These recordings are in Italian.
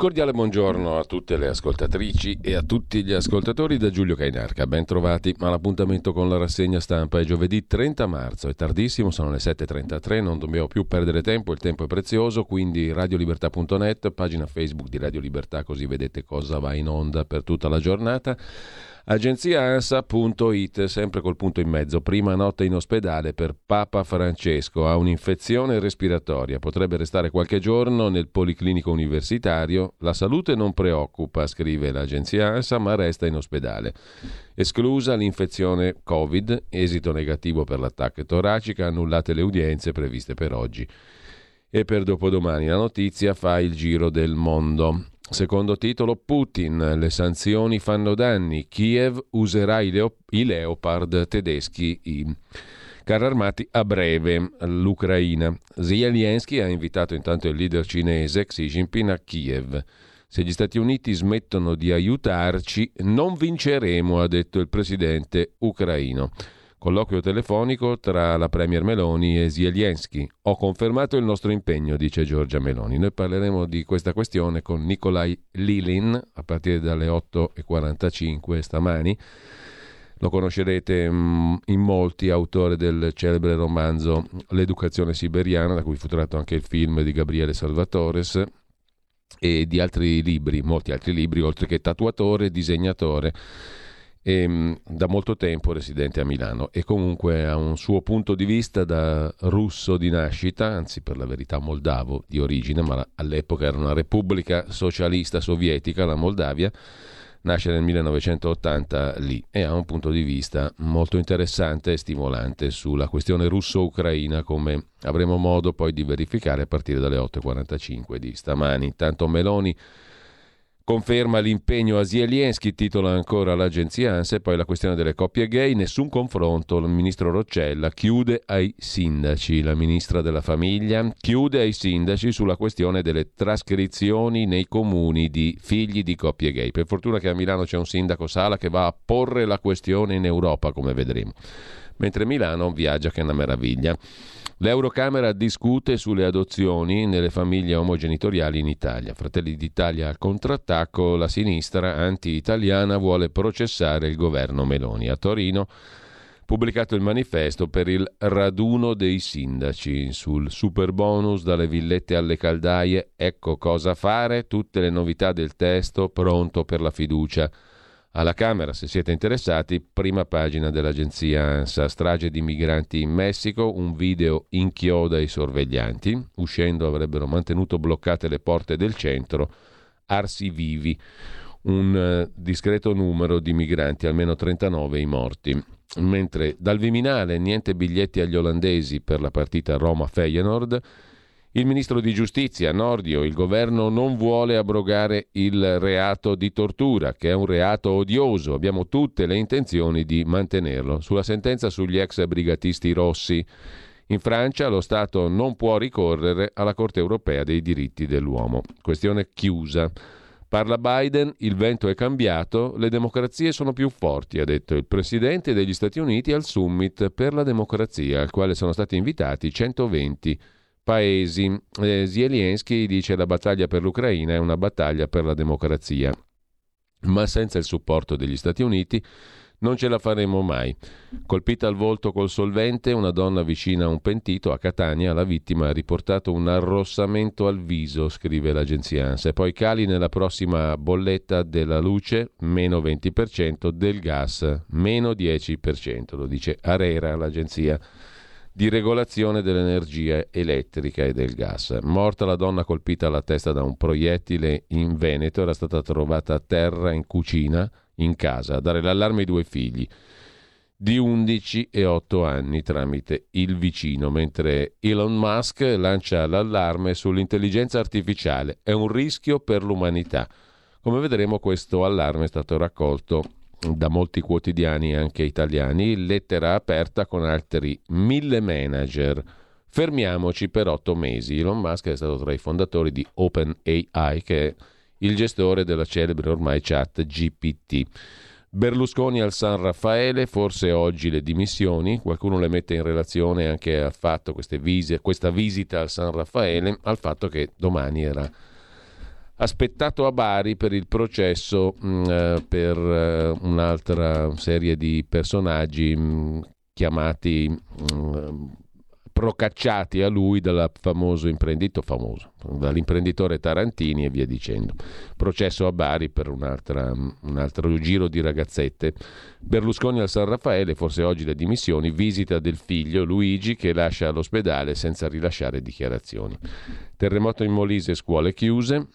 Cordiale buongiorno a tutte le ascoltatrici e a tutti gli ascoltatori da Giulio Cainarca. Ben trovati all'appuntamento con la rassegna stampa. È giovedì 30 marzo, è tardissimo, sono le 7.33, non dobbiamo più perdere tempo, il tempo è prezioso, quindi radiolibertà.net, pagina Facebook di Radio Libertà, così vedete cosa va in onda per tutta la giornata. Agenziaansa.it, sempre col punto in mezzo. Prima notte in ospedale per Papa Francesco. Ha un'infezione respiratoria. Potrebbe restare qualche giorno nel Policlinico Universitario. La salute non preoccupa, scrive l'agenzia ANSA, ma resta in ospedale. Esclusa l'infezione Covid, esito negativo per l'attacco toracica, annullate le udienze previste per oggi. E per dopodomani la notizia fa il giro del mondo. Secondo titolo Putin, le sanzioni fanno danni, Kiev userà i, leo- i leopard tedeschi, i carri armati a breve l'Ucraina. Zelensky ha invitato intanto il leader cinese Xi Jinping a Kiev. Se gli Stati Uniti smettono di aiutarci, non vinceremo, ha detto il presidente ucraino. Colloquio telefonico tra la Premier Meloni e Zelensky. Ho confermato il nostro impegno, dice Giorgia Meloni. Noi parleremo di questa questione con Nikolai Lilin a partire dalle 8.45 stamani. Lo conoscerete mm, in molti, autore del celebre romanzo L'educazione siberiana, da cui fu tratto anche il film di Gabriele Salvatores e di altri libri, molti altri libri, oltre che tatuatore, disegnatore e, ehm, da molto tempo residente a Milano e comunque ha un suo punto di vista da russo di nascita, anzi per la verità moldavo di origine, ma all'epoca era una repubblica socialista sovietica, la Moldavia, nasce nel 1980 lì e ha un punto di vista molto interessante e stimolante sulla questione russo-ucraina come avremo modo poi di verificare a partire dalle 8.45 di stamani. Intanto Meloni Conferma l'impegno a Zelensky, titola ancora l'agenzia ANSE, poi la questione delle coppie gay, nessun confronto, il ministro Roccella chiude ai sindaci, la ministra della famiglia chiude ai sindaci sulla questione delle trascrizioni nei comuni di figli di coppie gay. Per fortuna che a Milano c'è un sindaco Sala che va a porre la questione in Europa, come vedremo, mentre Milano viaggia che è una meraviglia. L'Eurocamera discute sulle adozioni nelle famiglie omogenitoriali in Italia. Fratelli d'Italia al contrattacco, la sinistra anti-italiana vuole processare il governo Meloni. A Torino pubblicato il manifesto per il raduno dei sindaci sul super bonus dalle villette alle caldaie. Ecco cosa fare, tutte le novità del testo pronto per la fiducia alla Camera, se siete interessati, prima pagina dell'agenzia ANSA, strage di migranti in Messico, un video inchioda i sorveglianti, uscendo avrebbero mantenuto bloccate le porte del centro, arsi vivi, un eh, discreto numero di migranti, almeno 39 i morti. Mentre dal Viminale niente biglietti agli olandesi per la partita Roma-Feyenoord, il ministro di giustizia Nordio, il governo non vuole abrogare il reato di tortura, che è un reato odioso. Abbiamo tutte le intenzioni di mantenerlo. Sulla sentenza sugli ex brigatisti rossi, in Francia lo Stato non può ricorrere alla Corte europea dei diritti dell'uomo. Questione chiusa. Parla Biden, il vento è cambiato, le democrazie sono più forti, ha detto il presidente degli Stati Uniti al summit per la democrazia, al quale sono stati invitati 120 paesi. Eh, Zelensky dice la battaglia per l'Ucraina è una battaglia per la democrazia, ma senza il supporto degli Stati Uniti non ce la faremo mai. Colpita al volto col solvente, una donna vicina a un pentito a Catania, la vittima ha riportato un arrossamento al viso, scrive l'agenzia ANSA, e poi cali nella prossima bolletta della luce, meno 20%, del gas, meno 10%, lo dice Arera, l'agenzia di regolazione dell'energia elettrica e del gas. Morta la donna colpita alla testa da un proiettile in Veneto, era stata trovata a terra in cucina, in casa, a dare l'allarme ai due figli di 11 e 8 anni tramite il vicino, mentre Elon Musk lancia l'allarme sull'intelligenza artificiale. È un rischio per l'umanità. Come vedremo questo allarme è stato raccolto da molti quotidiani anche italiani, lettera aperta con altri mille manager. Fermiamoci per otto mesi. Elon Musk è stato tra i fondatori di OpenAI, che è il gestore della celebre ormai chat GPT. Berlusconi al San Raffaele, forse oggi le dimissioni, qualcuno le mette in relazione anche al fatto, vise, questa visita al San Raffaele, al fatto che domani era aspettato a Bari per il processo mh, mm, eh, per uh, un'altra serie di personaggi mh, mm, chiamati mh, mm, procacciati a lui dal famoso imprenditore famoso, dall'imprenditore Tarantini e via dicendo. Processo a Bari per un altro giro di ragazzette. Berlusconi al San Raffaele, forse oggi le dimissioni, visita del figlio Luigi che lascia l'ospedale senza rilasciare dichiarazioni. Terremoto in Molise, scuole chiuse.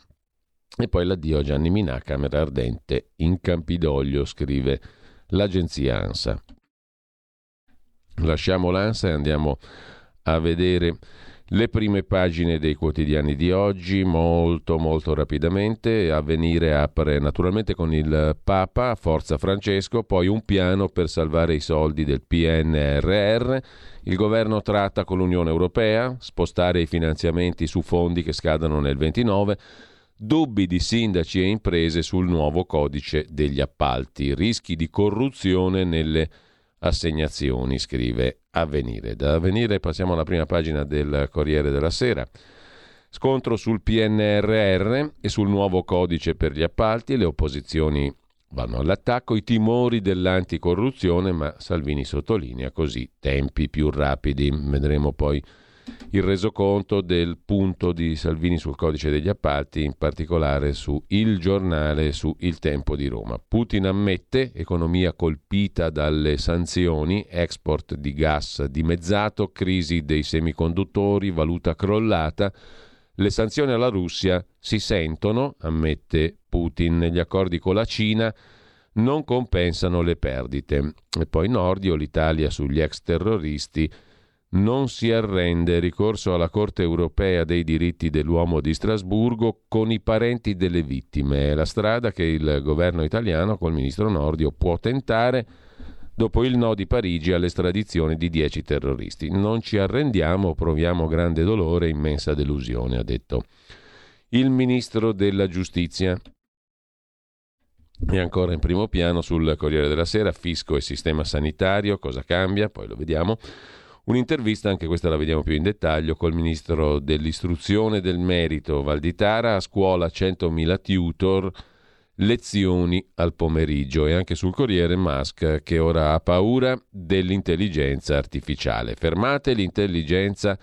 E poi l'addio a Gianni Minà, Camera Ardente in Campidoglio, scrive l'agenzia ANSA. Lasciamo l'ANSA e andiamo a vedere le prime pagine dei quotidiani di oggi, molto molto rapidamente. Avvenire apre naturalmente con il Papa, Forza Francesco, poi un piano per salvare i soldi del PNRR. Il governo tratta con l'Unione Europea, spostare i finanziamenti su fondi che scadono nel 29 Dubbi di sindaci e imprese sul nuovo codice degli appalti, rischi di corruzione nelle assegnazioni, scrive Avvenire. Da Avvenire passiamo alla prima pagina del Corriere della Sera. Scontro sul PNRR e sul nuovo codice per gli appalti, le opposizioni vanno all'attacco, i timori dell'anticorruzione, ma Salvini sottolinea così tempi più rapidi. Vedremo poi il resoconto del punto di Salvini sul codice degli appalti, in particolare su Il Giornale su Il Tempo di Roma. Putin ammette economia colpita dalle sanzioni, export di gas dimezzato, crisi dei semiconduttori, valuta crollata. Le sanzioni alla Russia si sentono, ammette Putin, negli accordi con la Cina non compensano le perdite. E poi Nordio, l'Italia sugli ex terroristi non si arrende, ricorso alla Corte europea dei diritti dell'uomo di Strasburgo con i parenti delle vittime. È la strada che il governo italiano col ministro Nordio può tentare dopo il no di Parigi all'estradizione di dieci terroristi. Non ci arrendiamo, proviamo grande dolore e immensa delusione, ha detto il ministro della giustizia. E ancora in primo piano sul Corriere della Sera, fisco e sistema sanitario, cosa cambia? Poi lo vediamo. Un'intervista, anche questa la vediamo più in dettaglio, col ministro dell'istruzione del merito Valditara, a scuola 100.000 tutor, lezioni al pomeriggio e anche sul Corriere Musk che ora ha paura dell'intelligenza artificiale. Fermate l'intelligenza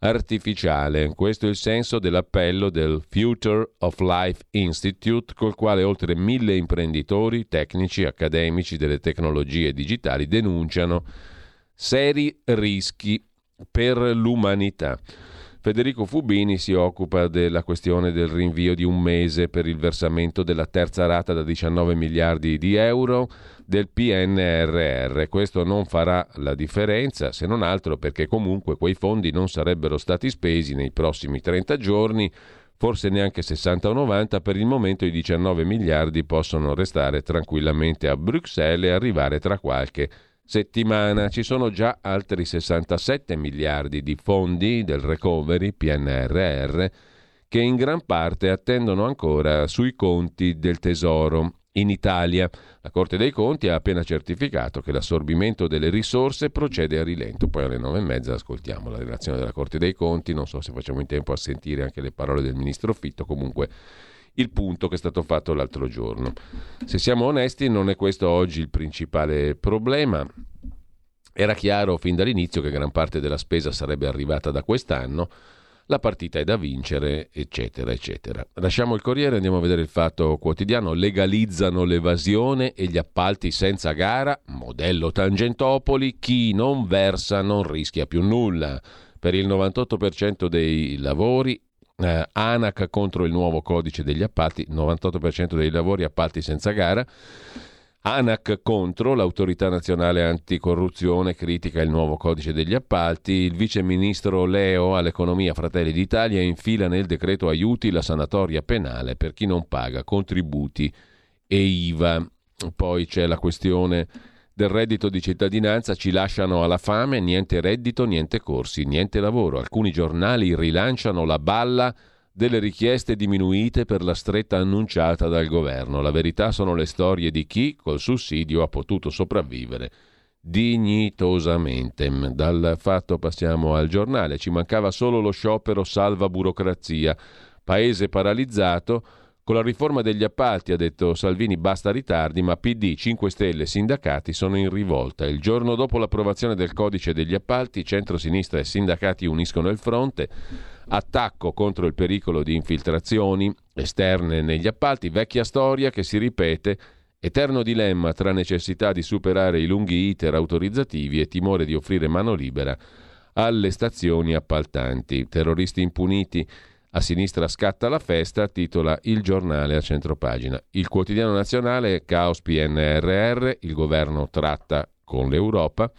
artificiale. Questo è il senso dell'appello del Future of Life Institute, col quale oltre mille imprenditori, tecnici, accademici delle tecnologie digitali denunciano seri rischi per l'umanità. Federico Fubini si occupa della questione del rinvio di un mese per il versamento della terza rata da 19 miliardi di euro del PNRR. Questo non farà la differenza, se non altro perché comunque quei fondi non sarebbero stati spesi nei prossimi 30 giorni, forse neanche 60 o 90, per il momento i 19 miliardi possono restare tranquillamente a Bruxelles e arrivare tra qualche settimana. Ci sono già altri 67 miliardi di fondi del recovery PNRR che in gran parte attendono ancora sui conti del Tesoro. In Italia la Corte dei Conti ha appena certificato che l'assorbimento delle risorse procede a rilento. Poi alle nove e mezza ascoltiamo la relazione della Corte dei Conti, non so se facciamo in tempo a sentire anche le parole del Ministro Fitto, comunque il punto che è stato fatto l'altro giorno. Se siamo onesti non è questo oggi il principale problema. Era chiaro fin dall'inizio che gran parte della spesa sarebbe arrivata da quest'anno, la partita è da vincere, eccetera, eccetera. Lasciamo il Corriere andiamo a vedere il fatto quotidiano. Legalizzano l'evasione e gli appalti senza gara, modello Tangentopoli, chi non versa non rischia più nulla. Per il 98% dei lavori eh, ANAC contro il nuovo codice degli appalti, 98% dei lavori appalti senza gara. ANAC contro, l'autorità nazionale anticorruzione critica il nuovo codice degli appalti, il vice ministro Leo all'economia Fratelli d'Italia infila nel decreto aiuti la sanatoria penale per chi non paga contributi e IVA. Poi c'è la questione del reddito di cittadinanza ci lasciano alla fame, niente reddito, niente corsi, niente lavoro. Alcuni giornali rilanciano la balla delle richieste diminuite per la stretta annunciata dal governo. La verità sono le storie di chi col sussidio ha potuto sopravvivere dignitosamente. Dal fatto passiamo al giornale. Ci mancava solo lo sciopero salva burocrazia. Paese paralizzato con la riforma degli appalti, ha detto Salvini, basta ritardi, ma PD, 5 Stelle e sindacati sono in rivolta. Il giorno dopo l'approvazione del codice degli appalti, centro-sinistra e sindacati uniscono il fronte. Attacco contro il pericolo di infiltrazioni esterne negli appalti, vecchia storia che si ripete Eterno dilemma tra necessità di superare i lunghi iter autorizzativi e timore di offrire mano libera alle stazioni appaltanti. Terroristi impuniti a sinistra scatta la festa, titola Il giornale a centropagina. Il quotidiano nazionale, caos PNRR, il governo tratta con l'Europa.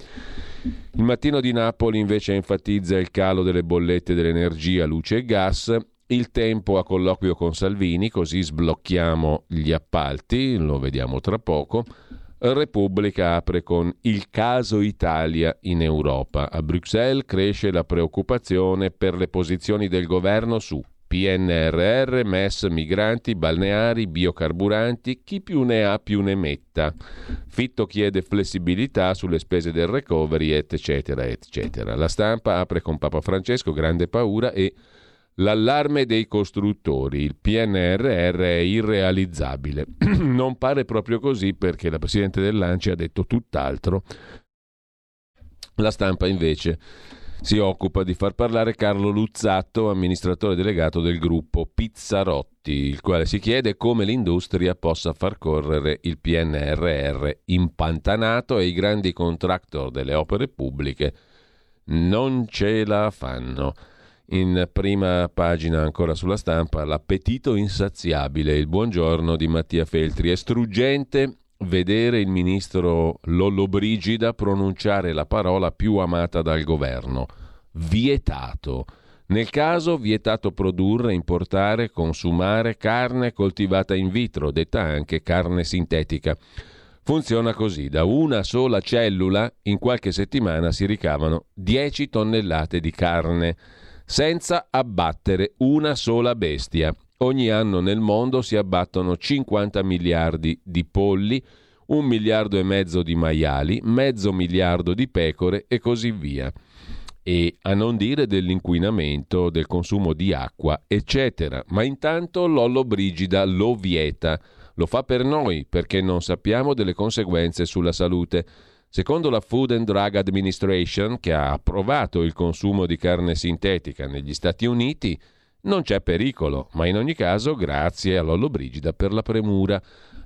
Il mattino di Napoli invece enfatizza il calo delle bollette dell'energia, luce e gas. Il tempo a colloquio con Salvini, così sblocchiamo gli appalti, lo vediamo tra poco. Repubblica apre con il caso Italia in Europa. A Bruxelles cresce la preoccupazione per le posizioni del governo su PNRR, MES, migranti, balneari, biocarburanti, chi più ne ha più ne metta. Fitto chiede flessibilità sulle spese del recovery, eccetera, eccetera. La stampa apre con Papa Francesco, grande paura e L'allarme dei costruttori, il PNRR è irrealizzabile. non pare proprio così perché la Presidente dell'ANCI ha detto tutt'altro. La stampa invece si occupa di far parlare Carlo Luzzatto, amministratore delegato del gruppo Pizzarotti, il quale si chiede come l'industria possa far correre il PNRR impantanato e i grandi contractor delle opere pubbliche non ce la fanno. In prima pagina ancora sulla stampa, l'appetito insaziabile, il buongiorno di Mattia Feltri. È struggente vedere il ministro Lollobrigida pronunciare la parola più amata dal governo, vietato. Nel caso vietato produrre, importare, consumare carne coltivata in vitro, detta anche carne sintetica. Funziona così, da una sola cellula in qualche settimana si ricavano 10 tonnellate di carne senza abbattere una sola bestia. Ogni anno nel mondo si abbattono 50 miliardi di polli, un miliardo e mezzo di maiali, mezzo miliardo di pecore e così via. E a non dire dell'inquinamento, del consumo di acqua, eccetera. Ma intanto Lollo Brigida lo vieta. Lo fa per noi perché non sappiamo delle conseguenze sulla salute. Secondo la Food and Drug Administration, che ha approvato il consumo di carne sintetica negli Stati Uniti, non c'è pericolo, ma in ogni caso grazie a Lollo Brigida per la premura.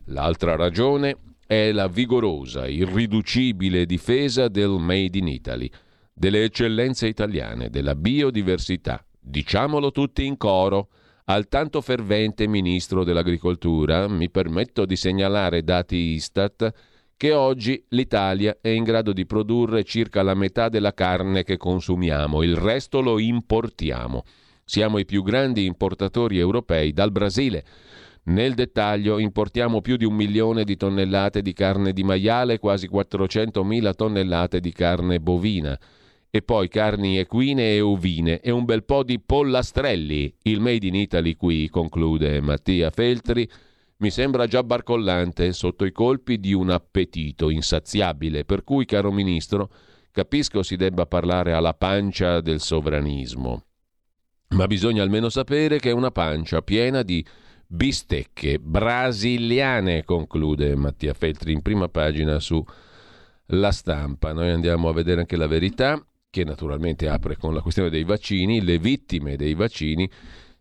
L'altra ragione è la vigorosa, irriducibile difesa del Made in Italy, delle eccellenze italiane, della biodiversità, Diciamolo tutti in coro. Al tanto fervente ministro dell'Agricoltura mi permetto di segnalare dati Istat che oggi l'Italia è in grado di produrre circa la metà della carne che consumiamo, il resto lo importiamo. Siamo i più grandi importatori europei dal Brasile. Nel dettaglio importiamo più di un milione di tonnellate di carne di maiale e quasi 400.000 tonnellate di carne bovina e poi carni equine e ovine e un bel po' di pollastrelli. Il Made in Italy qui, conclude Mattia Feltri, mi sembra già barcollante sotto i colpi di un appetito insaziabile, per cui, caro Ministro, capisco si debba parlare alla pancia del sovranismo. Ma bisogna almeno sapere che è una pancia piena di bistecche brasiliane, conclude Mattia Feltri in prima pagina su La Stampa. Noi andiamo a vedere anche la verità che naturalmente apre con la questione dei vaccini, le vittime dei vaccini.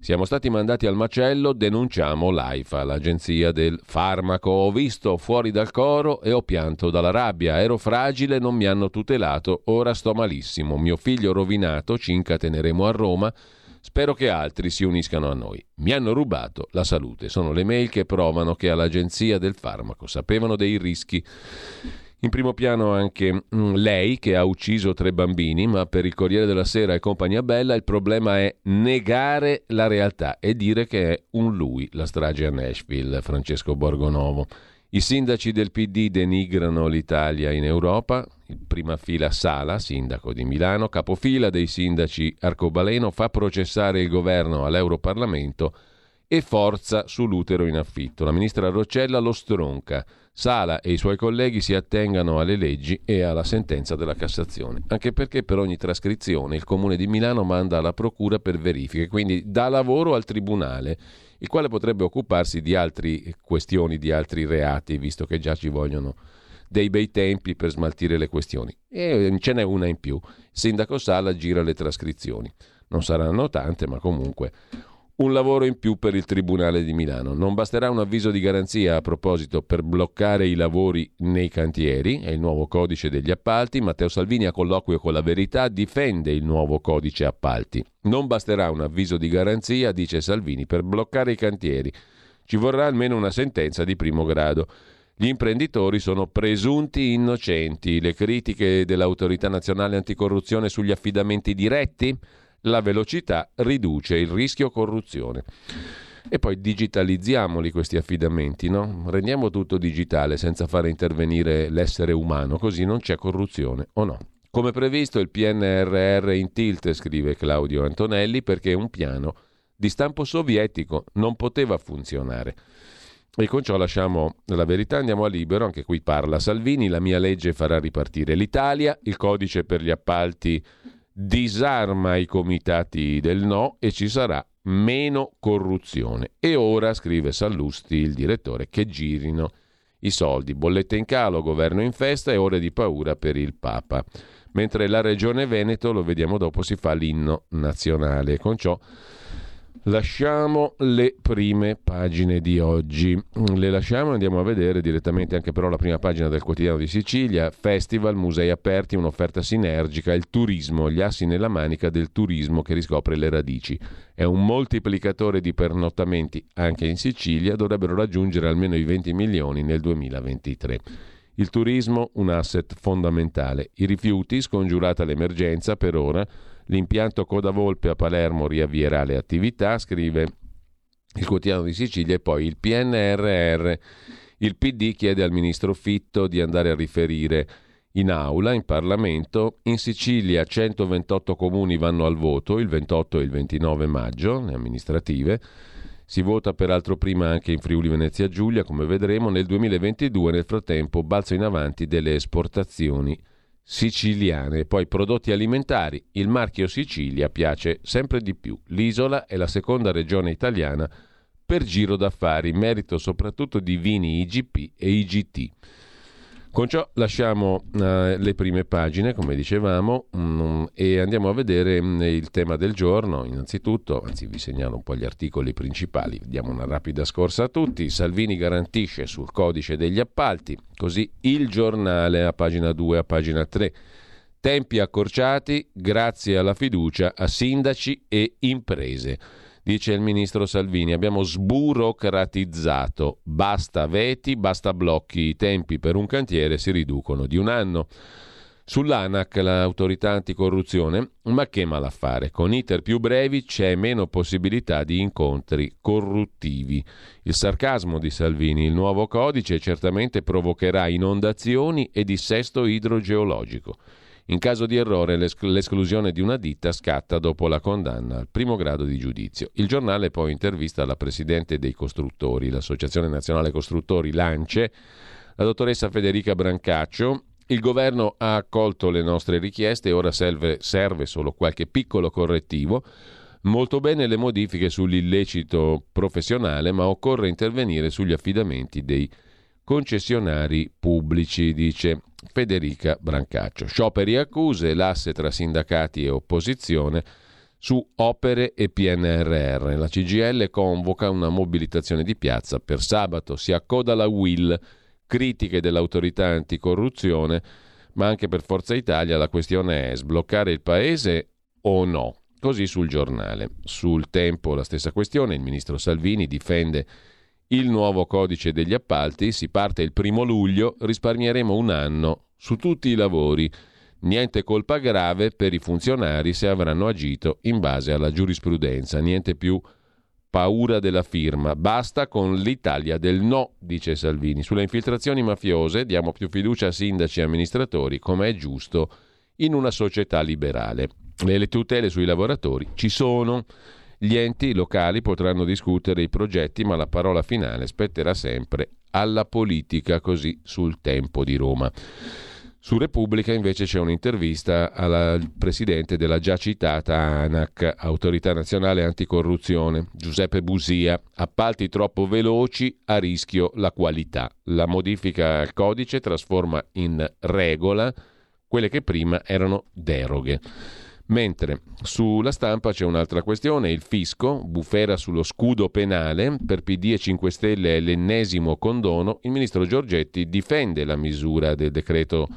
Siamo stati mandati al macello, denunciamo l'AIFA, l'agenzia del farmaco. Ho visto fuori dal coro e ho pianto dalla rabbia. Ero fragile, non mi hanno tutelato, ora sto malissimo. Mio figlio rovinato, ci incateneremo a Roma. Spero che altri si uniscano a noi. Mi hanno rubato la salute. Sono le mail che provano che all'agenzia del farmaco sapevano dei rischi in primo piano anche mm, lei che ha ucciso tre bambini, ma per il Corriere della Sera e compagnia bella il problema è negare la realtà e dire che è un lui la strage a Nashville, Francesco Borgonovo. I sindaci del PD denigrano l'Italia in Europa, in prima fila Sala, sindaco di Milano, capofila dei sindaci Arcobaleno, fa processare il governo all'Europarlamento e forza sull'utero in affitto. La ministra Roccella lo stronca. Sala e i suoi colleghi si attengano alle leggi e alla sentenza della Cassazione, anche perché per ogni trascrizione il Comune di Milano manda alla Procura per verifiche, quindi dà lavoro al Tribunale, il quale potrebbe occuparsi di altre questioni, di altri reati, visto che già ci vogliono dei bei tempi per smaltire le questioni. E ce n'è una in più. Il sindaco Sala gira le trascrizioni. Non saranno tante, ma comunque un lavoro in più per il Tribunale di Milano. Non basterà un avviso di garanzia a proposito per bloccare i lavori nei cantieri, è il nuovo codice degli appalti. Matteo Salvini a colloquio con la verità difende il nuovo codice appalti. Non basterà un avviso di garanzia, dice Salvini, per bloccare i cantieri. Ci vorrà almeno una sentenza di primo grado. Gli imprenditori sono presunti innocenti. Le critiche dell'autorità nazionale anticorruzione sugli affidamenti diretti? La velocità riduce il rischio corruzione. E poi digitalizziamoli questi affidamenti, no? Rendiamo tutto digitale senza fare intervenire l'essere umano, così non c'è corruzione, o no? Come previsto il PNRR in tilt, scrive Claudio Antonelli, perché un piano di stampo sovietico non poteva funzionare. E con ciò lasciamo la verità, andiamo a libero, anche qui parla Salvini, la mia legge farà ripartire l'Italia, il codice per gli appalti disarma i comitati del no e ci sarà meno corruzione. E ora, scrive Sallusti, il direttore, che girino i soldi. Bollette in calo, governo in festa e ore di paura per il Papa. Mentre la regione Veneto, lo vediamo dopo, si fa l'inno nazionale. Con ciò Lasciamo le prime pagine di oggi. Le lasciamo, andiamo a vedere direttamente anche però la prima pagina del quotidiano di Sicilia. Festival, musei aperti, un'offerta sinergica, il turismo, gli assi nella manica del turismo che riscopre le radici. È un moltiplicatore di pernottamenti anche in Sicilia, dovrebbero raggiungere almeno i 20 milioni nel 2023. Il turismo un asset fondamentale. I rifiuti, scongiurata l'emergenza per ora, L'impianto Coda Volpe a Palermo riavvierà le attività, scrive il quotidiano di Sicilia e poi il PNRR. Il PD chiede al ministro Fitto di andare a riferire in aula, in Parlamento. In Sicilia 128 comuni vanno al voto il 28 e il 29 maggio, le amministrative. Si vota peraltro prima anche in Friuli Venezia Giulia, come vedremo. Nel 2022, nel frattempo, balzo in avanti delle esportazioni siciliane, poi prodotti alimentari. Il marchio Sicilia piace sempre di più. L'isola è la seconda regione italiana per giro d'affari, merito soprattutto di vini IGP e IGT. Con ciò lasciamo uh, le prime pagine, come dicevamo, um, e andiamo a vedere um, il tema del giorno. Innanzitutto, anzi vi segnalo un po' gli articoli principali, diamo una rapida scorsa a tutti. Salvini garantisce sul codice degli appalti, così il giornale a pagina 2, a pagina 3. Tempi accorciati grazie alla fiducia a sindaci e imprese. Dice il ministro Salvini, abbiamo sburocratizzato, basta veti, basta blocchi, i tempi per un cantiere si riducono di un anno. Sull'ANAC, l'autorità anticorruzione, ma che malaffare. Con iter più brevi c'è meno possibilità di incontri corruttivi. Il sarcasmo di Salvini, il nuovo codice certamente provocherà inondazioni e dissesto idrogeologico. In caso di errore l'esclusione di una ditta scatta dopo la condanna al primo grado di giudizio. Il giornale poi intervista la presidente dei costruttori, l'Associazione Nazionale Costruttori Lance, la dottoressa Federica Brancaccio. Il governo ha accolto le nostre richieste e ora serve, serve solo qualche piccolo correttivo. Molto bene le modifiche sull'illecito professionale, ma occorre intervenire sugli affidamenti dei concessionari pubblici, dice Federica Brancaccio. Scioperi e accuse, l'asse tra sindacati e opposizione su opere e PNRR. La CGL convoca una mobilitazione di piazza per sabato. Si accoda la Will, critiche dell'autorità anticorruzione, ma anche per Forza Italia la questione è sbloccare il paese o no. Così sul giornale. Sul tempo la stessa questione, il ministro Salvini difende il nuovo codice degli appalti, si parte il primo luglio, risparmieremo un anno su tutti i lavori. Niente colpa grave per i funzionari se avranno agito in base alla giurisprudenza, niente più paura della firma. Basta con l'Italia del no, dice Salvini. Sulle infiltrazioni mafiose diamo più fiducia a sindaci e amministratori, come è giusto in una società liberale. Le tutele sui lavoratori ci sono. Gli enti locali potranno discutere i progetti, ma la parola finale spetterà sempre alla politica, così sul tempo di Roma. Su Repubblica invece c'è un'intervista al presidente della già citata ANAC, Autorità Nazionale Anticorruzione, Giuseppe Busia. Appalti troppo veloci, a rischio la qualità. La modifica al codice trasforma in regola quelle che prima erano deroghe. Mentre sulla stampa c'è un'altra questione, il fisco, bufera sullo scudo penale, per PD e 5 Stelle è l'ennesimo condono, il ministro Giorgetti difende la misura del decreto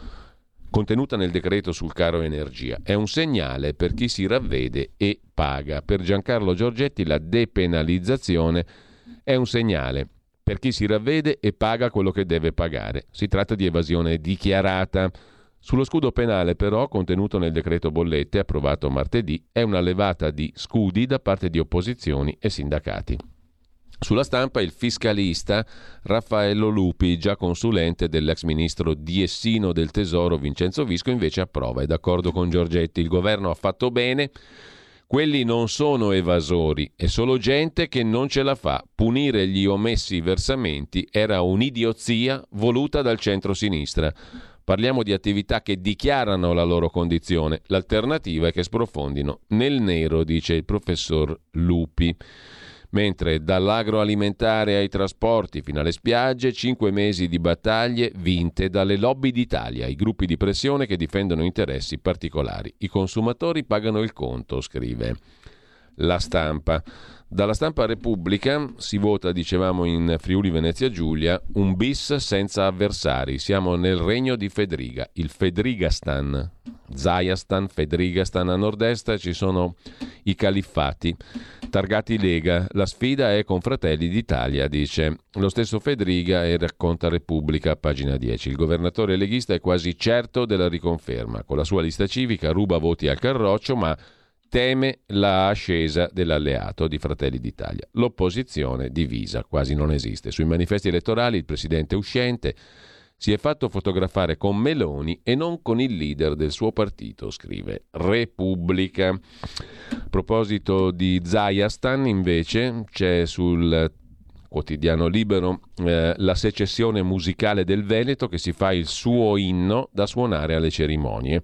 contenuta nel decreto sul caro energia. È un segnale per chi si ravvede e paga. Per Giancarlo Giorgetti la depenalizzazione è un segnale per chi si ravvede e paga quello che deve pagare. Si tratta di evasione dichiarata. Sullo scudo penale, però, contenuto nel decreto bollette approvato martedì, è una levata di scudi da parte di opposizioni e sindacati. Sulla stampa il fiscalista Raffaello Lupi, già consulente dell'ex ministro Diessino del Tesoro Vincenzo Visco, invece approva. È d'accordo con Giorgetti. Il governo ha fatto bene. Quelli non sono evasori, è solo gente che non ce la fa. Punire gli omessi versamenti era un'idiozia voluta dal centro-sinistra. Parliamo di attività che dichiarano la loro condizione. L'alternativa è che sprofondino nel nero, dice il professor Lupi. Mentre dall'agroalimentare ai trasporti fino alle spiagge, cinque mesi di battaglie vinte dalle lobby d'Italia, i gruppi di pressione che difendono interessi particolari. I consumatori pagano il conto, scrive la stampa. Dalla stampa Repubblica si vota, dicevamo in Friuli Venezia Giulia, un bis senza avversari. Siamo nel regno di Fedriga, il Fedrigastan. Zayastan, Fedrigastan a nord-est ci sono i califfati. Targati Lega, la sfida è con Fratelli d'Italia, dice lo stesso Fedriga e racconta Repubblica, pagina 10. Il governatore leghista è quasi certo della riconferma. Con la sua lista civica ruba voti al Carroccio, ma teme la ascesa dell'alleato di Fratelli d'Italia. L'opposizione divisa, quasi non esiste. Sui manifesti elettorali il presidente uscente si è fatto fotografare con Meloni e non con il leader del suo partito, scrive Repubblica. A proposito di Zayastan, invece, c'è sul quotidiano libero eh, la secessione musicale del Veneto che si fa il suo inno da suonare alle cerimonie.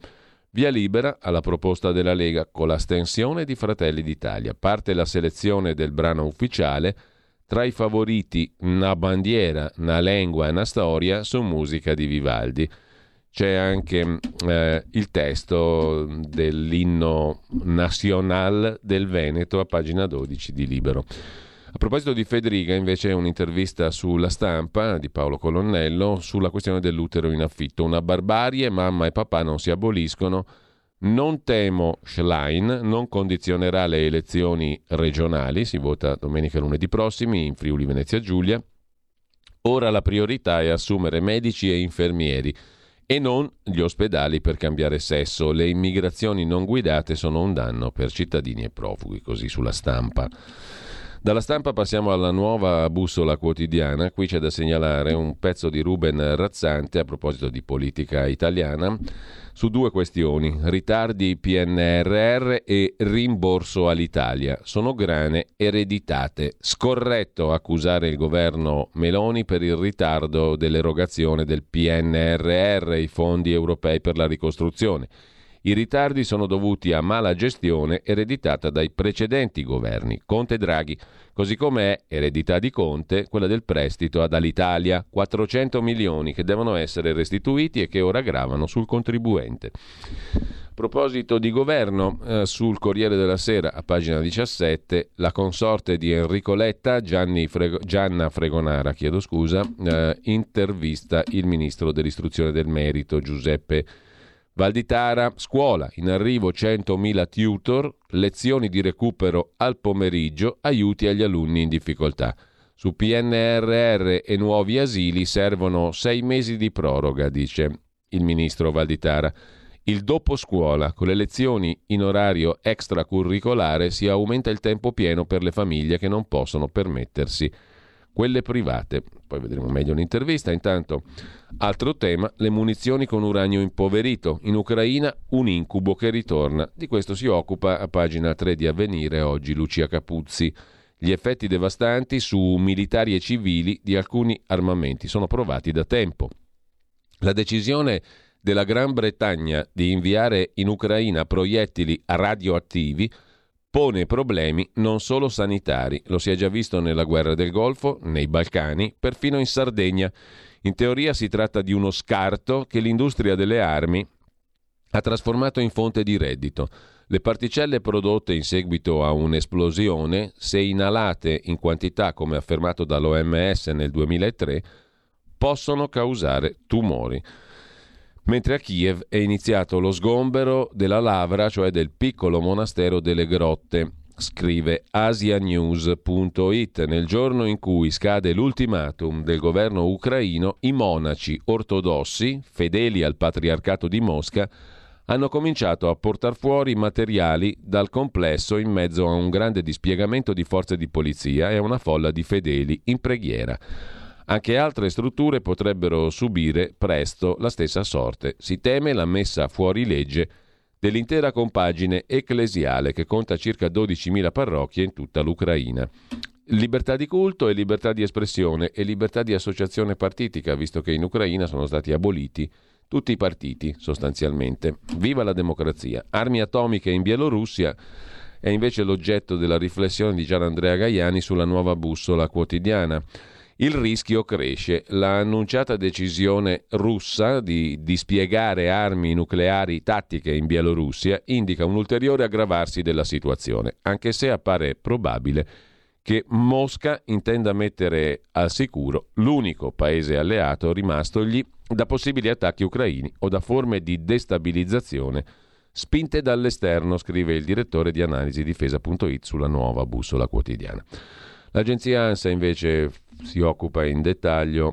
Via libera alla proposta della Lega con l'astensione di Fratelli d'Italia. Parte la selezione del brano ufficiale tra i favoriti Una bandiera, Una lingua e una storia su musica di Vivaldi. C'è anche eh, il testo dell'inno nazionale del Veneto a pagina 12 di Libero. A proposito di Federica, invece, un'intervista sulla stampa di Paolo Colonnello sulla questione dell'utero in affitto. Una barbarie, mamma e papà non si aboliscono. Non temo Schlein, non condizionerà le elezioni regionali, si vota domenica e lunedì prossimi in Friuli Venezia Giulia. Ora la priorità è assumere medici e infermieri e non gli ospedali per cambiare sesso. Le immigrazioni non guidate sono un danno per cittadini e profughi, così sulla stampa. Dalla stampa passiamo alla nuova bussola quotidiana. Qui c'è da segnalare un pezzo di Ruben Razzante a proposito di politica italiana su due questioni, ritardi PNRR e rimborso all'Italia. Sono grane ereditate. Scorretto accusare il governo Meloni per il ritardo dell'erogazione del PNRR, i fondi europei per la ricostruzione. I ritardi sono dovuti a mala gestione ereditata dai precedenti governi, Conte e Draghi, così come è eredità di Conte quella del prestito ad Alitalia, 400 milioni che devono essere restituiti e che ora gravano sul contribuente. A proposito di governo, eh, sul Corriere della Sera, a pagina 17, la consorte di Enrico Letta, Frego, Gianna Fregonara, chiedo scusa, eh, intervista il ministro dell'istruzione del merito Giuseppe Valditara, scuola, in arrivo 100.000 tutor, lezioni di recupero al pomeriggio, aiuti agli alunni in difficoltà. Su PNRR e nuovi asili servono sei mesi di proroga, dice il ministro Valditara. Il dopo scuola, con le lezioni in orario extracurricolare, si aumenta il tempo pieno per le famiglie che non possono permettersi quelle private. Poi vedremo meglio l'intervista. Intanto, altro tema, le munizioni con uranio impoverito. In Ucraina un incubo che ritorna. Di questo si occupa a pagina 3 di Avvenire oggi Lucia Capuzzi. Gli effetti devastanti su militari e civili di alcuni armamenti sono provati da tempo. La decisione della Gran Bretagna di inviare in Ucraina proiettili radioattivi pone problemi non solo sanitari, lo si è già visto nella guerra del Golfo, nei Balcani, perfino in Sardegna. In teoria si tratta di uno scarto che l'industria delle armi ha trasformato in fonte di reddito. Le particelle prodotte in seguito a un'esplosione, se inalate in quantità come affermato dall'OMS nel 2003, possono causare tumori mentre a Kiev è iniziato lo sgombero della Lavra, cioè del piccolo monastero delle grotte. Scrive asianews.it nel giorno in cui scade l'ultimatum del governo ucraino, i monaci ortodossi, fedeli al patriarcato di Mosca, hanno cominciato a portare fuori materiali dal complesso in mezzo a un grande dispiegamento di forze di polizia e a una folla di fedeli in preghiera. Anche altre strutture potrebbero subire presto la stessa sorte. Si teme la messa fuori legge dell'intera compagine ecclesiale che conta circa 12.000 parrocchie in tutta l'Ucraina. Libertà di culto e libertà di espressione e libertà di associazione partitica, visto che in Ucraina sono stati aboliti tutti i partiti sostanzialmente. Viva la democrazia! Armi atomiche in Bielorussia è invece l'oggetto della riflessione di Gian Andrea Gaiani sulla nuova bussola quotidiana. Il rischio cresce. La annunciata decisione russa di dispiegare armi nucleari tattiche in Bielorussia indica un ulteriore aggravarsi della situazione, anche se appare probabile che Mosca intenda mettere al sicuro l'unico paese alleato rimastogli da possibili attacchi ucraini o da forme di destabilizzazione spinte dall'esterno, scrive il direttore di analisi difesa.it sulla nuova bussola quotidiana. L'agenzia ANSA invece si occupa in dettaglio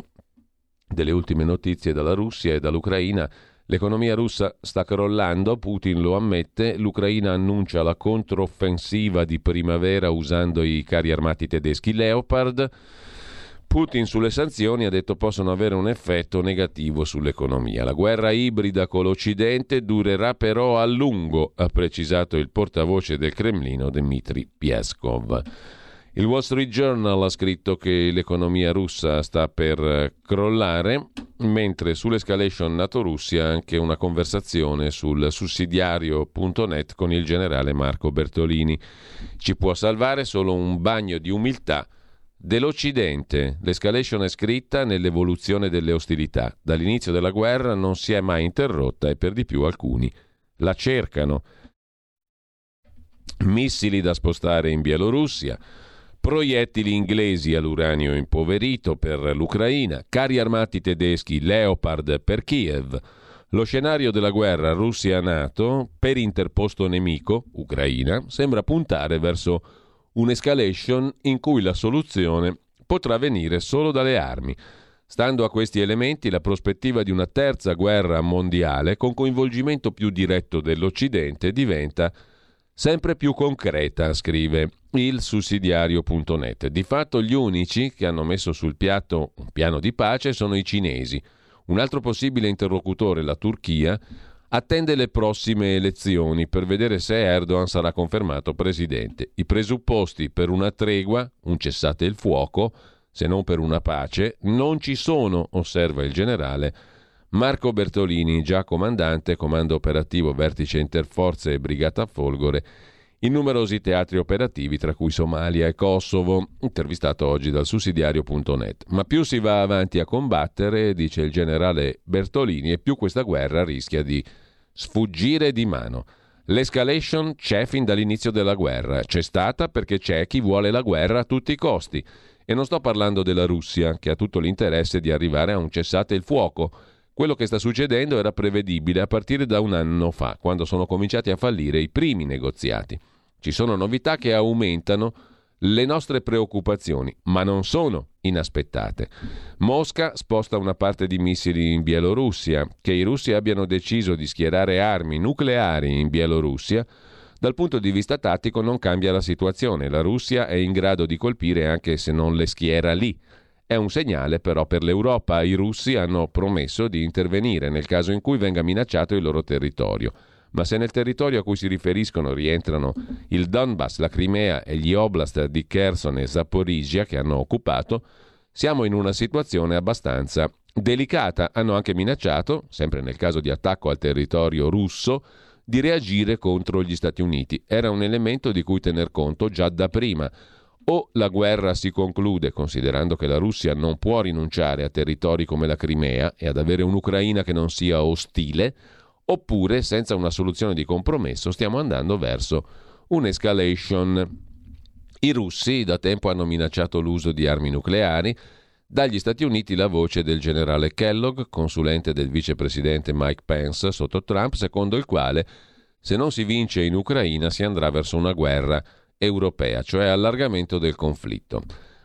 delle ultime notizie dalla Russia e dall'Ucraina. L'economia russa sta crollando, Putin lo ammette, l'Ucraina annuncia la controffensiva di primavera usando i carri armati tedeschi Leopard. Putin sulle sanzioni ha detto possono avere un effetto negativo sull'economia. La guerra ibrida con l'Occidente durerà però a lungo, ha precisato il portavoce del Cremlino Dmitry Pieskov. Il Wall Street Journal ha scritto che l'economia russa sta per crollare, mentre sull'escalation NATO-Russia anche una conversazione sul sussidiario.net con il generale Marco Bertolini. Ci può salvare solo un bagno di umiltà dell'Occidente. L'escalation è scritta nell'evoluzione delle ostilità. Dall'inizio della guerra non si è mai interrotta e per di più alcuni la cercano. Missili da spostare in Bielorussia proiettili inglesi all'uranio impoverito per l'Ucraina, carri armati tedeschi Leopard per Kiev. Lo scenario della guerra Russia-NATO per interposto nemico, Ucraina, sembra puntare verso un'escalation in cui la soluzione potrà venire solo dalle armi. Stando a questi elementi, la prospettiva di una terza guerra mondiale con coinvolgimento più diretto dell'Occidente diventa sempre più concreta, scrive il sussidiario.net. Di fatto gli unici che hanno messo sul piatto un piano di pace sono i cinesi. Un altro possibile interlocutore, la Turchia, attende le prossime elezioni per vedere se Erdogan sarà confermato presidente. I presupposti per una tregua, un cessate il fuoco, se non per una pace, non ci sono, osserva il generale Marco Bertolini, già comandante, comando operativo vertice interforze e brigata Folgore, in numerosi teatri operativi, tra cui Somalia e Kosovo, intervistato oggi dal sussidiario.net. Ma più si va avanti a combattere, dice il generale Bertolini, e più questa guerra rischia di sfuggire di mano. L'escalation c'è fin dall'inizio della guerra, c'è stata perché c'è chi vuole la guerra a tutti i costi. E non sto parlando della Russia, che ha tutto l'interesse di arrivare a un cessate il fuoco, quello che sta succedendo era prevedibile a partire da un anno fa, quando sono cominciati a fallire i primi negoziati. Ci sono novità che aumentano le nostre preoccupazioni, ma non sono inaspettate. Mosca sposta una parte di missili in Bielorussia. Che i russi abbiano deciso di schierare armi nucleari in Bielorussia, dal punto di vista tattico non cambia la situazione. La Russia è in grado di colpire anche se non le schiera lì. È un segnale però per l'Europa. I russi hanno promesso di intervenire nel caso in cui venga minacciato il loro territorio. Ma se nel territorio a cui si riferiscono rientrano il Donbass, la Crimea e gli oblast di Kherson e Zaporizhia che hanno occupato, siamo in una situazione abbastanza delicata. Hanno anche minacciato, sempre nel caso di attacco al territorio russo, di reagire contro gli Stati Uniti. Era un elemento di cui tener conto già da prima. O la guerra si conclude considerando che la Russia non può rinunciare a territori come la Crimea e ad avere un'Ucraina che non sia ostile, oppure senza una soluzione di compromesso stiamo andando verso un'escalation. I russi da tempo hanno minacciato l'uso di armi nucleari, dagli Stati Uniti la voce del generale Kellogg, consulente del vicepresidente Mike Pence sotto Trump, secondo il quale se non si vince in Ucraina si andrà verso una guerra europea, cioè allargamento del conflitto.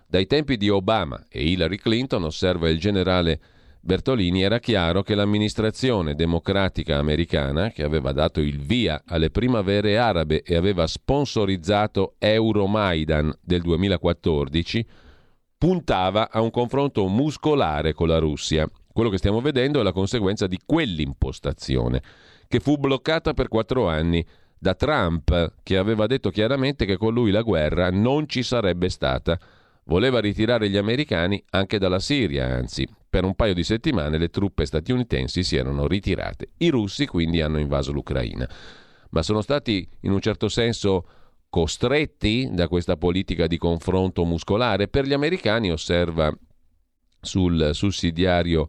Dai tempi di Obama e Hillary Clinton, osserva il generale Bertolini, era chiaro che l'amministrazione democratica americana, che aveva dato il via alle primavere arabe e aveva sponsorizzato Euromaidan del 2014, puntava a un confronto muscolare con la Russia. Quello che stiamo vedendo è la conseguenza di quell'impostazione, che fu bloccata per quattro anni da Trump, che aveva detto chiaramente che con lui la guerra non ci sarebbe stata. Voleva ritirare gli americani anche dalla Siria, anzi, per un paio di settimane le truppe statunitensi si erano ritirate. I russi quindi hanno invaso l'Ucraina. Ma sono stati in un certo senso costretti da questa politica di confronto muscolare. Per gli americani, osserva sul sussidiario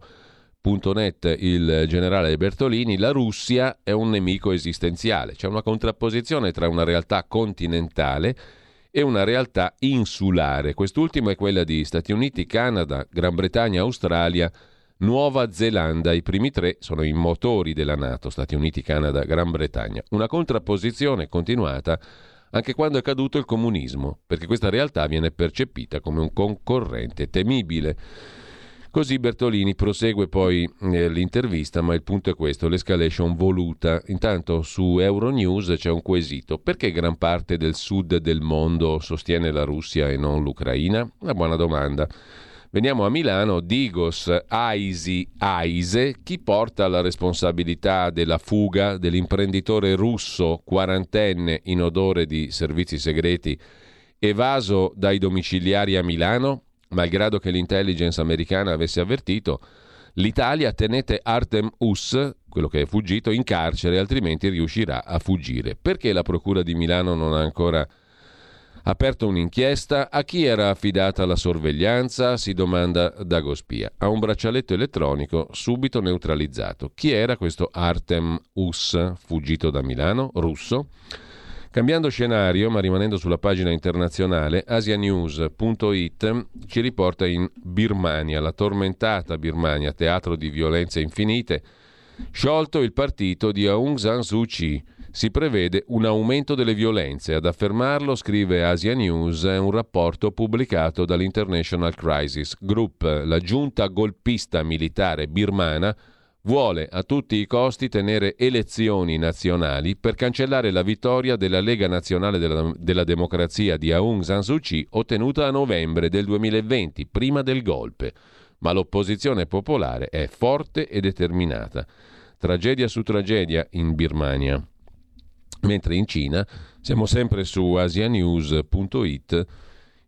Net, il generale Bertolini, la Russia è un nemico esistenziale. C'è una contrapposizione tra una realtà continentale e una realtà insulare. Quest'ultima è quella di Stati Uniti, Canada, Gran Bretagna, Australia, Nuova Zelanda. I primi tre sono i motori della Nato, Stati Uniti, Canada, Gran Bretagna. Una contrapposizione continuata anche quando è caduto il comunismo, perché questa realtà viene percepita come un concorrente temibile. Così Bertolini prosegue poi eh, l'intervista, ma il punto è questo, l'escalation voluta. Intanto su Euronews c'è un quesito. Perché gran parte del sud del mondo sostiene la Russia e non l'Ucraina? Una buona domanda. Veniamo a Milano, Digos Aisi Aise, chi porta la responsabilità della fuga dell'imprenditore russo quarantenne in odore di servizi segreti evaso dai domiciliari a Milano? Malgrado che l'intelligence americana avesse avvertito, l'Italia tenete Artem Us, quello che è fuggito, in carcere, altrimenti riuscirà a fuggire. Perché la Procura di Milano non ha ancora aperto un'inchiesta? A chi era affidata la sorveglianza? Si domanda Dagospia. A un braccialetto elettronico subito neutralizzato. Chi era questo Artem Us, fuggito da Milano, russo? Cambiando scenario, ma rimanendo sulla pagina internazionale, asianews.it ci riporta in Birmania, la tormentata Birmania, teatro di violenze infinite, sciolto il partito di Aung San Suu Kyi. Si prevede un aumento delle violenze. Ad affermarlo, scrive Asia News, un rapporto pubblicato dall'International Crisis Group. La giunta golpista militare birmana vuole a tutti i costi tenere elezioni nazionali per cancellare la vittoria della Lega Nazionale della, della, Democrazia di Aung San Suu Kyi ottenuta a novembre del 2020, prima del golpe. Ma l'opposizione popolare è forte e determinata. Tragedia su tragedia in Birmania. Mentre in Cina, siamo sempre su asianews.it,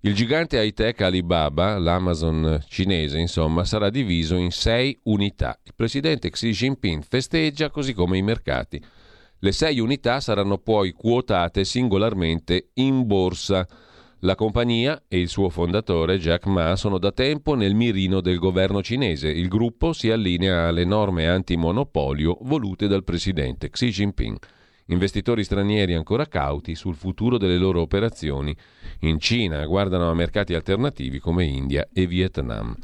il gigante high-tech Alibaba, l'Amazon cinese, insomma, sarà diviso in sei unità. Il presidente Xi Jinping festeggia così come i mercati. Le sei unità saranno poi quotate singolarmente in borsa. La compagnia e il suo fondatore Jack Ma sono da tempo nel mirino del governo cinese. Il gruppo si allinea alle norme antimonopolio volute dal presidente Xi Jinping. Investitori stranieri ancora cauti sul futuro delle loro operazioni in Cina guardano a mercati alternativi come India e Vietnam.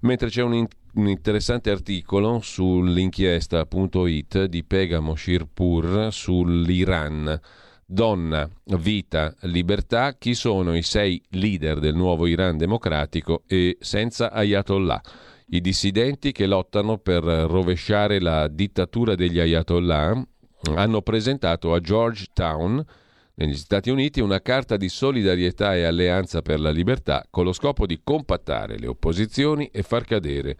Mentre c'è un, in- un interessante articolo sull'inchiesta.it di Pegamo Shirpur sull'Iran. Donna, vita, libertà, chi sono i sei leader del nuovo Iran democratico e senza Ayatollah? I dissidenti che lottano per rovesciare la dittatura degli Ayatollah hanno presentato a Georgetown, negli Stati Uniti, una carta di solidarietà e alleanza per la libertà con lo scopo di compattare le opposizioni e far cadere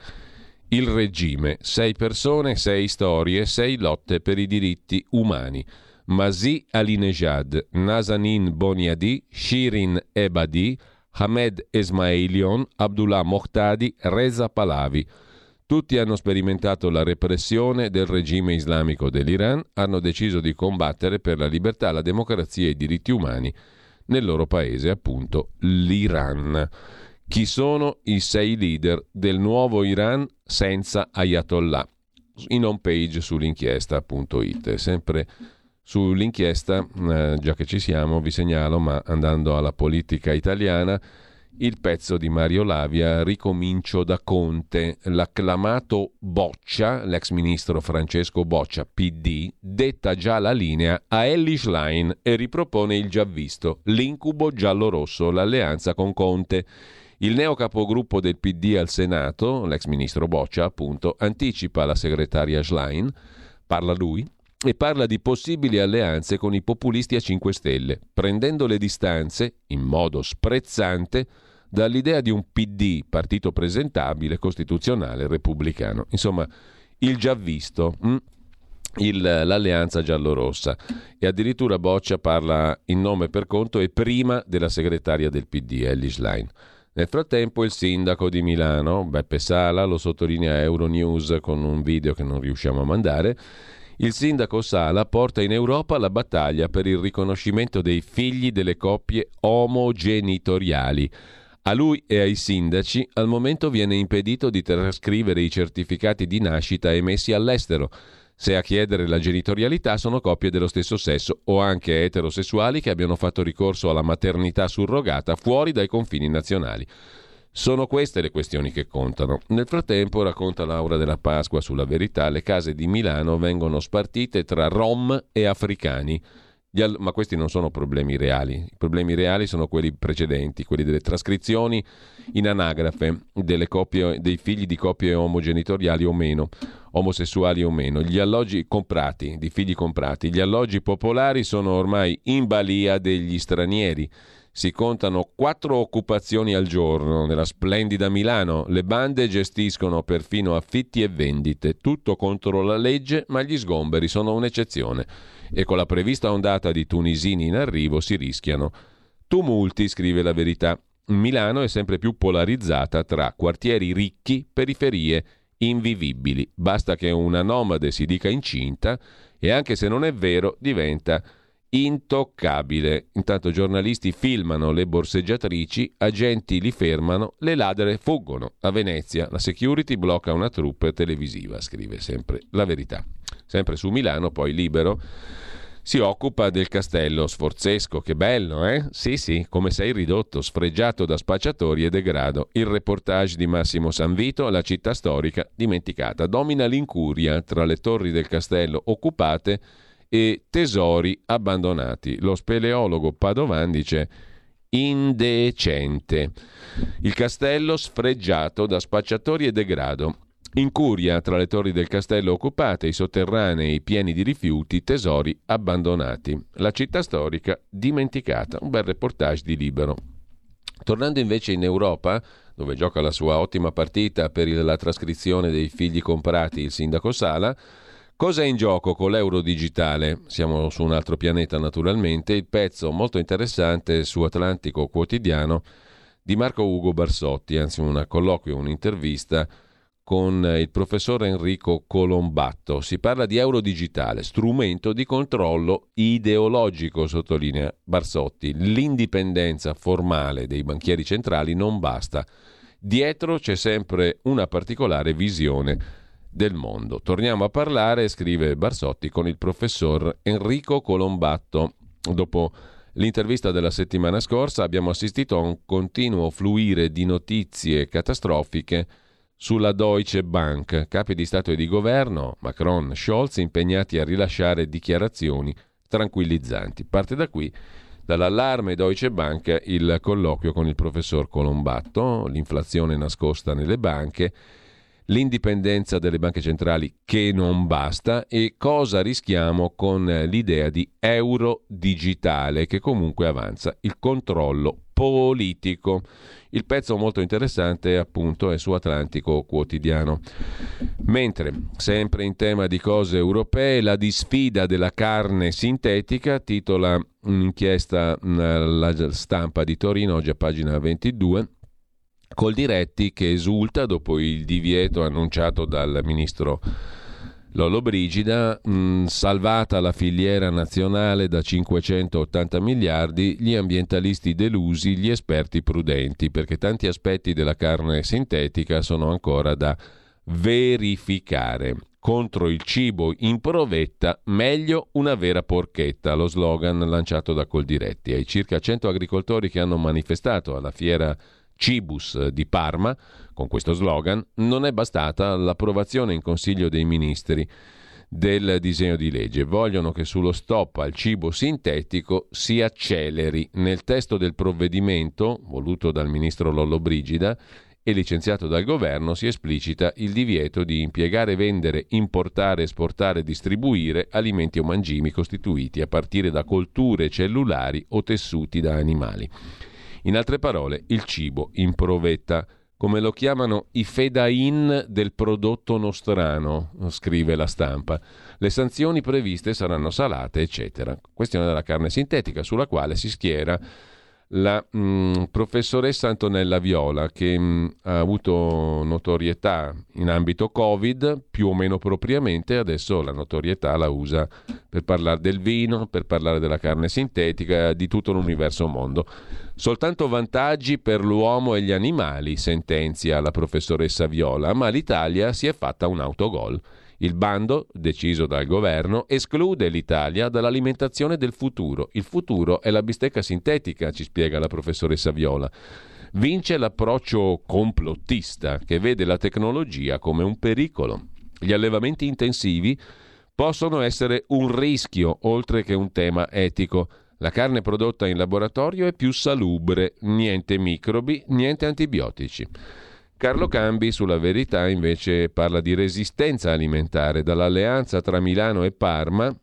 il regime. Sei persone, sei storie, sei lotte per i diritti umani. Masi Alinejad, Nazanin Boniadi, Shirin Ebadi, Hamed Esmailion, Abdullah Mohtadi, Reza Palavi. Tutti hanno sperimentato la repressione del regime islamico dell'Iran, hanno deciso di combattere per la libertà, la democrazia e i diritti umani nel loro paese, appunto l'Iran. Chi sono i sei leader del nuovo Iran senza Ayatollah? In home page sull'inchiesta.it. Sempre sull'inchiesta, eh, già che ci siamo, vi segnalo, ma andando alla politica italiana, il pezzo di Mario Lavia Ricomincio da Conte. L'acclamato Boccia, l'ex ministro Francesco Boccia, PD, detta già la linea a Ellie Schlein e ripropone il già visto, l'incubo giallo-rosso, l'alleanza con Conte. Il neo capogruppo del PD al Senato, l'ex ministro Boccia, appunto, anticipa la segretaria Schlein, parla lui, e parla di possibili alleanze con i populisti a 5 Stelle, prendendo le distanze, in modo sprezzante, dall'idea di un PD, partito presentabile, costituzionale, repubblicano. Insomma, il già visto, hm? il, l'alleanza giallorossa. E addirittura Boccia parla in nome per conto e prima della segretaria del PD, Ellie Schlein. Nel frattempo il sindaco di Milano, Beppe Sala, lo sottolinea Euronews con un video che non riusciamo a mandare, il sindaco Sala porta in Europa la battaglia per il riconoscimento dei figli delle coppie omogenitoriali a lui e ai sindaci al momento viene impedito di trascrivere i certificati di nascita emessi all'estero, se a chiedere la genitorialità sono coppie dello stesso sesso o anche eterosessuali che abbiano fatto ricorso alla maternità surrogata fuori dai confini nazionali. Sono queste le questioni che contano. Nel frattempo, racconta Laura della Pasqua sulla verità, le case di Milano vengono spartite tra rom e africani al- ma questi non sono problemi reali. I problemi reali sono quelli precedenti, quelli delle trascrizioni in anagrafe coppie, dei figli di coppie omogenitoriali o meno, omosessuali o meno, gli alloggi comprati, di figli comprati. Gli alloggi popolari sono ormai in balia degli stranieri. Si contano quattro occupazioni al giorno nella splendida Milano. Le bande gestiscono perfino affitti e vendite. Tutto contro la legge, ma gli sgomberi sono un'eccezione e con la prevista ondata di tunisini in arrivo si rischiano tumulti, scrive la verità. Milano è sempre più polarizzata tra quartieri ricchi, periferie invivibili. Basta che una nomade si dica incinta e anche se non è vero diventa intoccabile. Intanto giornalisti filmano le borseggiatrici, agenti li fermano, le ladre fuggono. A Venezia la security blocca una troupe televisiva, scrive sempre la verità. Sempre su Milano, poi libero si occupa del castello sforzesco. Che bello, eh? Sì, sì, come sei ridotto, sfregiato da spacciatori e degrado. Il reportage di Massimo Sanvito, la città storica dimenticata. Domina l'incuria tra le torri del castello occupate e tesori abbandonati. Lo speleologo Padovan dice indecente. Il castello sfregiato da spacciatori e degrado. Incuria tra le torri del castello occupate, i sotterranei pieni di rifiuti, tesori abbandonati. La città storica dimenticata. Un bel reportage di Libero. Tornando invece in Europa, dove gioca la sua ottima partita per la trascrizione dei figli comprati il sindaco Sala, Cosa è in gioco con l'euro digitale? Siamo su un altro pianeta naturalmente. Il pezzo molto interessante su Atlantico Quotidiano di Marco Ugo Barsotti, anzi un colloquio, un'intervista con il professor Enrico Colombatto. Si parla di euro digitale, strumento di controllo ideologico, sottolinea Barsotti. L'indipendenza formale dei banchieri centrali non basta. Dietro c'è sempre una particolare visione del mondo. Torniamo a parlare, scrive Barsotti, con il professor Enrico Colombatto. Dopo l'intervista della settimana scorsa abbiamo assistito a un continuo fluire di notizie catastrofiche sulla Deutsche Bank, capi di Stato e di Governo, Macron, Scholz, impegnati a rilasciare dichiarazioni tranquillizzanti. Parte da qui, dall'allarme Deutsche Bank, il colloquio con il professor Colombatto, l'inflazione nascosta nelle banche, l'indipendenza delle banche centrali che non basta e cosa rischiamo con l'idea di euro digitale che comunque avanza il controllo politico. Il pezzo molto interessante appunto è su Atlantico Quotidiano. Mentre, sempre in tema di cose europee, la disfida della carne sintetica titola un'inchiesta alla stampa di Torino, oggi a pagina 22, Coldiretti che esulta dopo il divieto annunciato dal ministro Lollo Brigida, mh, salvata la filiera nazionale da 580 miliardi, gli ambientalisti delusi, gli esperti prudenti, perché tanti aspetti della carne sintetica sono ancora da verificare. Contro il cibo in provetta, meglio una vera porchetta, lo slogan lanciato da Coldiretti. Ai circa 100 agricoltori che hanno manifestato alla fiera Cibus di Parma, con questo slogan, non è bastata l'approvazione in Consiglio dei Ministri del disegno di legge. Vogliono che sullo stop al cibo sintetico si acceleri. Nel testo del provvedimento, voluto dal ministro Lollobrigida e licenziato dal governo, si esplicita il divieto di impiegare, vendere, importare, esportare e distribuire alimenti o mangimi costituiti a partire da colture cellulari o tessuti da animali. In altre parole, il cibo in provetta, come lo chiamano i fedain del prodotto nostrano, scrive la stampa. Le sanzioni previste saranno salate, eccetera. Questione della carne sintetica, sulla quale si schiera la mh, mm, professoressa Antonella Viola, che mh, mm, ha avuto notorietà in ambito Covid, più o meno propriamente, adesso la notorietà la usa per parlare del vino, per parlare della carne sintetica, di tutto l'universo mondo. Soltanto vantaggi per l'uomo e gli animali, sentenzia la professoressa Viola, ma l'Italia si è fatta un autogol. Il bando, deciso dal governo, esclude l'Italia dall'alimentazione del futuro. Il futuro è la bistecca sintetica, ci spiega la professoressa Viola. Vince l'approccio complottista che vede la tecnologia come un pericolo. Gli allevamenti intensivi possono essere un rischio oltre che un tema etico. La carne prodotta in laboratorio è più salubre, niente microbi, niente antibiotici. Carlo Cambi sulla verità invece parla di resistenza alimentare dall'alleanza tra Milano e Parma,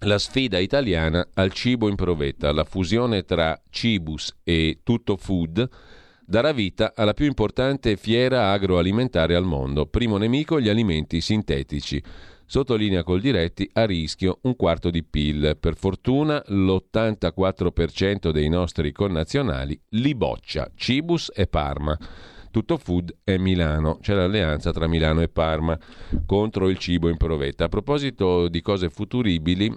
la sfida italiana al cibo in provetta, la fusione tra Cibus e Tutto Food darà vita alla più importante fiera agroalimentare al mondo. Primo nemico gli alimenti sintetici. Sottolinea col diretti a rischio un quarto di PIL. Per fortuna l'84% dei nostri connazionali li boccia Cibus e Parma. Tutto Food è Milano. C'è l'alleanza tra Milano e Parma contro il cibo in provetta. A proposito di cose futuribili,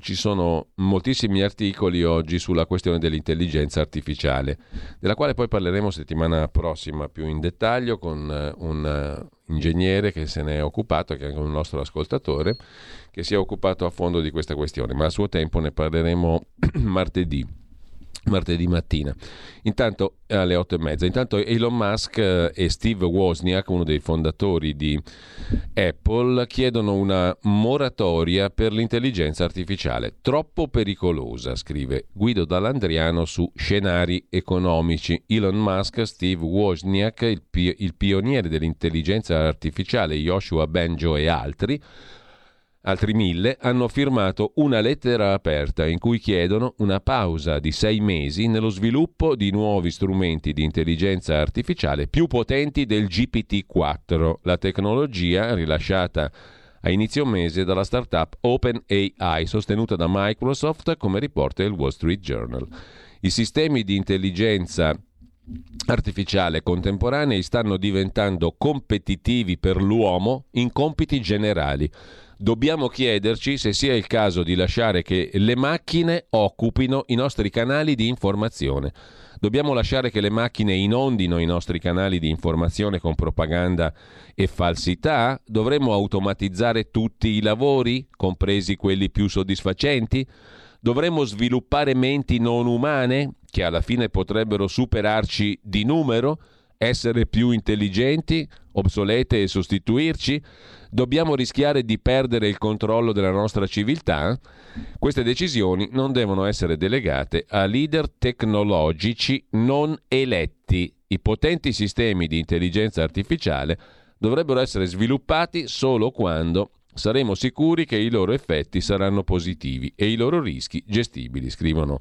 ci sono moltissimi articoli oggi sulla questione dell'intelligenza artificiale, della quale poi parleremo settimana prossima più in dettaglio con uh, un uh, ingegnere che se ne è occupato, che è anche un nostro ascoltatore, che si è occupato a fondo di questa questione, ma a suo tempo ne parleremo martedì martedì mattina. Intanto alle otto e mezza. Intanto Elon Musk eh, e Steve Wozniak, uno dei fondatori di Apple, chiedono una moratoria per l'intelligenza artificiale. Troppo pericolosa, scrive Guido Dallandriano su Scenari economici. Elon Musk, Steve Wozniak, il, pi- il pioniere dell'intelligenza artificiale, Joshua Benjo e altri Altri mille hanno firmato una lettera aperta in cui chiedono una pausa di sei mesi nello sviluppo di nuovi strumenti di intelligenza artificiale più potenti del GPT-4, la tecnologia rilasciata a inizio mese dalla startup OpenAI, sostenuta da Microsoft, come riporta il Wall Street Journal. I sistemi di intelligenza artificiale contemporanei stanno diventando competitivi per l'uomo in compiti generali dobbiamo chiederci se sia il caso di lasciare che le macchine occupino i nostri canali di informazione. Dobbiamo lasciare che le macchine inondino i nostri canali di informazione con propaganda e falsità? Dovremmo automatizzare tutti i lavori, compresi quelli più soddisfacenti? Dovremmo sviluppare menti non umane, che alla fine potrebbero superarci di numero? Essere più intelligenti, obsolete e sostituirci? Dobbiamo rischiare di perdere il controllo della nostra civiltà? Queste decisioni non devono essere delegate a leader tecnologici non eletti. I potenti sistemi di intelligenza artificiale dovrebbero essere sviluppati solo quando saremo sicuri che i loro effetti saranno positivi e i loro rischi gestibili, scrivono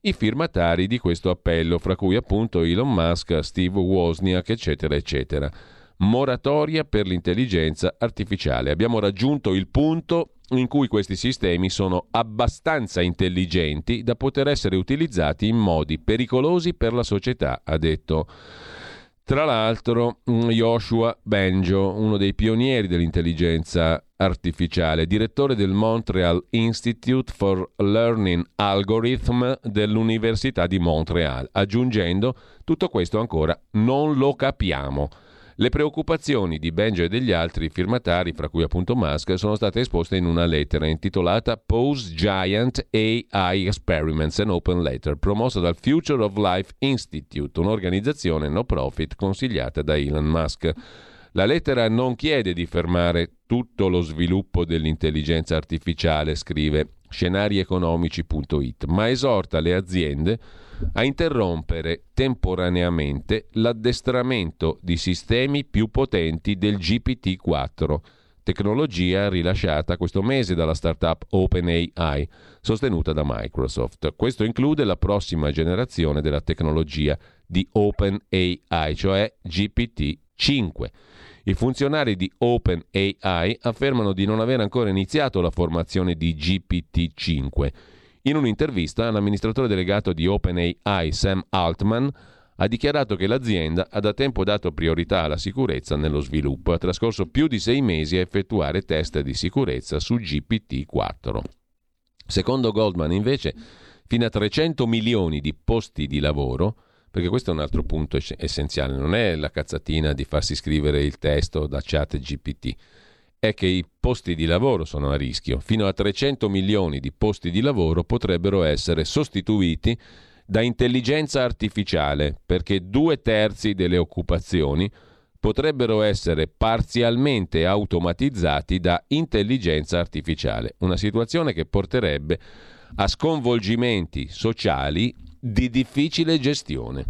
i firmatari di questo appello, fra cui appunto Elon Musk, Steve Wozniak, eccetera, eccetera moratoria per l'intelligenza artificiale. Abbiamo raggiunto il punto in cui questi sistemi sono abbastanza intelligenti da poter essere utilizzati in modi pericolosi per la società, ha detto. Tra l'altro, mm, Joshua Benjo, uno dei pionieri dell'intelligenza artificiale, direttore del Montreal Institute for Learning Algorithm dell'Università di Montreal, aggiungendo tutto questo ancora non lo capiamo. Le preoccupazioni di Benjo e degli altri firmatari, fra cui appunto Musk, sono state esposte in una lettera intitolata Pose Giant AI Experiments, an Open Letter, promossa dal Future of Life Institute, un'organizzazione no profit consigliata da Elon Musk. La lettera non chiede di fermare tutto lo sviluppo dell'intelligenza artificiale, scrive scenarieconomici.it, ma esorta le aziende a interrompere temporaneamente l'addestramento di sistemi più potenti del GPT-4, tecnologia rilasciata questo mese dalla startup OpenAI, sostenuta da Microsoft. Questo include la prossima generazione della tecnologia di OpenAI, cioè GPT-5. I funzionari di OpenAI affermano di non aver ancora iniziato la formazione di GPT-5 in un'intervista, l'amministratore delegato di OpenAI, Sam Altman, ha dichiarato che l'azienda ha da tempo dato priorità alla sicurezza nello sviluppo e ha trascorso più di sei mesi a effettuare test di sicurezza su GPT-4. Secondo Goldman, invece, fino a 300 milioni di posti di lavoro, perché questo è un altro punto essenziale, non è la cazzatina di farsi scrivere il testo da chat GPT è che i posti di lavoro sono a rischio. Fino a 300 milioni di posti di lavoro potrebbero essere sostituiti da intelligenza artificiale, perché due terzi delle occupazioni potrebbero essere parzialmente automatizzati da intelligenza artificiale, una situazione che porterebbe a sconvolgimenti sociali di difficile gestione.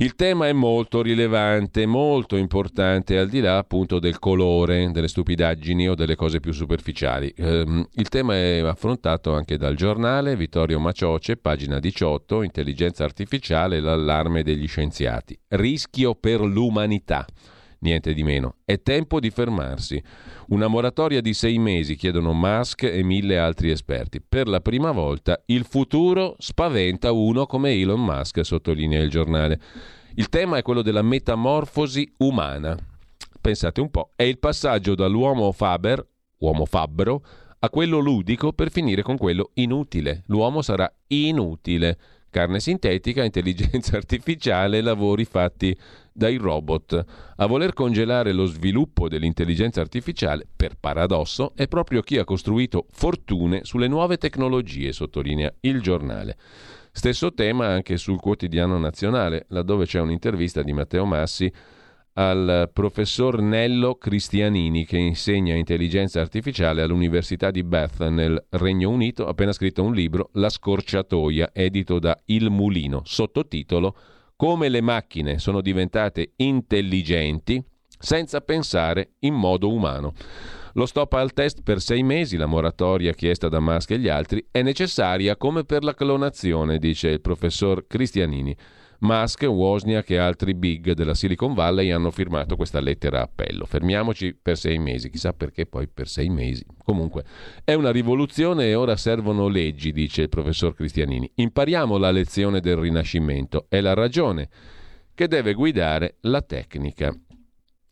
Il tema è molto rilevante, molto importante, al di là appunto del colore, delle stupidaggini o delle cose più superficiali. Um, il tema è affrontato anche dal giornale Vittorio Macioce, pagina 18, Intelligenza artificiale, l'allarme degli scienziati. Rischio per l'umanità niente di meno. È tempo di fermarsi. Una moratoria di sei mesi, chiedono Musk e mille altri esperti. Per la prima volta il futuro spaventa uno come Elon Musk, sottolinea il giornale. Il tema è quello della metamorfosi umana. Pensate un po', è il passaggio dall'uomo Faber, uomo fabbro, a quello ludico per finire con quello inutile. L'uomo sarà inutile. Carne sintetica, intelligenza artificiale, lavori fatti dai robot. A voler congelare lo sviluppo dell'intelligenza artificiale, per paradosso, è proprio chi ha costruito fortune sulle nuove tecnologie, sottolinea il giornale. Stesso tema anche sul quotidiano nazionale, laddove c'è un'intervista di Matteo Massi al professor Nello Cristianini che insegna intelligenza artificiale all'Università di Bath nel Regno Unito, ha appena scritto un libro, La scorciatoia, edito da Il Mulino, sottotitolo Come le macchine sono diventate intelligenti senza pensare in modo umano. Lo stop al test per sei mesi, la moratoria chiesta da Musk e gli altri, è necessaria come per la clonazione, dice il professor Cristianini. Musk, Wozniak e altri big della Silicon Valley hanno firmato questa lettera appello. Fermiamoci per sei mesi, chissà perché poi per sei mesi. Comunque, è una rivoluzione e ora servono leggi, dice il professor Cristianini. Impariamo la lezione del Rinascimento, è la ragione che deve guidare la tecnica,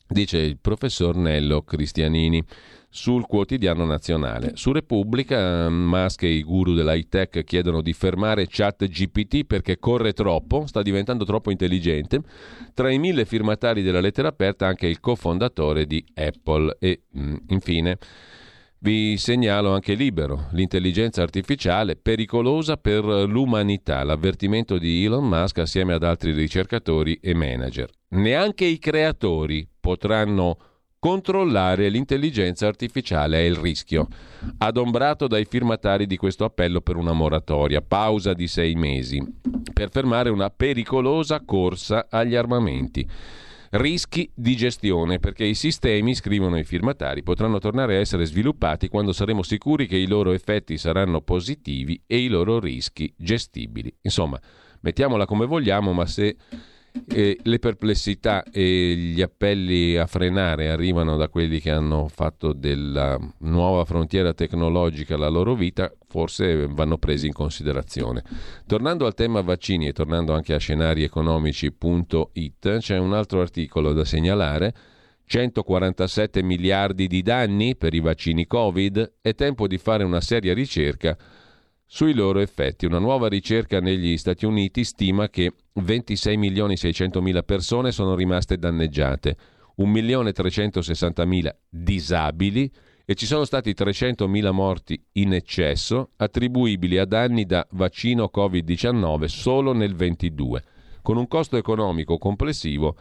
dice il professor Nello Cristianini sul quotidiano nazionale. Su Repubblica, Musk e i guru dell'high tech chiedono di fermare chat GPT perché corre troppo, sta diventando troppo intelligente. Tra i mille firmatari della lettera aperta anche il cofondatore di Apple. E mm, infine vi segnalo anche Libero, l'intelligenza artificiale pericolosa per l'umanità, l'avvertimento di Elon Musk assieme ad altri ricercatori e manager. Neanche i creatori potranno Controllare l'intelligenza artificiale è il rischio. Adombrato dai firmatari di questo appello per una moratoria, pausa di sei mesi, per fermare una pericolosa corsa agli armamenti. Rischi di gestione, perché i sistemi, scrivono i firmatari, potranno tornare a essere sviluppati quando saremo sicuri che i loro effetti saranno positivi e i loro rischi gestibili. Insomma, mettiamola come vogliamo, ma se e le perplessità e gli appelli a frenare arrivano da quelli che hanno fatto della nuova frontiera tecnologica la loro vita, forse vanno presi in considerazione. Tornando al tema vaccini e tornando anche a scenarieconomici.it, c'è un altro articolo da segnalare. 147 miliardi di danni per i vaccini Covid, è tempo di fare una seria ricerca sui loro effetti. Una nuova ricerca negli Stati Uniti stima che 26 milioni 600 mila persone sono rimaste danneggiate, 1 milione 360 mila disabili e ci sono stati 300 mila morti in eccesso attribuibili a danni da vaccino Covid-19 solo nel 22, con un costo economico complessivo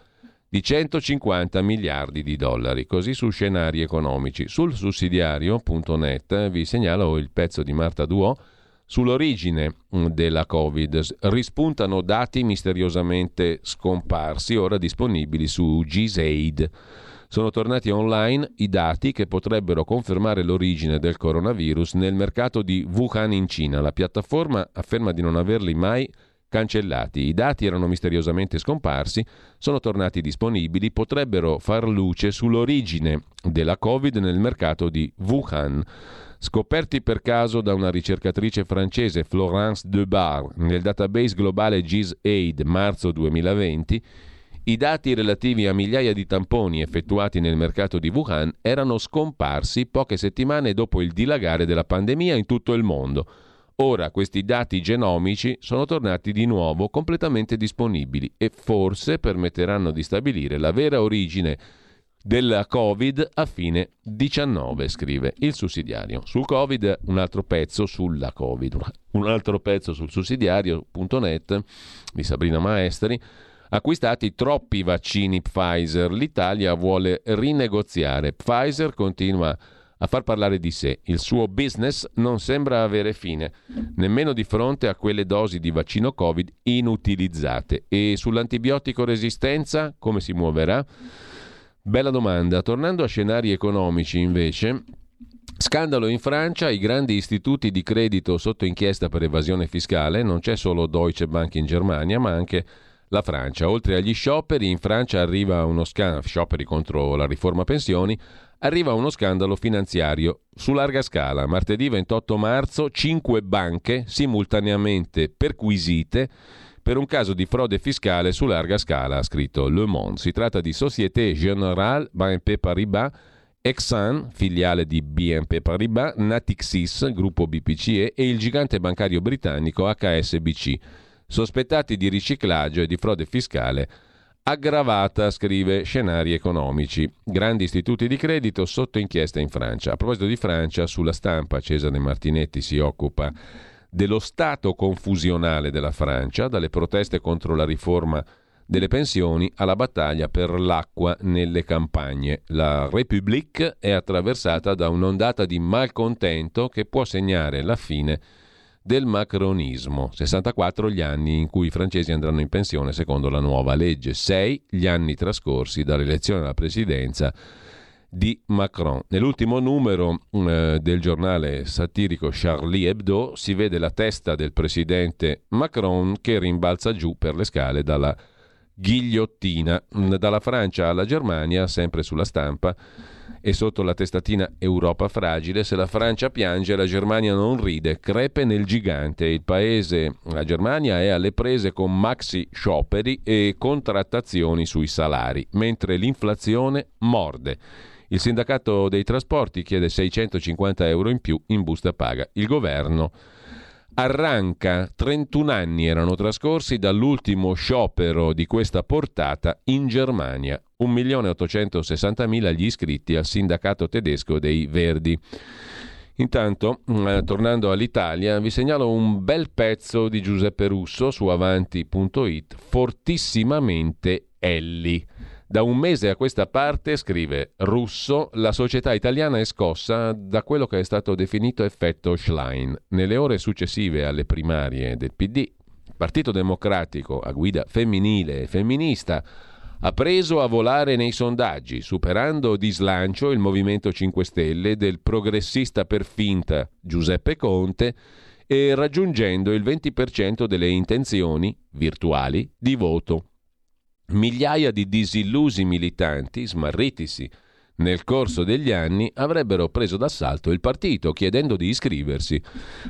di 150 miliardi di dollari, così su scenari economici. Sul sussidiario.net vi segnalo il pezzo di Marta Duò Sull'origine mm, della Covid rispuntano dati misteriosamente scomparsi, ora disponibili su GSAID. Sono tornati online i dati che potrebbero confermare l'origine del coronavirus nel mercato di Wuhan in Cina. La piattaforma afferma di non averli mai cancellati. I dati erano misteriosamente scomparsi, sono tornati disponibili, potrebbero far luce sull'origine della Covid nel mercato di Wuhan. Scoperti per caso da una ricercatrice francese, Florence Debar, nel database globale GIS-AID marzo 2020, i dati relativi a migliaia di tamponi effettuati nel mercato di Wuhan erano scomparsi poche settimane dopo il dilagare della pandemia in tutto il mondo. Ora questi dati genomici sono tornati di nuovo completamente disponibili e forse permetteranno di stabilire la vera origine della Covid a fine 19, scrive il sussidiario. Sul Covid un altro pezzo sulla Covid, un altro pezzo sul sussidiario.net di Sabrina Maestri. Acquistati troppi vaccini Pfizer, l'Italia vuole rinegoziare. Pfizer continua a far parlare di sé. Il suo business non sembra avere fine, nemmeno di fronte a quelle dosi di vaccino Covid inutilizzate. E sull'antibiotico resistenza come si muoverà? Bella domanda. Tornando a scenari economici, invece, Scandalo in Francia, i grandi istituti di credito sotto inchiesta per evasione fiscale, non c'è solo Deutsche Bank in Germania, ma anche la Francia. Oltre agli scioperi, in Francia arriva uno scandalo, scioperi contro la riforma pensioni, arriva uno scandalo finanziario su larga scala. Martedì 28 marzo, cinque banche simultaneamente perquisite per un caso di frode fiscale su larga scala, ha scritto Le Monde. Si tratta di Société Générale BNP Paribas, Exxon, filiale di BNP Paribas, Natixis, gruppo BPCE e il gigante bancario britannico HSBC, sospettati di riciclaggio e di frode fiscale aggravata, scrive Scenari economici. Grandi istituti di credito sotto inchiesta in Francia. A proposito di Francia, sulla stampa Cesare Martinetti si occupa dello stato confusionale della Francia, dalle proteste contro la riforma delle pensioni alla battaglia per l'acqua nelle campagne. La République è attraversata da un'ondata di malcontento che può segnare la fine del macronismo. 64 gli anni in cui i francesi andranno in pensione secondo la nuova legge, 6 gli anni trascorsi dall'elezione alla presidenza di Macron. Nell'ultimo numero eh, del giornale satirico Charlie Hebdo si vede la testa del presidente Macron che rimbalza giù per le scale dalla ghigliottina. Dalla Francia alla Germania, sempre sulla stampa, e sotto la testatina Europa fragile, se la Francia piange la Germania non ride, crepe nel gigante. Il paese, la Germania, è alle prese con maxi scioperi e contrattazioni sui salari, mentre l'inflazione morde. Il sindacato dei trasporti chiede 650 euro in più in busta paga. Il governo arranca 31 anni erano trascorsi dall'ultimo sciopero di questa portata in Germania. 1.860.000 gli iscritti al sindacato tedesco dei Verdi. Intanto, eh, tornando all'Italia, vi segnalo un bel pezzo di Giuseppe Russo su avanti.it, fortissimamente Elli. Da un mese a questa parte, scrive Russo, la società italiana è scossa da quello che è stato definito effetto Schlein. Nelle ore successive alle primarie del PD, Partito Democratico a guida femminile e femminista ha preso a volare nei sondaggi, superando di slancio il Movimento 5 Stelle del progressista per finta Giuseppe Conte e raggiungendo il 20% delle intenzioni virtuali di voto. Migliaia di disillusi militanti, smarritisi nel corso degli anni, avrebbero preso d'assalto il partito chiedendo di iscriversi,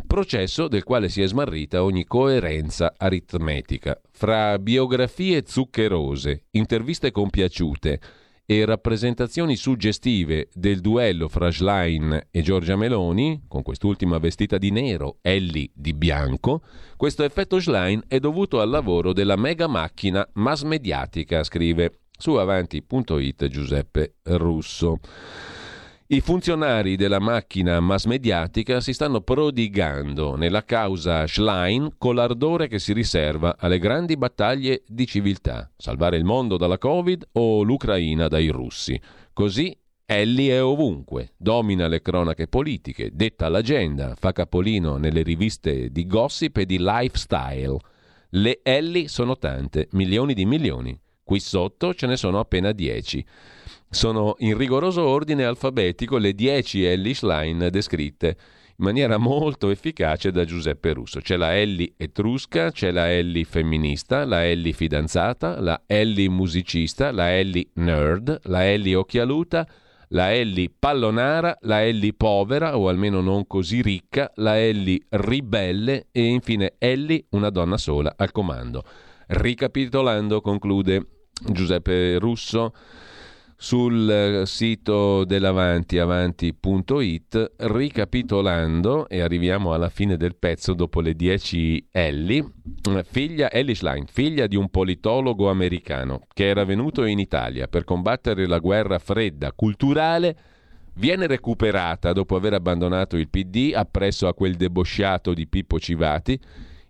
processo del quale si è smarrita ogni coerenza aritmetica. Fra biografie zuccherose, interviste compiaciute, e rappresentazioni suggestive del duello fra Schlein e Giorgia Meloni, con quest'ultima vestita di nero, Ellie di bianco, questo effetto Schlein è dovuto al lavoro della mega macchina mass mediatica, scrive su avanti.it Giuseppe Russo. I funzionari della macchina mass mediatica si stanno prodigando nella causa Schlein con l'ardore che si riserva alle grandi battaglie di civiltà, salvare il mondo dalla Covid o l'Ucraina dai russi. Così Ellie è ovunque, domina le cronache politiche, detta l'agenda, fa capolino nelle riviste di gossip e di lifestyle. Le Ellie sono tante, milioni di milioni. Qui sotto ce ne sono appena dieci. Sono in rigoroso ordine alfabetico le 10 Ellis line descritte in maniera molto efficace da Giuseppe Russo. C'è la Ellie etrusca, c'è la Ellie femminista, la Ellie fidanzata, la Ellie musicista, la Ellie nerd, la Ellie occhialuta, la Ellie pallonara, la Ellie povera o almeno non così ricca, la Ellie ribelle e infine Ellie una donna sola al comando. Ricapitolando, conclude Giuseppe Russo, sul eh, sito dell'Avanti, avanti.it, ricapitolando, e arriviamo alla fine del pezzo dopo le 10 Ellie, figlia, Ellie Schlein, figlia di un politologo americano che era venuto in Italia per combattere la guerra fredda culturale, viene recuperata dopo aver abbandonato il PD appresso a quel debosciato di Pippo Civati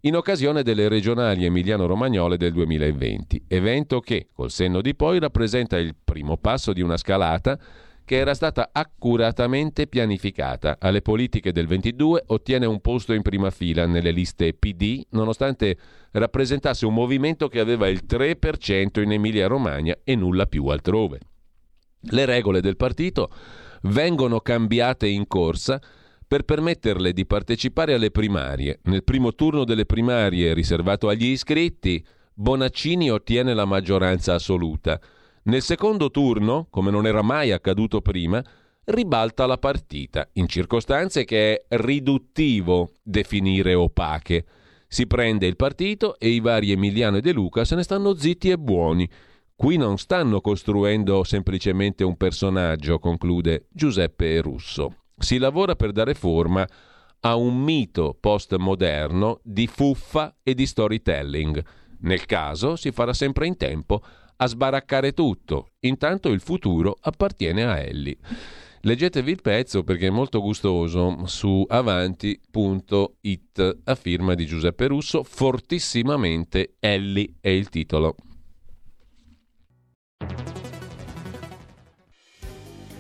in occasione delle regionali emiliano-romagnole del 2020, evento che, col senno di poi, rappresenta il primo passo di una scalata che era stata accuratamente pianificata. Alle politiche del 22 ottiene un posto in prima fila nelle liste PD, nonostante rappresentasse un movimento che aveva il 3% in Emilia-Romagna e nulla più altrove. Le regole del partito vengono cambiate in corsa per permetterle di partecipare alle primarie. Nel primo turno delle primarie riservato agli iscritti, Bonaccini ottiene la maggioranza assoluta. Nel secondo turno, come non era mai accaduto prima, ribalta la partita, in circostanze che è riduttivo definire opache. Si prende il partito e i vari Emiliano e De Luca se ne stanno zitti e buoni. Qui non stanno costruendo semplicemente un personaggio, conclude Giuseppe Russo si lavora per dare forma a un mito postmoderno di fuffa e di storytelling. Nel caso si farà sempre in tempo a sbaraccare tutto. Intanto il futuro appartiene a Ellie. Leggetevi il pezzo perché è molto gustoso su avanti.it a firma di Giuseppe Russo, fortissimamente Ellie è il titolo.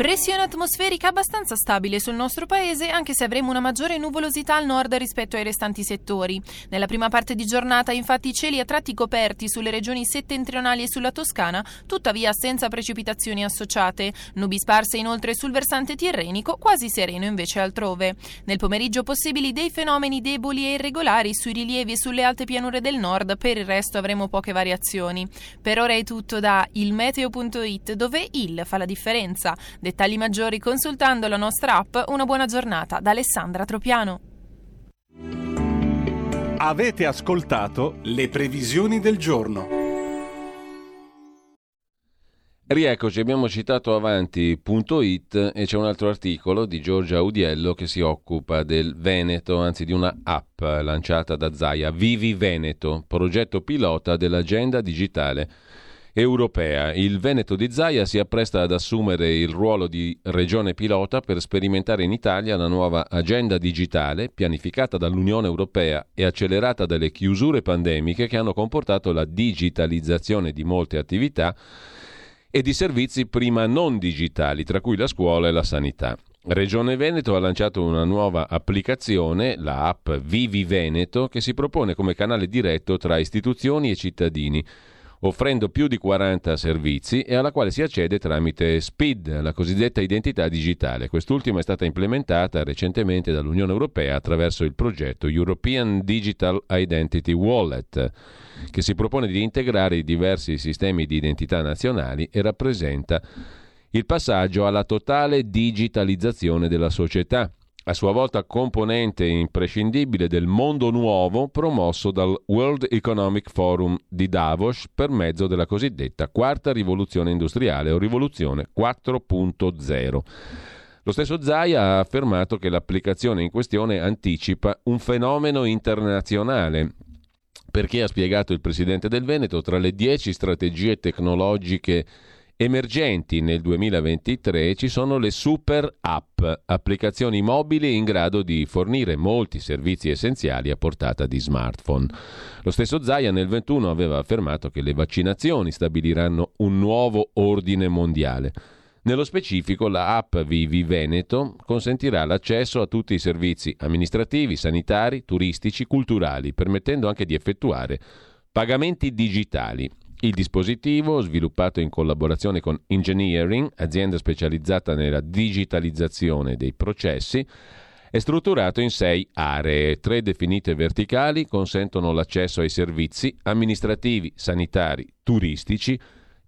Pressione atmosferica abbastanza stabile sul nostro paese, anche se avremo una maggiore nuvolosità al nord rispetto ai restanti settori. Nella prima parte di giornata, infatti, cieli a tratti coperti sulle regioni settentrionali e sulla Toscana, tuttavia senza precipitazioni associate. Nubi sparse inoltre sul versante tirrenico, quasi sereno invece altrove. Nel pomeriggio possibili dei fenomeni deboli e irregolari sui rilievi e sulle alte pianure del nord, per il resto avremo poche variazioni. Per ora è tutto da ilmeteo.it, dove il fa la differenza. Dettagli maggiori consultando la nostra app. Una buona giornata da Alessandra Tropiano. Avete ascoltato le previsioni del giorno. Rieccoci, abbiamo citato avanti.it e c'è un altro articolo di Giorgia Audiello che si occupa del Veneto, anzi di una app lanciata da Zaia, Vivi Veneto, progetto pilota dell'agenda digitale europea. Il Veneto di Zaia si appresta ad assumere il ruolo di regione pilota per sperimentare in Italia la nuova agenda digitale pianificata dall'Unione Europea e accelerata dalle chiusure pandemiche che hanno comportato la digitalizzazione di molte attività e di servizi prima non digitali, tra cui la scuola e la sanità. Regione Veneto ha lanciato una nuova applicazione, la app Vivi Veneto, che si propone come canale diretto tra istituzioni e cittadini offrendo più di 40 servizi e alla quale si accede tramite SPID, la cosiddetta identità digitale. Quest'ultima è stata implementata recentemente dall'Unione Europea attraverso il progetto European Digital Identity Wallet, che si propone di integrare i diversi sistemi di identità nazionali e rappresenta il passaggio alla totale digitalizzazione della società a sua volta componente imprescindibile del mondo nuovo promosso dal World Economic Forum di Davos per mezzo della cosiddetta quarta rivoluzione industriale o rivoluzione 4.0. Lo stesso Zai ha affermato che l'applicazione in questione anticipa un fenomeno internazionale perché ha spiegato il presidente del Veneto tra le dieci strategie tecnologiche Emergenti nel 2023 ci sono le super app, applicazioni mobili in grado di fornire molti servizi essenziali a portata di smartphone. Lo stesso Zaia nel 2021 aveva affermato che le vaccinazioni stabiliranno un nuovo ordine mondiale. Nello specifico, la app Vivi Veneto consentirà l'accesso a tutti i servizi amministrativi, sanitari, turistici, culturali, permettendo anche di effettuare pagamenti digitali il dispositivo, sviluppato in collaborazione con Engineering, azienda specializzata nella digitalizzazione dei processi, è strutturato in sei aree. Tre definite verticali consentono l'accesso ai servizi amministrativi, sanitari, turistici,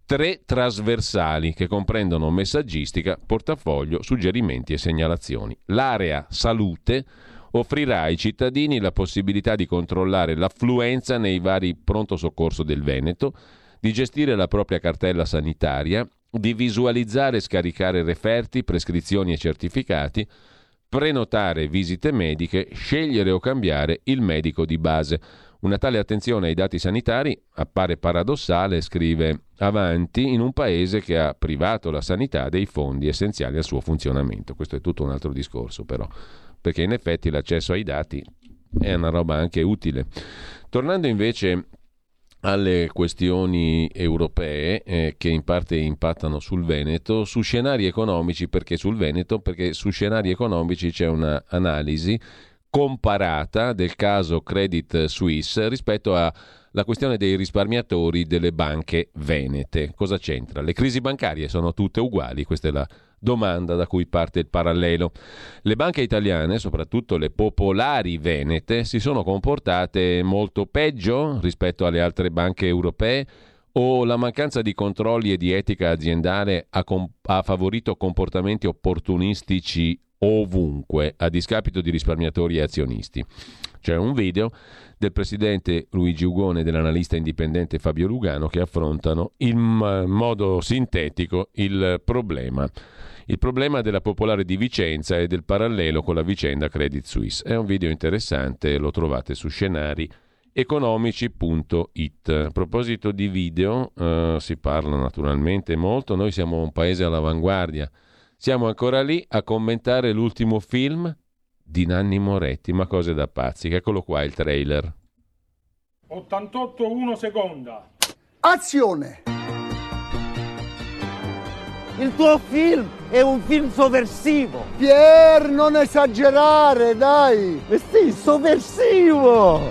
tre trasversali che comprendono messaggistica, portafoglio, suggerimenti e segnalazioni. L'area salute offrirà ai cittadini la possibilità di controllare l'affluenza nei vari pronto soccorso del Veneto, di gestire la propria cartella sanitaria, di visualizzare e scaricare referti, prescrizioni e certificati, prenotare visite mediche, scegliere o cambiare il medico di base. Una tale attenzione ai dati sanitari appare paradossale, scrive Avanti, in un paese che ha privato la sanità dei fondi essenziali al suo funzionamento. Questo è tutto un altro discorso però, perché in effetti l'accesso ai dati è una roba anche utile. Tornando invece alle questioni europee eh, che in parte impattano sul Veneto, su scenari economici, perché sul Veneto? Perché su scenari economici c'è un'analisi comparata del caso Credit Suisse rispetto alla questione dei risparmiatori delle banche venete. Cosa c'entra? Le crisi bancarie sono tutte uguali, questa è la domanda da cui parte il parallelo. Le banche italiane, soprattutto le popolari venete, si sono comportate molto peggio rispetto alle altre banche europee o la mancanza di controlli e di etica aziendale ha, comp- ha favorito comportamenti opportunistici ovunque, a discapito di risparmiatori e azionisti. C'è un video del presidente Luigi Ugone e dell'analista indipendente Fabio Lugano che affrontano in modo sintetico il problema. Il problema della popolare di Vicenza e del parallelo con la vicenda Credit Suisse. È un video interessante, lo trovate su scenari economici.it. A proposito di video, eh, si parla naturalmente molto, noi siamo un paese all'avanguardia siamo ancora lì a commentare l'ultimo film di Nanni Moretti, ma cose da pazzi. Eccolo qua il trailer. 88 1 seconda. Azione! Il tuo film è un film sovversivo. Pier, non esagerare, dai! Eh sì, sovversivo!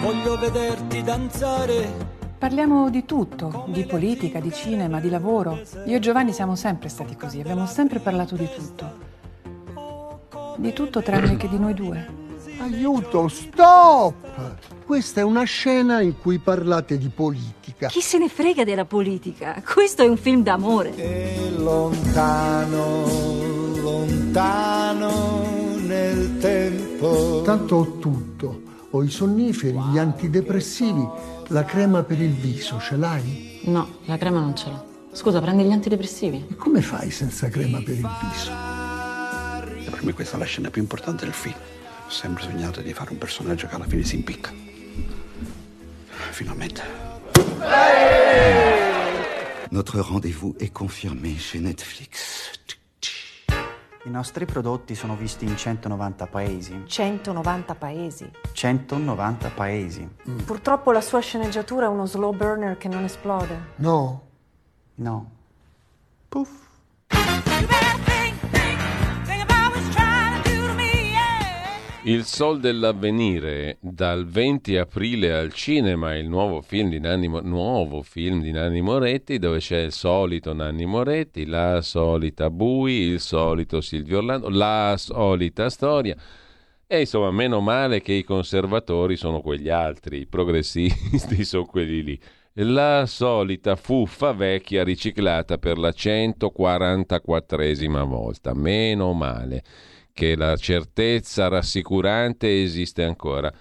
Voglio vederti danzare Parliamo di tutto, di politica, di cinema, di lavoro. Io e Giovanni siamo sempre stati così, abbiamo sempre parlato di tutto. Di tutto tranne che di noi due. Aiuto, stop! Questa è una scena in cui parlate di politica. Chi se ne frega della politica? Questo è un film d'amore. E lontano, lontano nel tempo. Tanto ho tutto. Ho i sonniferi, gli antidepressivi la crema per il viso ce l'hai? No, la crema non ce l'ho. Scusa, prendi gli antidepressivi? E come fai senza crema per il viso? E per me questa è la scena più importante del film. Ho sempre sognato di fare un personaggio che alla fine si impicca. Finalmente. Notre rendez-vous est confirmé chez Netflix. I nostri prodotti sono visti in 190 paesi. 190 paesi? 190 paesi. Mm. Purtroppo la sua sceneggiatura è uno slow burner che non esplode. No. No. Puff. Il Sol dell'Avvenire, dal 20 aprile al cinema, il nuovo film di Nanni, nuovo film di Nanni Moretti, dove c'è il solito Nanni Moretti, la solita Bui, il solito Silvio Orlando, la solita storia. E insomma, meno male che i conservatori sono quegli altri, i progressisti sono quelli lì. La solita fuffa vecchia riciclata per la 144esima volta, meno male che la certezza rassicurante esiste ancora.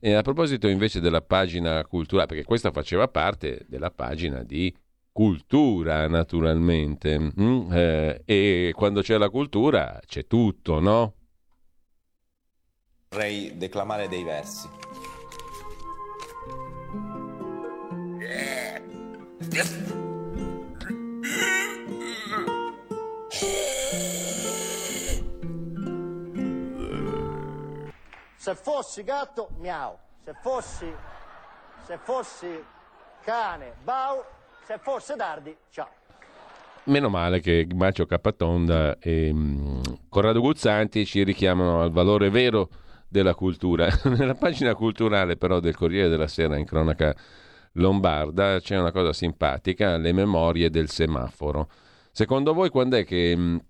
E a proposito invece della pagina culturale, perché questa faceva parte della pagina di cultura naturalmente, mm? eh, e quando c'è la cultura c'è tutto, no? Vorrei declamare dei versi. Yeah. Se fossi gatto, miau. Se fossi, se fossi cane, bau. Se fosse Dardi, ciao. Meno male che Macio Capatonda e um, Corrado Guzzanti ci richiamano al valore vero della cultura. Nella pagina culturale però del Corriere della Sera in cronaca lombarda c'è una cosa simpatica, le memorie del semaforo. Secondo voi quando è che um,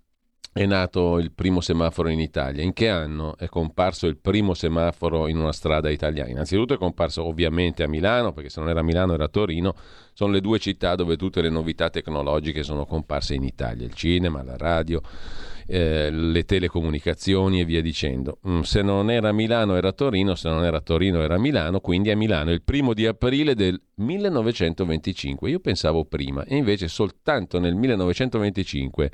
è nato il primo semaforo in Italia. In che anno è comparso il primo semaforo in una strada italiana? Innanzitutto è comparso ovviamente a Milano, perché se non era Milano era Torino. Sono le due città dove tutte le novità tecnologiche sono comparse in Italia, il cinema, la radio, eh, le telecomunicazioni e via dicendo. Mm, se non era Milano era Torino, se non era Torino era Milano, quindi a Milano il primo di aprile del 1925. Io pensavo prima, e invece soltanto nel 1925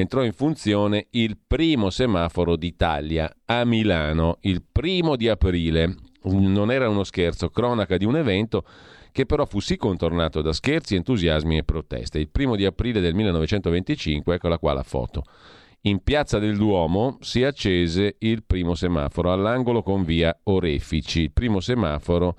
entrò in funzione il primo semaforo d'Italia a Milano, il primo di aprile. Non era uno scherzo, cronaca di un evento che però fu sì contornato da scherzi, entusiasmi e proteste. Il primo di aprile del 1925, eccola qua la foto. In piazza del Duomo si accese il primo semaforo all'angolo con via Orefici, il primo semaforo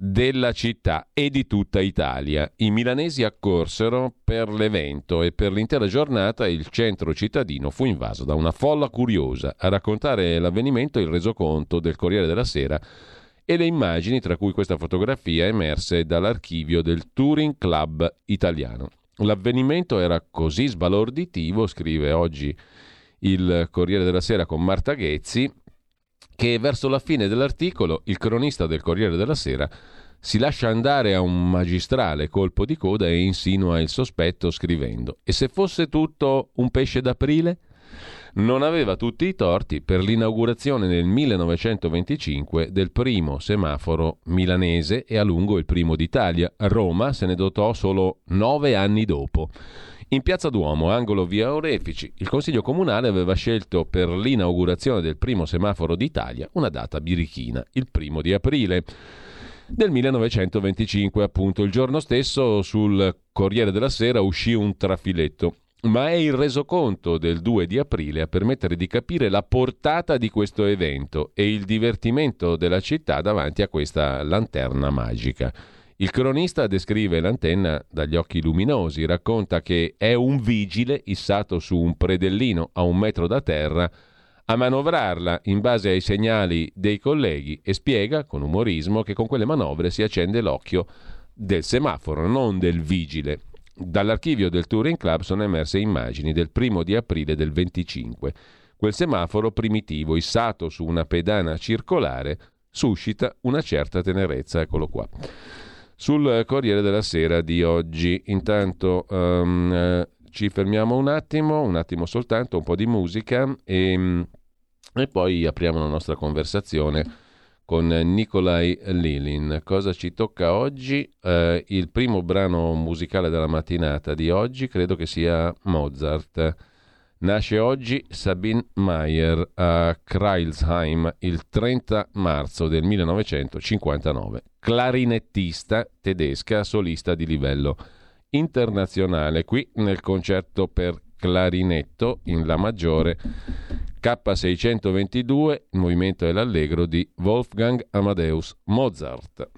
della città e di tutta Italia. I milanesi accorsero per l'evento e per l'intera giornata il centro cittadino fu invaso da una folla curiosa. A raccontare l'avvenimento il resoconto del Corriere della Sera e le immagini, tra cui questa fotografia, emerse dall'archivio del Touring Club italiano. L'avvenimento era così sbalorditivo, scrive oggi il Corriere della Sera con Marta Ghezzi, che verso la fine dell'articolo il cronista del Corriere della Sera si lascia andare a un magistrale colpo di coda e insinua il sospetto scrivendo E se fosse tutto un pesce d'aprile? Non aveva tutti i torti per l'inaugurazione nel 1925 del primo semaforo milanese e a lungo il primo d'Italia. Roma se ne dotò solo nove anni dopo. In Piazza Duomo, angolo via Orefici, il Consiglio Comunale aveva scelto per l'inaugurazione del primo semaforo d'Italia una data birichina, il primo di aprile del 1925, appunto. Il giorno stesso sul Corriere della Sera uscì un trafiletto. Ma è il resoconto del 2 di aprile a permettere di capire la portata di questo evento e il divertimento della città davanti a questa lanterna magica. Il cronista descrive l'antenna dagli occhi luminosi, racconta che è un vigile issato su un predellino a un metro da terra a manovrarla in base ai segnali dei colleghi e spiega con umorismo che con quelle manovre si accende l'occhio del semaforo, non del vigile. Dall'archivio del Touring Club sono emerse immagini del primo di aprile del 25. Quel semaforo primitivo issato su una pedana circolare suscita una certa tenerezza, eccolo qua sul Corriere della Sera di oggi. Intanto um, ci fermiamo un attimo, un attimo soltanto, un po' di musica e, e poi apriamo la nostra conversazione con Nikolai Lilin. Cosa ci tocca oggi? Eh, il primo brano musicale della mattinata di oggi credo che sia Mozart. Nasce oggi Sabine Mayer a Kreilsheim il 30 marzo del 1959 clarinettista tedesca solista di livello internazionale. Qui nel concerto per clarinetto in La maggiore K622, il movimento è l'allegro di Wolfgang Amadeus Mozart.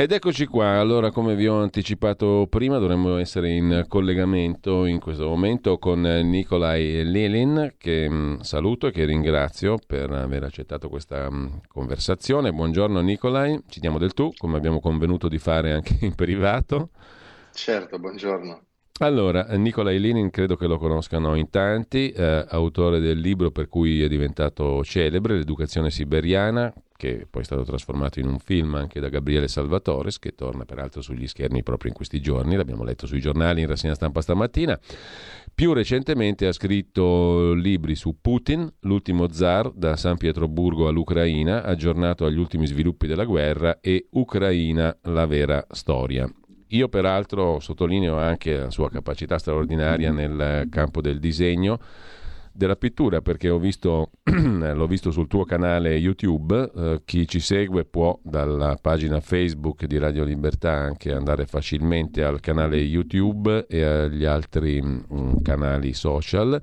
Ed eccoci qua, allora come vi ho anticipato prima dovremmo essere in collegamento in questo momento con Nikolai Lilin che mm, saluto e che ringrazio per aver accettato questa mm, conversazione. Buongiorno Nikolai, ci diamo del tu come abbiamo convenuto di fare anche in privato. Certo, buongiorno. Allora, Nicola Ilinin credo che lo conoscano in tanti, eh, autore del libro per cui è diventato celebre, L'educazione siberiana, che poi è stato trasformato in un film anche da Gabriele Salvatores, che torna peraltro sugli schermi proprio in questi giorni, l'abbiamo letto sui giornali in rassegna stampa stamattina. Più recentemente ha scritto libri su Putin, l'ultimo zar da San Pietroburgo all'Ucraina, aggiornato agli ultimi sviluppi della guerra, e Ucraina, la vera storia. Io peraltro sottolineo anche la sua capacità straordinaria nel campo del disegno, della pittura, perché ho visto, l'ho visto sul tuo canale YouTube, eh, chi ci segue può dalla pagina Facebook di Radio Libertà anche andare facilmente al canale YouTube e agli altri mh, mm, canali social.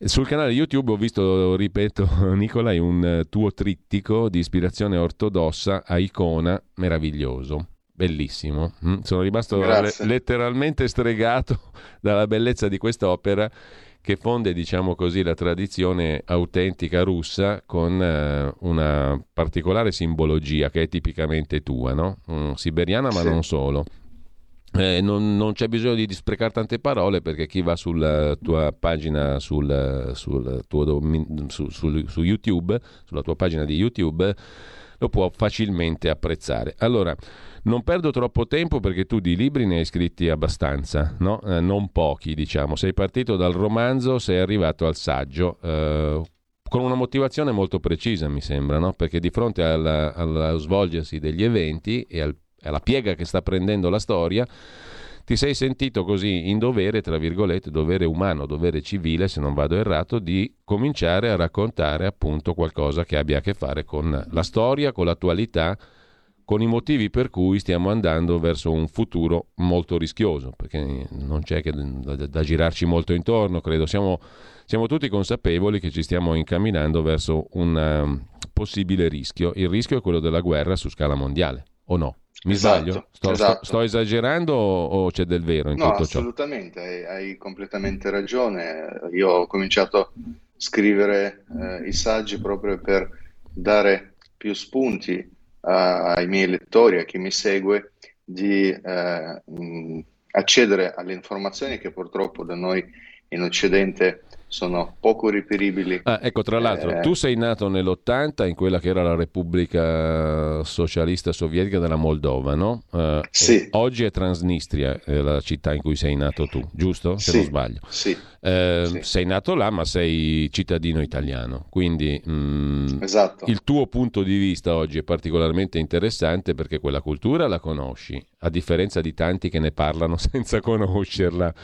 Sul canale YouTube ho visto, ripeto, Nicolai, un tuo trittico di ispirazione ortodossa a icona meraviglioso bellissimo. Mm? Sono rimasto le- letteralmente stregato dalla bellezza di quest'opera che fonde, diciamo così, la tradizione autentica russa con eh, una particolare simbologia che è tipicamente tua, no? mm, siberiana ma sì. non solo. Eh, non, non, c'è bisogno di sprecare tante parole perché chi va sulla tua pagina sul, sul tuo, su, su, su YouTube, sulla tua pagina di YouTube, lo può facilmente apprezzare. Allora, non perdo troppo tempo perché tu di libri ne hai scritti abbastanza, no? eh, non pochi diciamo. Sei partito dal romanzo, sei arrivato al saggio. Eh, con una motivazione molto precisa, mi sembra, no? perché di fronte allo svolgersi degli eventi e al, alla piega che sta prendendo la storia, ti sei sentito così in dovere, tra virgolette, dovere umano, dovere civile, se non vado errato, di cominciare a raccontare appunto qualcosa che abbia a che fare con la storia, con l'attualità con i motivi per cui stiamo andando verso un futuro molto rischioso, perché non c'è che da, da girarci molto intorno, credo. Siamo, siamo, tutti consapevoli che ci stiamo incamminando verso un um, possibile rischio. Il rischio è quello della guerra su scala mondiale, o no? Mi esatto, sbaglio? Sto, esatto. sto, esagerando o c'è del vero in no, tutto ciò? Assolutamente, hai, hai, completamente ragione. Io ho cominciato a scrivere eh, i saggi proprio per dare più spunti ai miei lettori, a chi mi segue, di eh, accedere alle informazioni che purtroppo da noi in Occidente sono poco reperibili. Ah, ecco, tra l'altro, eh, tu sei nato nell'80 in quella che era la Repubblica Socialista Sovietica della Moldova, no? Uh, sì. Oggi è Transnistria, eh, la città in cui sei nato tu, giusto? Se sì. non sbaglio. Sì. Eh, sì. Sei nato là, ma sei cittadino italiano, quindi mh, mm, esatto. il tuo punto di vista oggi è particolarmente interessante perché quella cultura la conosci, a differenza di tanti che ne parlano senza conoscerla.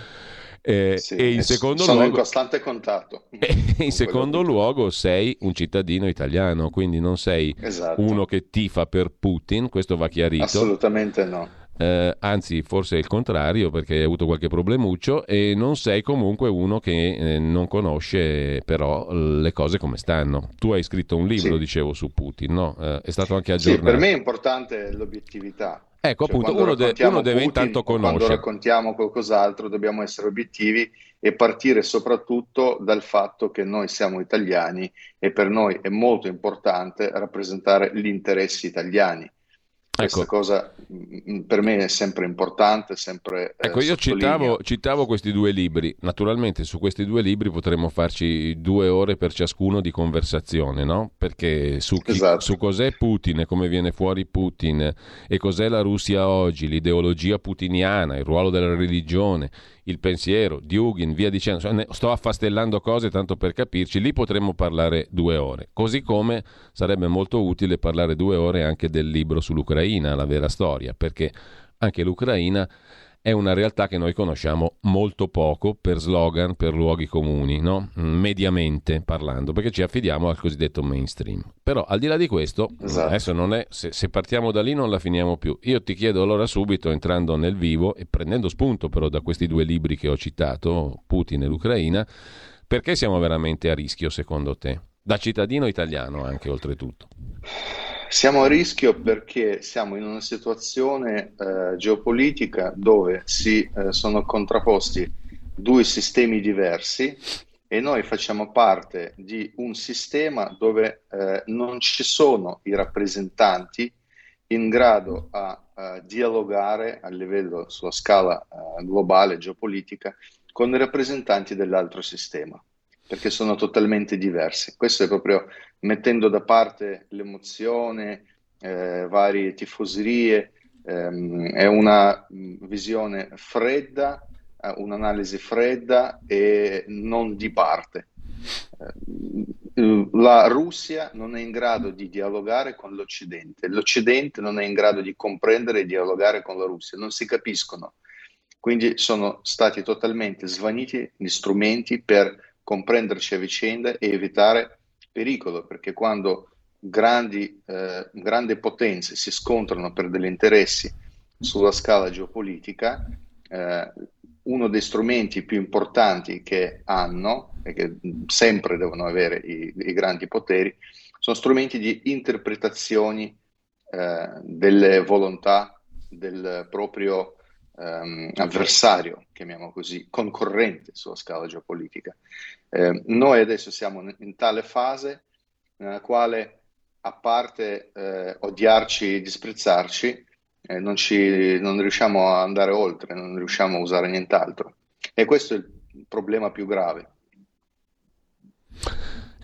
Eh, sì, e in secondo sono luogo, in costante contatto. in secondo luogo sei un cittadino italiano, quindi non sei esatto. uno che tifa per Putin, questo va chiarito. Assolutamente no. Eh, anzi, forse è il contrario perché hai avuto qualche problemuccio e non sei comunque uno che eh, non conosce però le cose come stanno. Tu hai scritto un libro, sì. dicevo, su Putin, no? Eh, è stato anche aggiornato. Sì, per me è importante l'obiettività Ecco, cioè, appunto, uno, de- uno, deve Putin, intanto conoscere. Quando raccontiamo qualcos'altro dobbiamo essere obiettivi e partire soprattutto dal fatto che noi siamo italiani e per noi è molto importante rappresentare gli interessi italiani. Questa ecco. cosa mm, per me è sempre importante, sempre... Eh, ecco, io citavo, citavo, questi due libri, naturalmente su questi due libri potremmo farci due ore per ciascuno di conversazione, no? Perché su, chi, esatto. su cos'è Putin e come viene fuori Putin e cos'è la Russia oggi, l'ideologia putiniana, il ruolo della religione, il pensiero, Dugin, via dicendo, sto affastellando cose tanto per capirci, lì potremmo parlare due ore, così come sarebbe molto utile parlare due ore anche del libro sull'Ucraina, la vera storia, perché anche l'Ucraina è una realtà che noi conosciamo molto poco per slogan, per luoghi comuni, no? mediamente parlando, perché ci affidiamo al cosiddetto mainstream. Però al di là di questo, esatto. adesso non è, se, se, partiamo da lì non la finiamo più. Io ti chiedo allora subito, entrando nel vivo e prendendo spunto però da questi due libri che ho citato, Putin e l'Ucraina, perché siamo veramente a rischio secondo te? Da cittadino italiano anche oltretutto. Siamo a rischio perché siamo in una situazione eh, geopolitica dove si eh, sono contrapposti due sistemi diversi e noi facciamo parte di un sistema dove eh, non ci sono i rappresentanti in grado a uh, dialogare a livello sulla scala uh, globale geopolitica con i rappresentanti dell'altro sistema, perché sono totalmente diversi. Questo è proprio mettendo da parte l'emozione, eh, varie tifoserie, ehm, è una visione fredda, eh, un'analisi fredda e non di parte. Eh, la Russia non è in grado di dialogare con l'Occidente, l'Occidente non è in grado di comprendere e dialogare con la Russia, non si capiscono. Quindi sono stati totalmente svaniti gli strumenti per comprenderci a vicenda e evitare pericolo, perché quando grandi, eh, grandi potenze si scontrano per degli interessi sulla scala geopolitica, eh, uno dei strumenti più importanti che hanno e che sempre devono avere i, i grandi poteri sono strumenti di interpretazioni eh, delle volontà del proprio ehm, avversario, chiamiamo così, concorrente sulla scala geopolitica. Eh, noi adesso siamo in, tale fase nella quale, a parte eh, odiarci e disprezzarci, eh, non, ci, non riusciamo a andare oltre, non riusciamo a usare nient'altro. E questo è il problema più grave.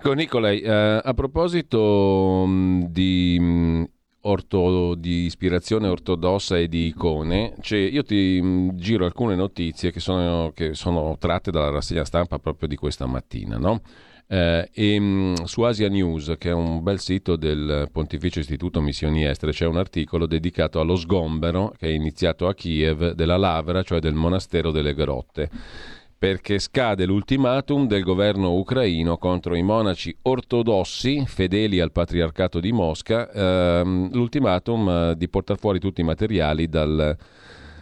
Con Nicolai, eh, a proposito mh, di, mh, orto, di, ispirazione ortodossa e di icone, cioè io ti mh, giro alcune notizie che sono, che sono, tratte dalla rassegna stampa proprio di questa mattina. No? Eh, e, mh, su Asia News, che è un bel sito del Pontificio Istituto Missioni Estere, c'è un articolo dedicato allo sgombero che è iniziato a Kiev della Lavra, cioè del monastero delle grotte perché scade l'ultimatum del governo ucraino contro i monaci ortodossi fedeli al patriarcato di Mosca, ehm, l'ultimatum eh, di portare fuori tutti i materiali dal,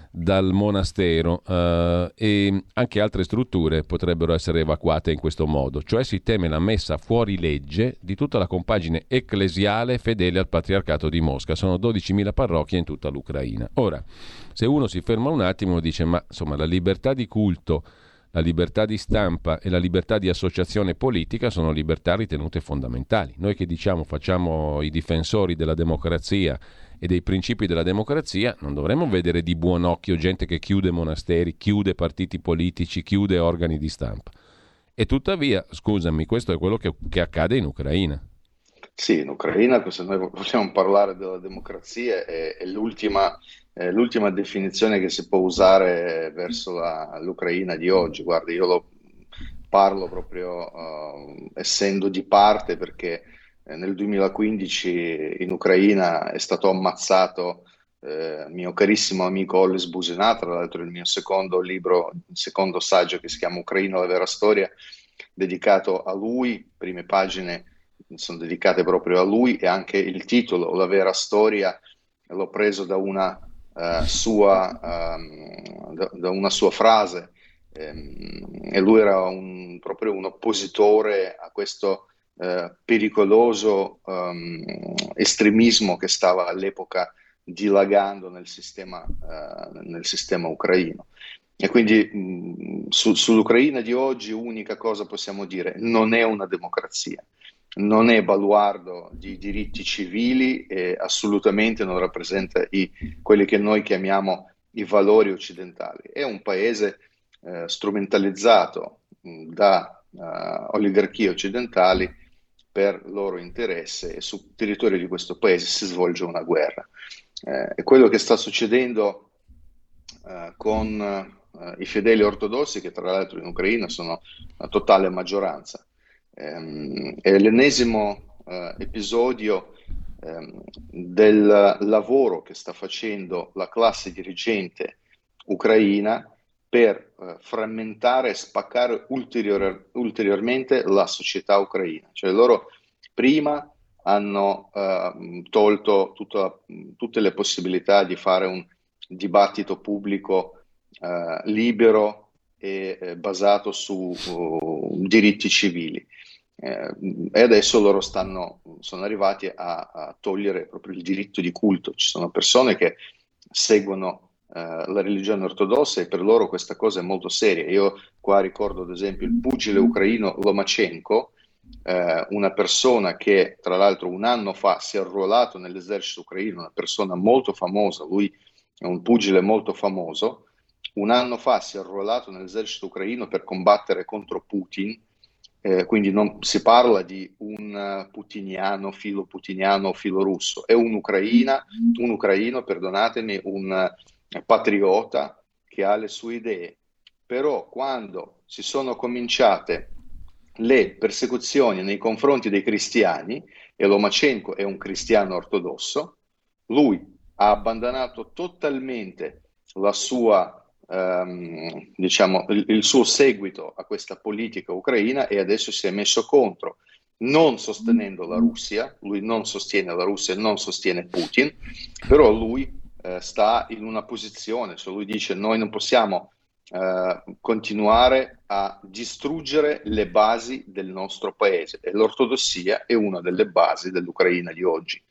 dal monastero eh, e anche altre strutture potrebbero essere evacuate in questo modo, cioè si teme la messa fuori legge di tutta la compagine ecclesiale fedele al patriarcato di Mosca. Sono 12.000 parrocchie in tutta l'Ucraina. Ora, se uno si ferma un attimo dice ma insomma la libertà di culto, la libertà di stampa e la libertà di associazione politica sono libertà ritenute fondamentali. Noi che diciamo facciamo i difensori della democrazia e dei principi della democrazia, non dovremmo vedere di buon occhio gente che chiude monasteri, chiude partiti politici, chiude organi di stampa. E tuttavia, scusami, questo è quello che, che accade in Ucraina. Sì, in Ucraina, se noi vogliamo parlare della democrazia, è, è l'ultima, è l'ultima, definizione che si può usare verso la, l'Ucraina di oggi. Guarda, io lo parlo proprio uh, essendo di parte perché eh, nel 2015 in Ucraina è stato ammazzato eh, mio carissimo amico Ollis Busina, tra l'altro il mio secondo libro, il secondo saggio che si chiama Ucraina, la vera storia, dedicato a lui, prime pagine sono dedicate proprio a lui e anche il titolo, la vera storia, l'ho preso da una, uh, sua, um, da, da una sua frase um, e lui era un, proprio un oppositore a questo eh, pericoloso um, estremismo che stava all'epoca dilagando nel sistema, uh, nel sistema ucraino. E quindi mh, su, sull'Ucraina di oggi unica cosa possiamo dire, non è una democrazia, non è baluardo di diritti civili e assolutamente non rappresenta i, quelli che noi chiamiamo i valori occidentali. È un paese eh, strumentalizzato da uh, oligarchie occidentali per loro interesse e sul territorio di questo paese si svolge una guerra. Eh, e quello che sta succedendo eh, con eh, i fedeli ortodossi, che tra l'altro in Ucraina sono la totale maggioranza, ehm, è l'ennesimo eh, episodio ehm, del lavoro che sta facendo la classe dirigente ucraina per eh, frammentare e spaccare ulterior- ulteriormente la società ucraina. Cioè loro prima hanno eh, tolto tutta, tutte le possibilità di fare un dibattito pubblico eh, libero e eh, basato su uh, diritti civili. Eh, e adesso loro stanno, sono arrivati a, a togliere proprio il diritto di culto. Ci sono persone che seguono eh, la religione ortodossa e per loro questa cosa è molto seria. Io qua ricordo ad esempio il pugile ucraino Lomachenko eh, una persona che tra l'altro un anno fa si è arruolato nell'esercito ucraino, una persona molto famosa, lui è un pugile molto famoso, un anno fa si è arruolato nell'esercito ucraino per combattere contro Putin, eh, quindi non si parla di un putiniano, filo putiniano o filo russo, è un, ucraina, un ucraino, perdonatemi, un patriota che ha le sue idee. Però quando si sono cominciate le persecuzioni nei confronti dei cristiani, e Lomachenko è un cristiano ortodosso, lui ha abbandonato totalmente la sua, ehm, diciamo, il, il suo seguito a questa politica ucraina e adesso si è messo contro, non sostenendo la Russia, lui non sostiene la Russia, non sostiene Putin, però lui eh, sta in una posizione, se lui dice noi non possiamo eh, continuare a distruggere le basi del nostro paese e l'ortodossia è una delle basi dell'Ucraina di oggi.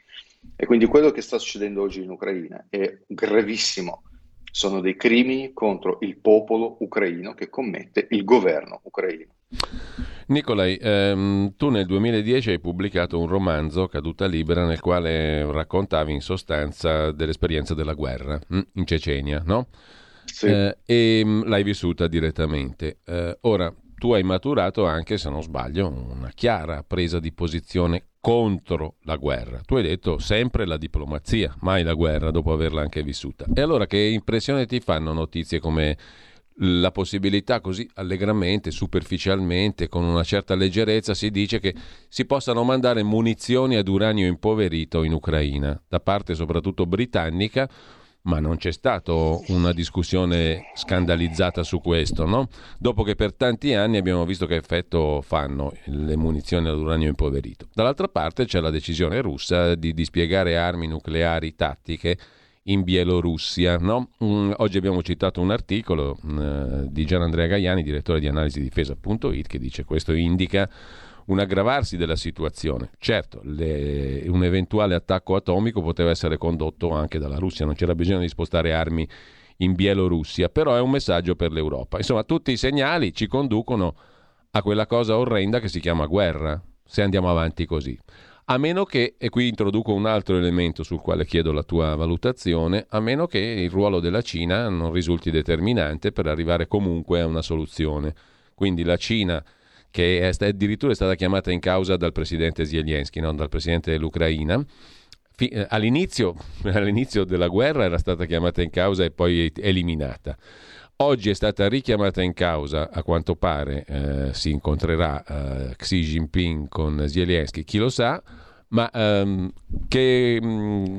E quindi quello che sta succedendo oggi in Ucraina è gravissimo. Sono dei crimini contro il popolo ucraino che commette il governo ucraino. Nicolai, ehm, tu nel 2010 hai pubblicato un romanzo, Caduta Libera, nel quale raccontavi in sostanza dell'esperienza della guerra mm, in Cecenia, no? Sì. Eh, e mm, l'hai vissuta direttamente. Eh, ora, tu hai maturato anche, se non sbaglio, una chiara presa di posizione contro la guerra. Tu hai detto sempre la diplomazia, mai la guerra, dopo averla anche vissuta. E allora che impressione ti fanno notizie come la possibilità così allegramente, superficialmente, con una certa leggerezza si dice che si possano mandare munizioni ad uranio impoverito in Ucraina, da parte soprattutto britannica, ma non c'è stata una discussione scandalizzata su questo, no? Dopo che per tanti anni abbiamo visto che effetto fanno le munizioni all'uranio impoverito. Dall'altra parte c'è la decisione russa di dispiegare armi nucleari tattiche in Bielorussia. No? Um, oggi abbiamo citato un articolo uh, di Gian Andrea Gaiani, direttore di analisi difesa.it, che dice questo indica un aggravarsi della situazione. Certo, le, un eventuale attacco atomico poteva essere condotto anche dalla Russia, non c'era bisogno di spostare armi in Bielorussia, però è un messaggio per l'Europa. Insomma, tutti i segnali ci conducono a quella cosa orrenda che si chiama guerra, se andiamo avanti così. A meno che, e qui introduco un altro elemento sul quale chiedo la tua valutazione, a meno che il ruolo della Cina non risulti determinante per arrivare comunque a una soluzione. Quindi la Cina che è addirittura è stata chiamata in causa dal presidente Zelensky, non dal presidente dell'Ucraina. Eh, all'inizio, all'inizio della guerra era stata chiamata in causa e poi eliminata. Oggi è stata richiamata in causa, a quanto pare eh, si incontrerà eh, Xi Jinping con Zelensky, chi lo sa, ma ehm, che, mh, mm,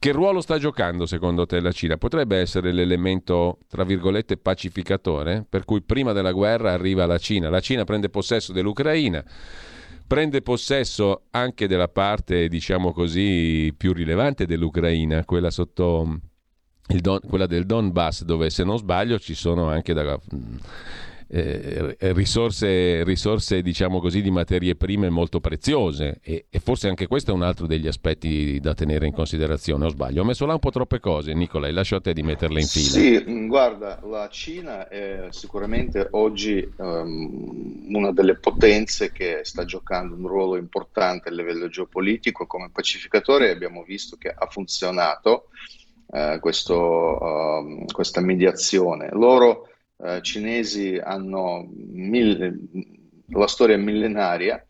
che ruolo sta giocando secondo te la Cina? Potrebbe essere l'elemento, tra virgolette, pacificatore, per cui prima della guerra arriva la Cina. La Cina prende possesso dell'Ucraina, prende possesso anche della parte, diciamo così, più rilevante dell'Ucraina, quella sotto... Don, quella del Donbass, dove se non sbaglio ci sono anche da, eh, risorse, risorse, diciamo così, di materie prime molto preziose e, e, forse anche questo è un altro degli aspetti da tenere in considerazione, o sbaglio? Ho messo là un po' troppe cose, Nicola, lascio a te di metterle in fila. Sì, guarda, la Cina è sicuramente oggi um, una delle potenze che sta giocando un ruolo importante a livello geopolitico come pacificatore, abbiamo visto che ha funzionato uh, questo, uh, questa mediazione. Loro eh, cinesi hanno mille, la storia millenaria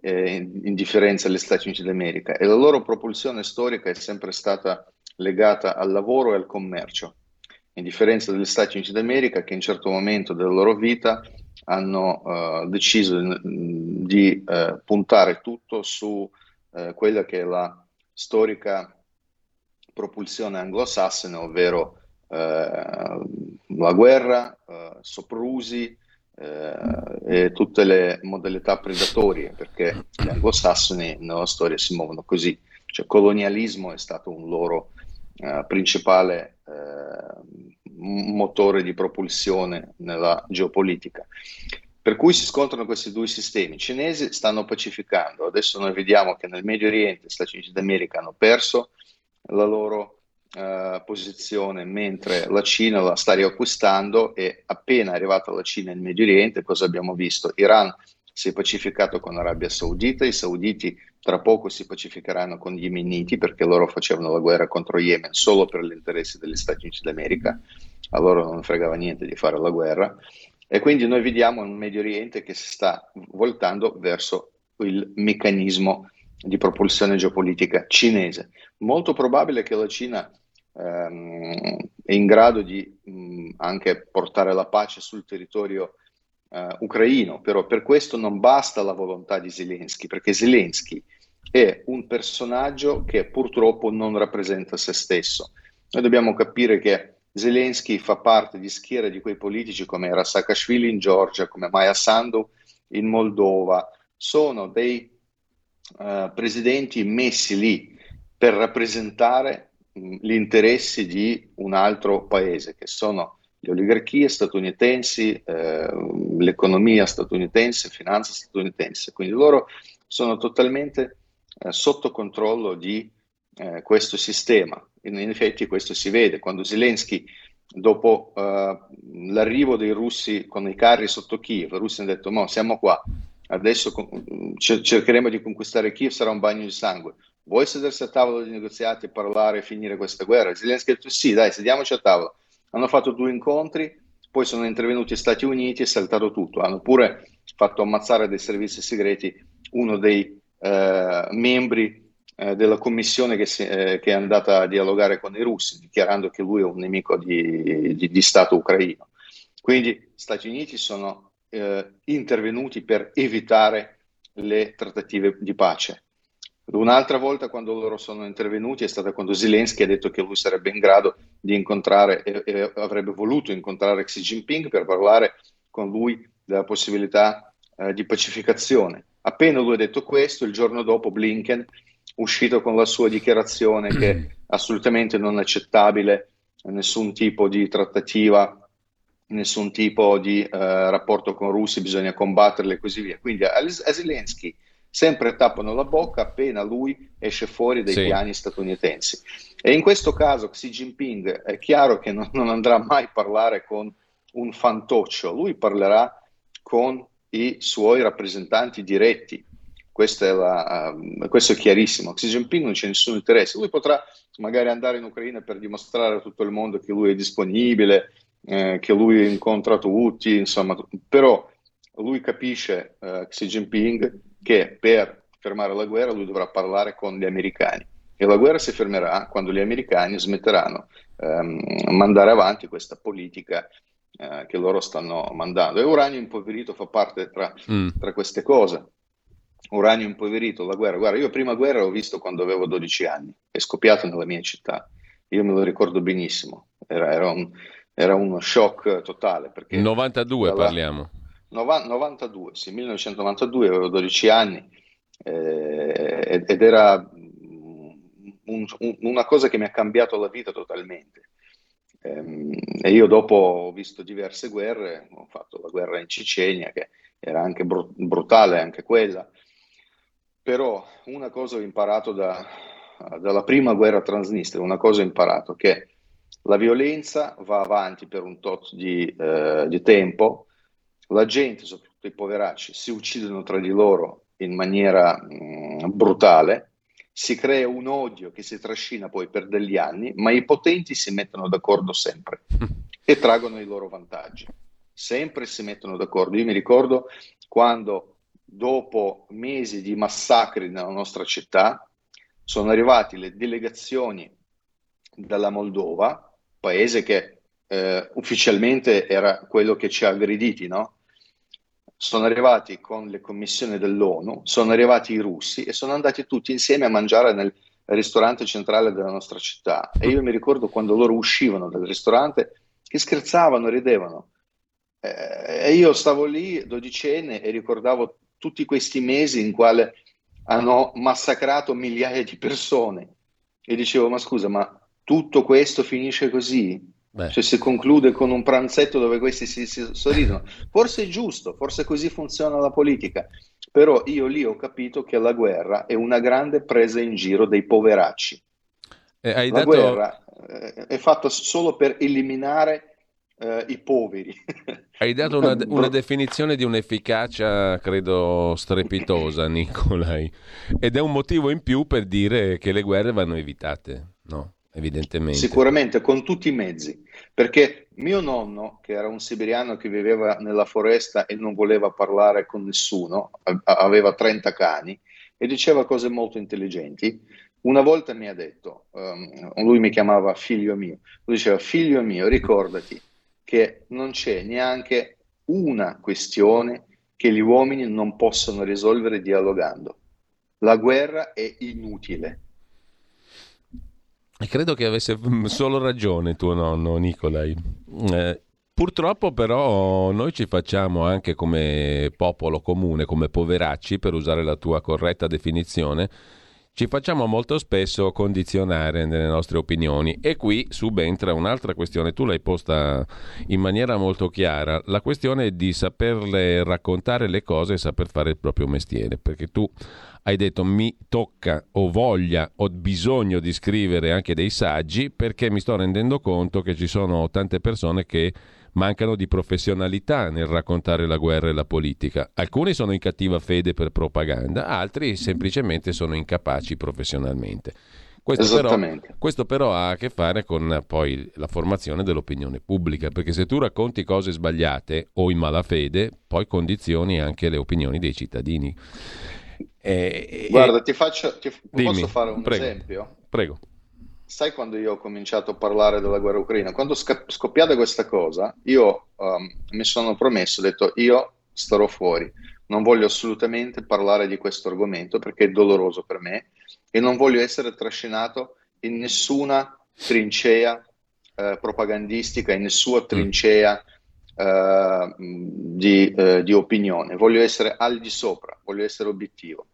eh, in differenza agli Stati Uniti d'America e la loro propulsione storica è sempre stata legata al lavoro e al commercio, in differenza degli Stati Uniti d'America che in un certo momento della loro vita hanno uh, deciso di uh, puntare tutto su uh, quella che è la storica propulsione anglosassone, ovvero eh, la guerra, eh, soprusi eh, e tutte le modalità predatorie, perché gli anglosassoni nella storia si muovono così. Cioè, colonialismo è stato un loro eh, principale eh, motore di propulsione nella geopolitica. Per cui si scontrano questi due sistemi. I cinesi stanno pacificando, adesso noi vediamo che nel Medio Oriente gli Stati Uniti d'America hanno perso la loro uh, posizione mentre la Cina la sta riacquistando e appena è arrivata la Cina in Medio Oriente, cosa abbiamo visto? Iran si è pacificato con l'Arabia Saudita, i sauditi tra poco si pacificheranno con gli yemeniti perché loro facevano la guerra contro Yemen solo per gli interessi degli Stati Uniti d'America, a loro non fregava niente di fare la guerra e quindi noi vediamo un Medio Oriente che si sta voltando verso il meccanismo di propulsione geopolitica cinese. Molto probabile che la Cina ehm, è in grado di mh, anche portare la pace sul territorio eh, ucraino, però per questo non basta la volontà di Zelensky, perché Zelensky è un personaggio che purtroppo non rappresenta se stesso. Noi dobbiamo capire che Zelensky fa parte di schiere di quei politici come era Saakashvili in Georgia, come Maya Sandu in Moldova, sono dei uh, presidenti messi lì per rappresentare gli interessi di un altro paese, che sono le oligarchie statunitensi, eh, l'economia statunitense, finanza statunitense. Quindi loro sono totalmente eh, sotto controllo di eh, questo sistema. In, in, effetti questo si vede quando Zelensky, dopo eh, l'arrivo dei russi con i carri sotto Kiev, i russi hanno detto, mo siamo qua, adesso cercheremo di conquistare Kiev, sarà un bagno di sangue. Vuoi sedersi a tavola di negoziati, parlare e finire questa guerra? Zelensky ha detto sì, dai, sediamoci a tavola hanno fatto due incontri, poi sono intervenuti gli Stati Uniti e saltato tutto. Hanno pure fatto ammazzare dai servizi segreti uno dei eh, membri eh, della commissione che, si, eh, che, è andata a dialogare con i russi, dichiarando che lui è un nemico di, di, di Stato ucraino. Quindi Stati Uniti sono eh, intervenuti per evitare le trattative di pace. Un'altra volta quando loro sono intervenuti è stata quando Zelensky ha detto che lui sarebbe in grado di incontrare e, e avrebbe voluto incontrare Xi Jinping per parlare con lui della possibilità eh, di pacificazione. Appena lui ha detto questo, il giorno dopo Blinken, uscito con la sua dichiarazione che è assolutamente non accettabile nessun tipo di trattativa, nessun tipo di eh, rapporto con i russi, bisogna combatterli e così via. Quindi a, a Zelensky sempre tappano la bocca appena lui esce fuori dai sì. piani statunitensi. E in questo caso Xi Jinping è chiaro che non, non andrà mai a parlare con un fantoccio, lui parlerà con i suoi rappresentanti diretti. Questo è, la, uh, questo è chiarissimo. Xi Jinping non c'è nessun interesse. Lui potrà magari andare in Ucraina per dimostrare a tutto il mondo che lui è disponibile, eh, che lui incontra tutti, insomma, però lui capisce, uh, Xi Jinping, che per fermare la guerra lui dovrà parlare con gli americani e la guerra si fermerà quando gli americani smetteranno di ehm, mandare avanti questa politica eh, che loro stanno mandando. E uranio impoverito fa parte tra, mm. tra, queste cose. Uranio impoverito, la guerra. Guarda, io prima guerra l'ho visto quando avevo 12 anni, è scoppiato nella mia città. Io me lo ricordo benissimo, era, era, un, era uno shock totale. Perché 92 dalla, parliamo. 92, sì, 1992, avevo 12 anni eh, ed era un, un, una cosa che mi ha cambiato la vita totalmente. Ehm, e io dopo ho visto diverse guerre, ho fatto la guerra in Cecenia, che era anche br- brutale, anche quella, però una cosa ho imparato da, dalla prima guerra transnistria, una cosa ho imparato, che la violenza va avanti per un tot di, eh, di tempo, la gente, soprattutto i poveracci, si uccidono tra di loro in maniera mh, mm, brutale, si crea un odio che si trascina poi per degli anni, ma i potenti si mettono d'accordo sempre e traggono i loro vantaggi. Sempre si mettono d'accordo. Io mi ricordo quando, dopo mesi di massacri nella nostra città, sono arrivate le delegazioni dalla Moldova, paese che eh, ufficialmente era quello che ci ha aggrediti, no? Sono arrivati con le commissioni dell'ONU, sono arrivati i russi e sono andati tutti insieme a mangiare nel ristorante centrale della nostra città. E io mi ricordo quando loro uscivano dal ristorante che scherzavano, ridevano. Eh, e io stavo lì, dodicenne, e ricordavo tutti questi mesi in cui hanno massacrato migliaia di persone. E dicevo, ma scusa, ma tutto questo finisce così? Beh. Cioè si conclude con un pranzetto dove questi si, si sorridono. Forse è giusto, forse così funziona la politica, però io lì ho capito che la guerra è una grande presa in giro dei poveracci. Eh, la dato... guerra eh, è fatta solo per eliminare eh, i poveri. Hai dato una, una, definizione di un'efficacia, credo, strepitosa, Nicolai, ed è un motivo in più per dire che le guerre vanno evitate, no? Evidentemente. Sicuramente, con tutti i mezzi, perché mio nonno, che era un siberiano che viveva nella foresta e non voleva parlare con nessuno, aveva 30 cani e diceva cose molto intelligenti, una volta mi ha detto, um, lui mi chiamava figlio mio, lui diceva figlio mio, ricordati che non c'è neanche una questione che gli uomini non possono risolvere dialogando. La guerra è inutile. Credo che avesse solo ragione tuo nonno Nicolai. Eh, purtroppo però noi ci facciamo anche come popolo comune, come poveracci, per usare la tua corretta definizione, ci facciamo molto spesso condizionare nelle nostre opinioni. E qui subentra un'altra questione, tu l'hai posta in maniera molto chiara, la questione di saperle raccontare le cose e saper fare il proprio mestiere, perché tu hai detto mi tocca o voglia o bisogno di scrivere anche dei saggi perché mi sto rendendo conto che ci sono tante persone che mancano di professionalità nel raccontare la guerra e la politica. Alcuni sono in cattiva fede per propaganda, altri semplicemente sono incapaci professionalmente. Questo però, questo però, ha a che fare con poi la formazione dell'opinione pubblica, perché se tu racconti cose sbagliate o in malafede, poi condizioni anche le opinioni dei cittadini. E, Guarda, e... ti, faccio, ti dimmi, posso fare un prego, esempio? Prego sai quando io ho cominciato a parlare della guerra ucraina? Quando è scoppiata questa cosa, io um, mi sono promesso, ho detto io starò fuori, non voglio assolutamente parlare di questo argomento perché è doloroso per me e non voglio essere trascinato in nessuna trincea eh, propagandistica, in nessuna mm. trincea eh, di, eh, di opinione, voglio essere al di sopra, voglio essere obiettivo.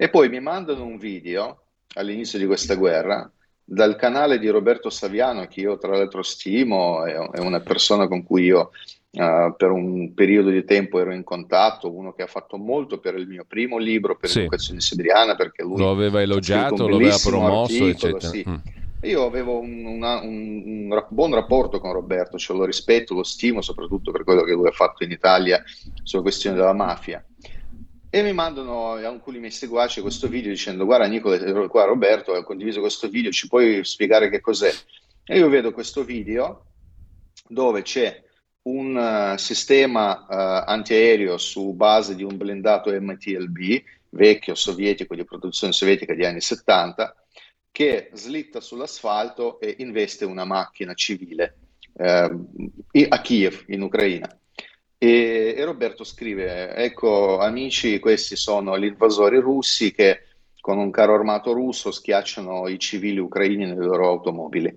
E poi mi mandano un video all'inizio di questa guerra dal canale di Roberto Saviano, che io tra l'altro stimo, è una persona con cui io uh, per un periodo di tempo ero in contatto, uno che ha fatto molto per il mio primo libro, per sì. l'educazione siberiana, perché lui lo aveva elogiato, lo aveva promosso, eccetera. Sì. Mm. Io avevo un, una, un, un, buon rapporto con Roberto, cioè lo rispetto, lo stimo soprattutto per quello che lui ha fatto in Italia sulla questione della mafia. E mi mandano alcuni miei seguaci questo video dicendo guarda Nicola, qua Roberto ha condiviso questo video, ci puoi spiegare che cos'è? E io vedo questo video dove c'è un uh, sistema uh, antiaereo su base di un blindato MTLB, vecchio sovietico di produzione sovietica degli anni 70, che slitta sull'asfalto e investe una macchina civile uh, a Kiev, in Ucraina. E, e, Roberto scrive: Ecco, amici, questi sono gli invasori russi che con un carro armato russo schiacciano i civili ucraini nelle loro automobili.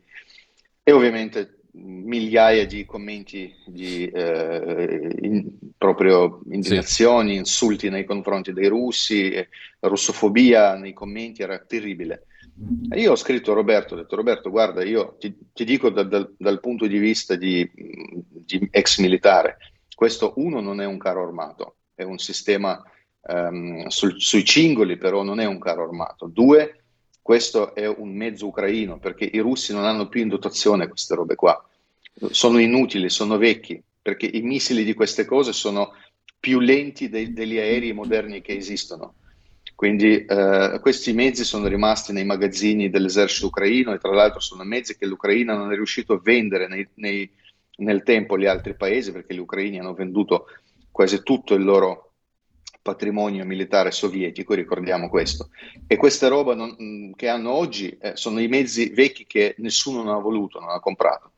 E ovviamente migliaia di commenti di eh, in, proprio indignazioni, sì. insulti nei confronti dei russi, russofobia nei commenti era terribile. E io ho scritto a Roberto, ho detto Roberto guarda io ti, ti dico da, da, dal punto di vista di, di ex militare, questo uno non è un carro armato, è un sistema um, sul, sui cingoli, però non è un carro armato. Due, questo è un mezzo ucraino, perché i russi non hanno più in dotazione queste robe qua. Sono inutili, sono vecchi, perché i missili di queste cose sono più lenti dei, degli aerei moderni che esistono. Quindi eh, questi mezzi sono rimasti nei magazzini dell'esercito ucraino e tra l'altro sono mezzi che l'Ucraina non è riuscito a vendere nei, nei nel tempo gli altri paesi, perché gli ucraini hanno venduto quasi tutto il loro patrimonio militare sovietico, ricordiamo questo. E queste robe non, mm, che hanno oggi eh, sono i mezzi vecchi che nessuno non ha voluto, non ha comprato.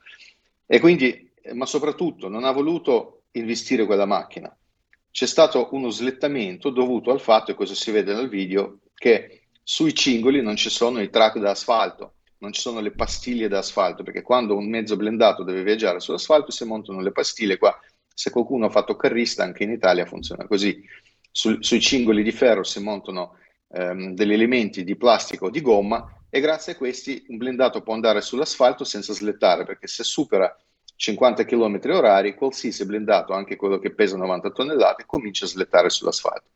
E quindi, eh, ma soprattutto, non ha voluto investire quella macchina. C'è stato uno slettamento dovuto al fatto, e questo si vede nel video, che sui cingoli non ci sono i track da asfalto non ci sono le pastiglie d'asfalto, perché quando un mezzo blendato deve viaggiare sull'asfalto si montano le pastiglie qua. Se qualcuno ha fatto carrista, anche in Italia funziona così. Su, sui cingoli di ferro si montano ehm, degli elementi di plastica o di gomma e grazie a questi un blindato può andare sull'asfalto senza slettare, perché se supera 50 km orari, qualsiasi blindato, anche quello che pesa 90 tonnellate, comincia a slettare sull'asfalto.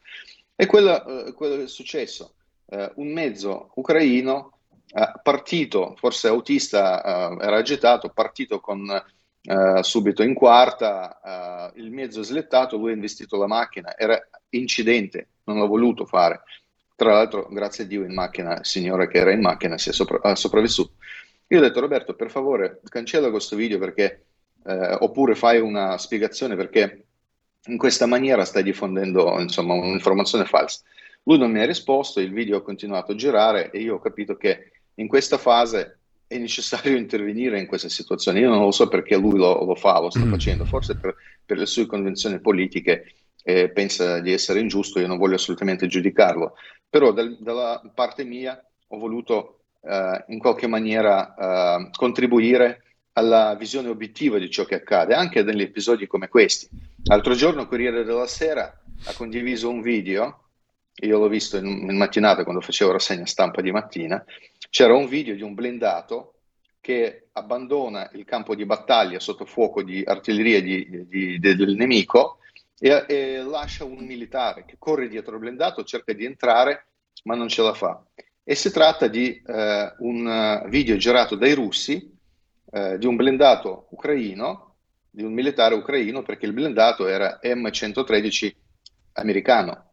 E quello, eh, quello è successo. Eh, un mezzo ucraino partito, forse autista, uh, era agitato, partito con uh, subito in quarta, il mezzo è slettato, lui ha investito la macchina, era incidente, non l'ha voluto fare. Tra l'altro, grazie a Dio, in macchina, il signore che era in macchina si è sopra- sopravvissuto. Io ho detto, Roberto, per favore, cancella questo video perché, eh, oppure fai una spiegazione perché in questa maniera stai diffondendo insomma, un'informazione falsa. Lui non mi ha risposto, il video ha continuato a girare e io ho capito che in questa fase è necessario intervenire in questa situazione. Io non lo so perché lui lo, lo fa, lo sta mm. facendo, forse per, per, le sue convenzioni politiche eh, pensa di essere ingiusto, io non voglio assolutamente giudicarlo, però dal, dalla parte mia ho voluto eh, in qualche maniera eh, contribuire alla visione obiettiva di ciò che accade, anche negli episodi come questi. L'altro giorno Corriere della Sera ha condiviso un video, io l'ho visto in, in mattinata quando facevo rassegna stampa di mattina, c'era un video di un blindato che abbandona il campo di battaglia sotto fuoco di artiglieria di, di, di, del nemico e, e, lascia un militare che corre dietro il blindato, cerca di entrare ma non ce la fa. E si tratta di eh, un video girato dai russi eh, di un blindato ucraino, di un militare ucraino, perché il blindato era M113 americano.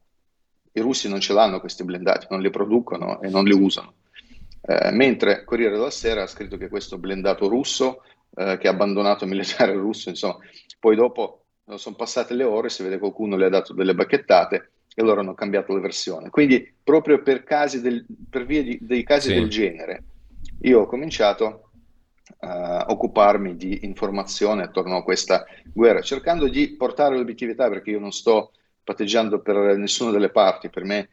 I russi non ce l'hanno questi blindati, non li producono e non li usano. Eh, mentre Corriere della Sera ha scritto che questo blindato russo, eh, che ha abbandonato il militare russo, insomma, poi dopo sono passate le ore, si vede qualcuno le ha dato delle bacchettate e loro hanno cambiato la versione. Quindi proprio per, del, per via di, dei casi sì. del genere, io ho cominciato uh, occuparmi di informazione attorno a questa guerra, cercando di portare l'obiettività perché io non sto patteggiando per nessuna delle parti, per me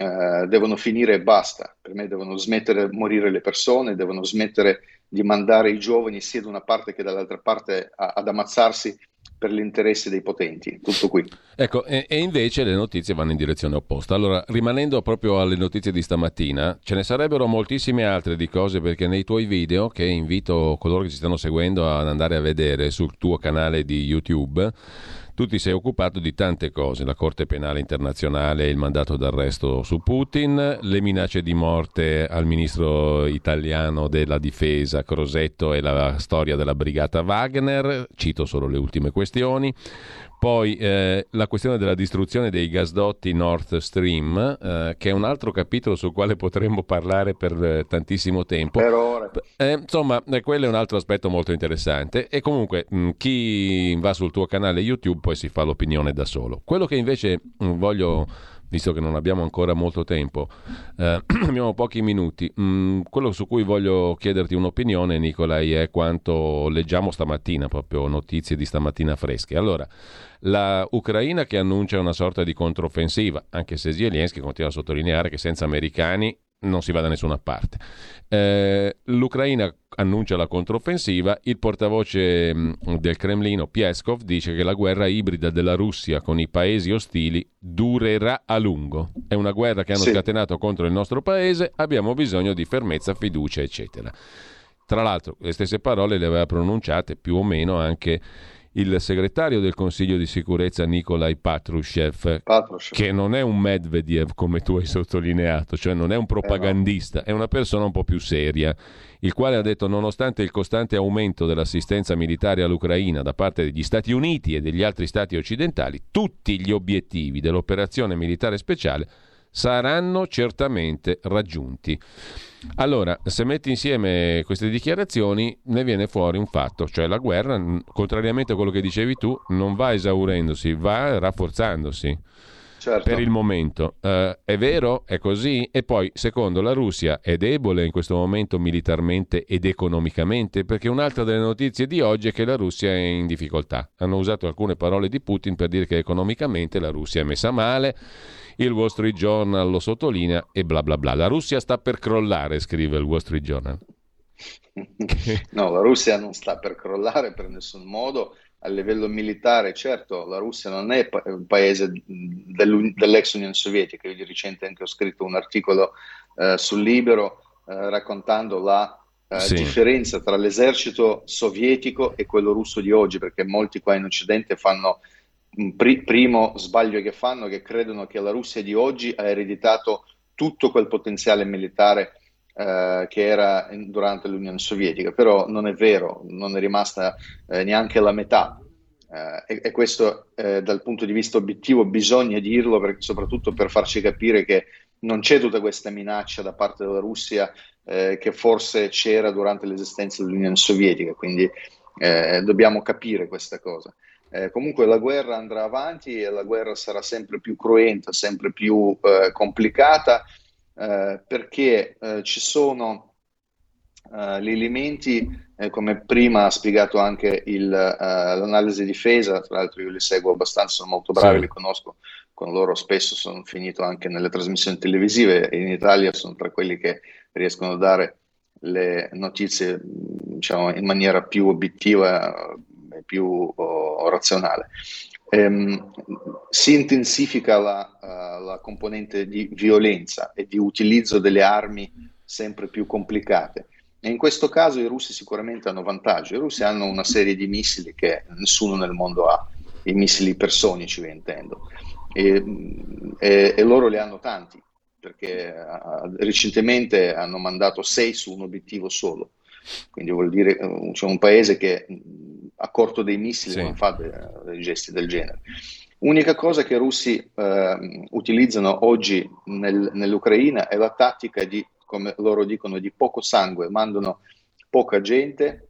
uh, devono finire e basta, per me devono smettere di morire le persone, devono smettere di mandare i giovani sia da una parte che dall'altra parte a, ad ammazzarsi per l'interesse dei potenti. Tutto qui. Ecco, e, e, invece le notizie vanno in direzione opposta. Allora, rimanendo proprio alle notizie di stamattina, ce ne sarebbero moltissime altre di cose perché nei tuoi video, che invito coloro che ci stanno seguendo ad andare a vedere sul tuo canale di YouTube, tu ti sei occupato di tante cose, la Corte Penale Internazionale, il mandato d'arresto su Putin, le minacce di morte al ministro italiano della difesa Crosetto e la storia della brigata Wagner, cito solo le ultime questioni, poi eh, la questione della distruzione dei gasdotti Nord Stream, eh, che è un altro capitolo sul quale potremmo parlare per eh, tantissimo tempo. Per ore. Eh, insomma, eh, quello è un altro aspetto molto interessante. E comunque, mh, mm, chi va sul tuo canale YouTube poi si fa l'opinione da solo. Quello che invece mh, mm, voglio visto che non abbiamo ancora molto tempo, eh, abbiamo pochi minuti. Mm, quello su cui voglio chiederti un'opinione, Nicolai, è quanto leggiamo stamattina, proprio notizie di stamattina fresche. Allora, la Ucraina che annuncia una sorta di controffensiva, anche se Zelensky continua a sottolineare che senza americani non si va da nessuna parte. Eh, L'Ucraina annuncia la controffensiva, il portavoce mm, del Cremlino Pieskov dice che la guerra ibrida della Russia con i paesi ostili durerà a lungo. È una guerra che hanno sì. scatenato contro il nostro paese, abbiamo bisogno di fermezza, fiducia, eccetera. Tra l'altro, le stesse parole le aveva pronunciate più o meno anche il segretario del Consiglio di sicurezza Nikolai Patrushev, Patrushev, che non è un Medvedev come tu hai sottolineato, cioè non è un propagandista, è una persona un po' più seria, il quale ha detto nonostante il costante aumento dell'assistenza militare all'Ucraina da parte degli Stati Uniti e degli altri stati occidentali, tutti gli obiettivi dell'operazione militare speciale saranno certamente raggiunti. Allora, se metti insieme queste dichiarazioni, ne viene fuori un fatto, cioè la guerra, contrariamente a quello che dicevi tu, non va esaurendosi, va rafforzandosi. Certo. Per il momento. Uh, è vero? È così? E poi, secondo, la Russia è debole in questo momento militarmente ed economicamente? Perché un'altra delle notizie di oggi è che la Russia è in difficoltà. Hanno usato alcune parole di Putin per dire che economicamente la Russia è messa male il Wall Street Journal lo sottolinea e bla bla bla. La Russia sta per crollare, scrive il Wall Street Journal. no, la Russia non sta per crollare per nessun modo. A livello militare, certo, la Russia non è un paese dell'ex Unione Sovietica. Io di recente anche ho scritto un articolo eh, sul Libero eh, raccontando la eh, sì. differenza tra l'esercito sovietico e quello russo di oggi, perché molti qua in Occidente fanno Pri- primo sbaglio che fanno è che credono che la Russia di oggi ha ereditato tutto quel potenziale militare eh, che era in, durante l'Unione Sovietica, però non è vero, non è rimasta eh, neanche la metà. Eh, e, e, questo eh, dal punto di vista obiettivo bisogna dirlo, perché, soprattutto per farci capire che non c'è tutta questa minaccia da parte della Russia eh, che forse c'era durante l'esistenza dell'Unione Sovietica, quindi dobbiamo capire questa cosa. Eh, comunque la guerra andrà avanti e la guerra sarà sempre più cruenta, sempre più eh, complicata eh, perché eh, ci sono eh, gli elementi, eh, come prima ha spiegato anche il, l'analisi difesa, tra l'altro io li seguo abbastanza, sono molto bravi, sì. li conosco, con loro spesso sono finito anche nelle trasmissioni televisive in Italia sono tra quelli che riescono a dare le notizie diciamo, in maniera più obiettiva più oh, razionale ehm, si intensifica la, uh, la, componente di violenza e di utilizzo delle armi sempre più complicate. E in questo caso i russi sicuramente hanno vantaggio. I russi hanno una serie di missili che nessuno nel mondo ha, i missili ipersonici, intendo, e, e, e loro li hanno tanti perché uh, recentemente hanno mandato sei su un obiettivo solo. Quindi vuol dire uh, c'è un paese che a corto dei missili sì. non fa dei, dei, gesti del genere. Unica cosa che i russi eh, utilizzano oggi nel, nell'Ucraina è la tattica di, come loro dicono, di poco sangue, mandano poca gente,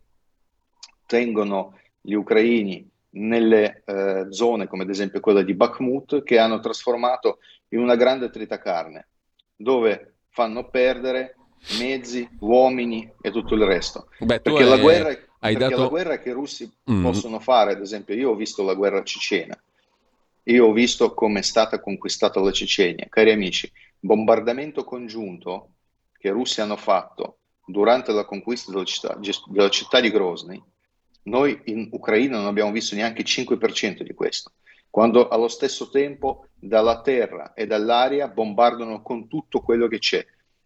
tengono gli ucraini nelle eh, zone come ad esempio quella di Bakhmut che hanno trasformato in una grande tritacarne dove fanno perdere mezzi, uomini e tutto il resto. Beh, Perché hai, la guerra è hai perché dato... la guerra che i russi mm. possono fare, ad esempio, io ho visto la guerra cecena, io ho visto come è stata conquistata la Cecenia. Cari amici, bombardamento congiunto che i russi hanno fatto durante la conquista della città, della città di Grozny, noi in Ucraina non abbiamo visto neanche il 5% di questo, quando allo stesso tempo dalla terra e dall'aria bombardano con tutto quello che c'è.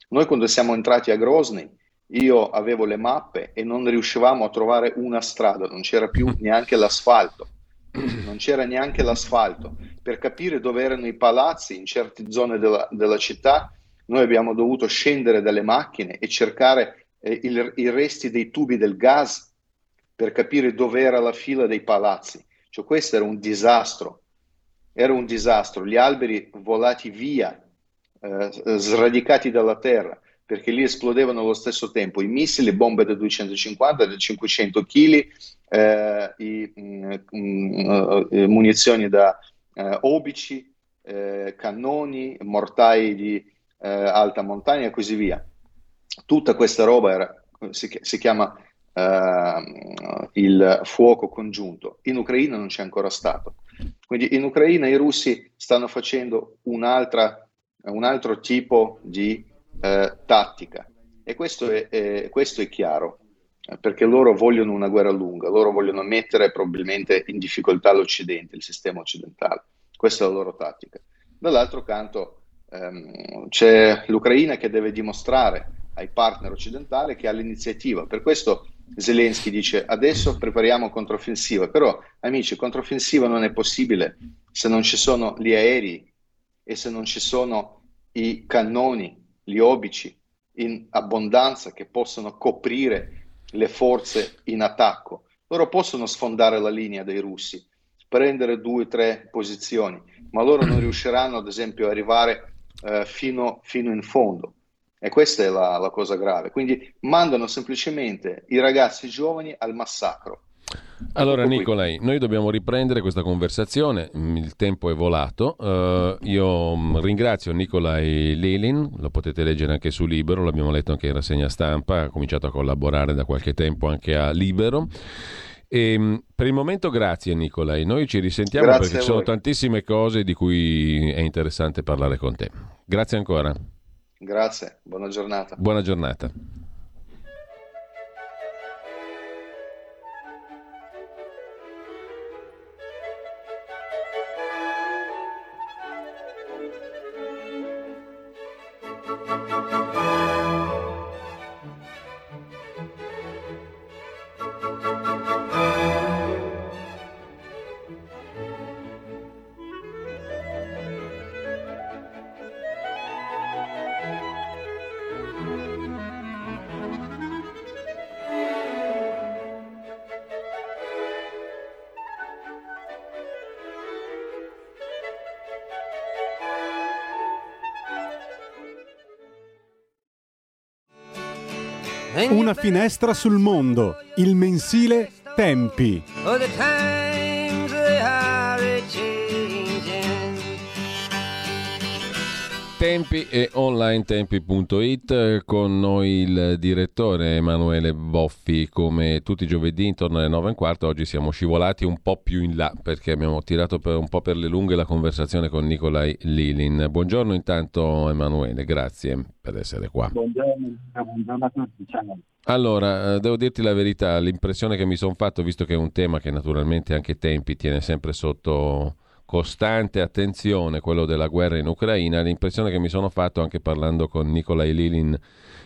Noi quando siamo entrati a Grozny io avevo le mappe e non riuscivamo a trovare una strada, non c'era più neanche l'asfalto, non c'era neanche l'asfalto. Per capire dove erano i palazzi in certe zone della, della città, noi abbiamo dovuto scendere dalle macchine e cercare eh, il, i resti dei tubi del gas per capire dove era la fila dei palazzi. Cioè, questo era un disastro, era un disastro. Gli alberi volati via, eh, sradicati dalla terra perché lì esplodevano allo stesso tempo i missili, bombe da 250, da 500 kg, eh, i, mh, mm, mh, mm, munizioni da eh, obici, eh, cannoni, mortai di eh, alta montagna e così via. Tutta questa roba era, si, si chiama Uh, il fuoco congiunto. In Ucraina non c'è ancora stato. Quindi in Ucraina i russi stanno facendo un altro tipo di eh, tattica. E questo è, è, questo è chiaro, eh, perché loro vogliono una guerra lunga, loro vogliono mettere probabilmente in difficoltà l'Occidente, il sistema occidentale. Questa è la loro tattica. Dall'altro canto ehm, c'è l'Ucraina che deve dimostrare ai partner occidentali che ha l'iniziativa. Per questo Zelensky dice adesso prepariamo controffensiva, però amici, controffensiva non è possibile se non ci sono gli aerei e se non ci sono i cannoni gli obici in abbondanza che possono coprire le forze in attacco. Loro possono sfondare la linea dei russi, prendere due o tre posizioni, ma loro non riusciranno ad esempio ad arrivare eh, fino, fino, in fondo. E questa è la, la cosa grave. Quindi mandano semplicemente i ragazzi giovani al massacro allora Nicolai, noi dobbiamo riprendere questa conversazione, il tempo è volato, uh, io mm, ringrazio Nicolai Lilin, lo potete leggere anche su Libero, l'abbiamo letto anche in rassegna stampa, ha cominciato a collaborare da qualche tempo anche a Libero. E, mm, per il momento grazie Nicolai, noi ci risentiamo grazie perché ci sono tantissime cose di cui è interessante parlare con te. Grazie ancora. Grazie, buona giornata. Buona giornata. Una finestra sul mondo, il mensile Tempi. Tempi e onlinetempi.it con noi il direttore Emanuele Boffi. Come tutti i giovedì intorno alle 9 e un quarto oggi siamo scivolati un po' più in là perché abbiamo tirato per un po' per le lunghe la conversazione con Nicolai Lilin. Buongiorno intanto Emanuele grazie per essere qua. Buongiorno, buongiorno a tutti ciao. Allora, eh, devo dirti la verità, l'impressione che mi sono fatto, visto che è un tema che naturalmente anche Tempi tiene sempre sotto costante attenzione, quello della guerra in Ucraina, l'impressione che mi sono fatto anche parlando con Nikolai Lilin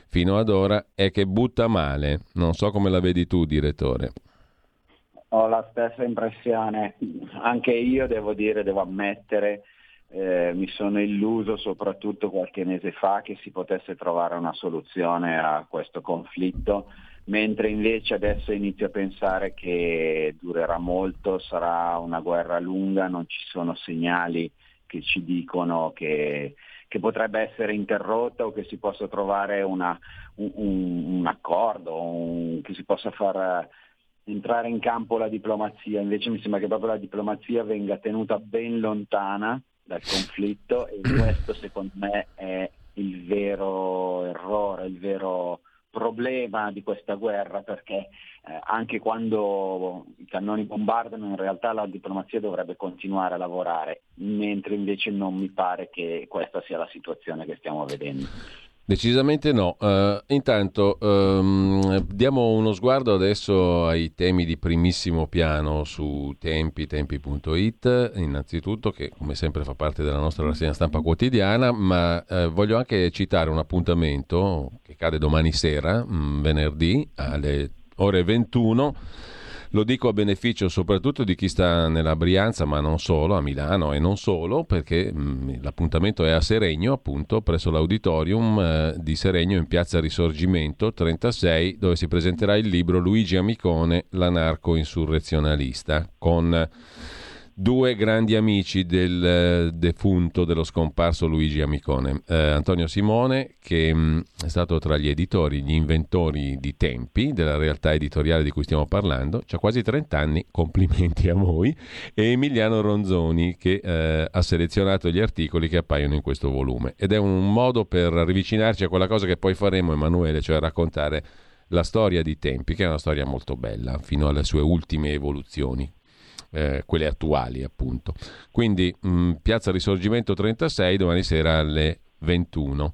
fino ad ora è che butta male. Non so come la vedi tu, direttore. Ho la stessa impressione, anche io devo dire, devo ammettere, eh, mi sono illuso soprattutto qualche mese fa che si potesse trovare una soluzione a questo conflitto mentre invece adesso inizio a pensare che durerà molto, sarà una guerra lunga, non ci sono segnali che ci dicono che, che potrebbe essere interrotta o che si possa trovare una, un, un, accordo, un, che si possa far entrare in campo la diplomazia. Invece mi sembra che proprio la diplomazia venga tenuta ben lontana dal conflitto e questo secondo me è il vero errore, il vero problema di questa guerra perché eh, anche quando i cannoni bombardano in realtà la diplomazia dovrebbe continuare a lavorare, mentre invece non mi pare che questa sia la situazione che stiamo vedendo. Decisamente no. Uh, intanto um, diamo uno sguardo adesso ai temi di primissimo piano su tempi, tempi.it, innanzitutto che come sempre fa parte della nostra rassegna stampa quotidiana, ma uh, voglio anche citare un appuntamento che cade domani sera, mh, mm, venerdì alle ore 21 lo dico a beneficio soprattutto di chi sta nella Brianza, ma non solo, a Milano e non solo, perché mh, mm, l'appuntamento è a Seregno, appunto, presso l'auditorium eh, di Seregno in piazza Risorgimento 36, dove si presenterà il libro Luigi Amicone, l'anarco-insurrezionalista, con due grandi amici del eh, defunto, dello scomparso Luigi Amicone. Eh, Antonio Simone, che mh, mm, è stato tra gli editori, gli inventori di tempi della realtà editoriale di cui stiamo parlando, ha quasi 30 anni, complimenti a voi, e Emiliano Ronzoni, che eh, ha selezionato gli articoli che appaiono in questo volume. Ed è un modo per avvicinarci a quella cosa che poi faremo, Emanuele, cioè raccontare la storia di tempi, che è una storia molto bella, fino alle sue ultime evoluzioni eh, quelle attuali appunto. Quindi mh, mm, Piazza Risorgimento 36 domani sera alle 21.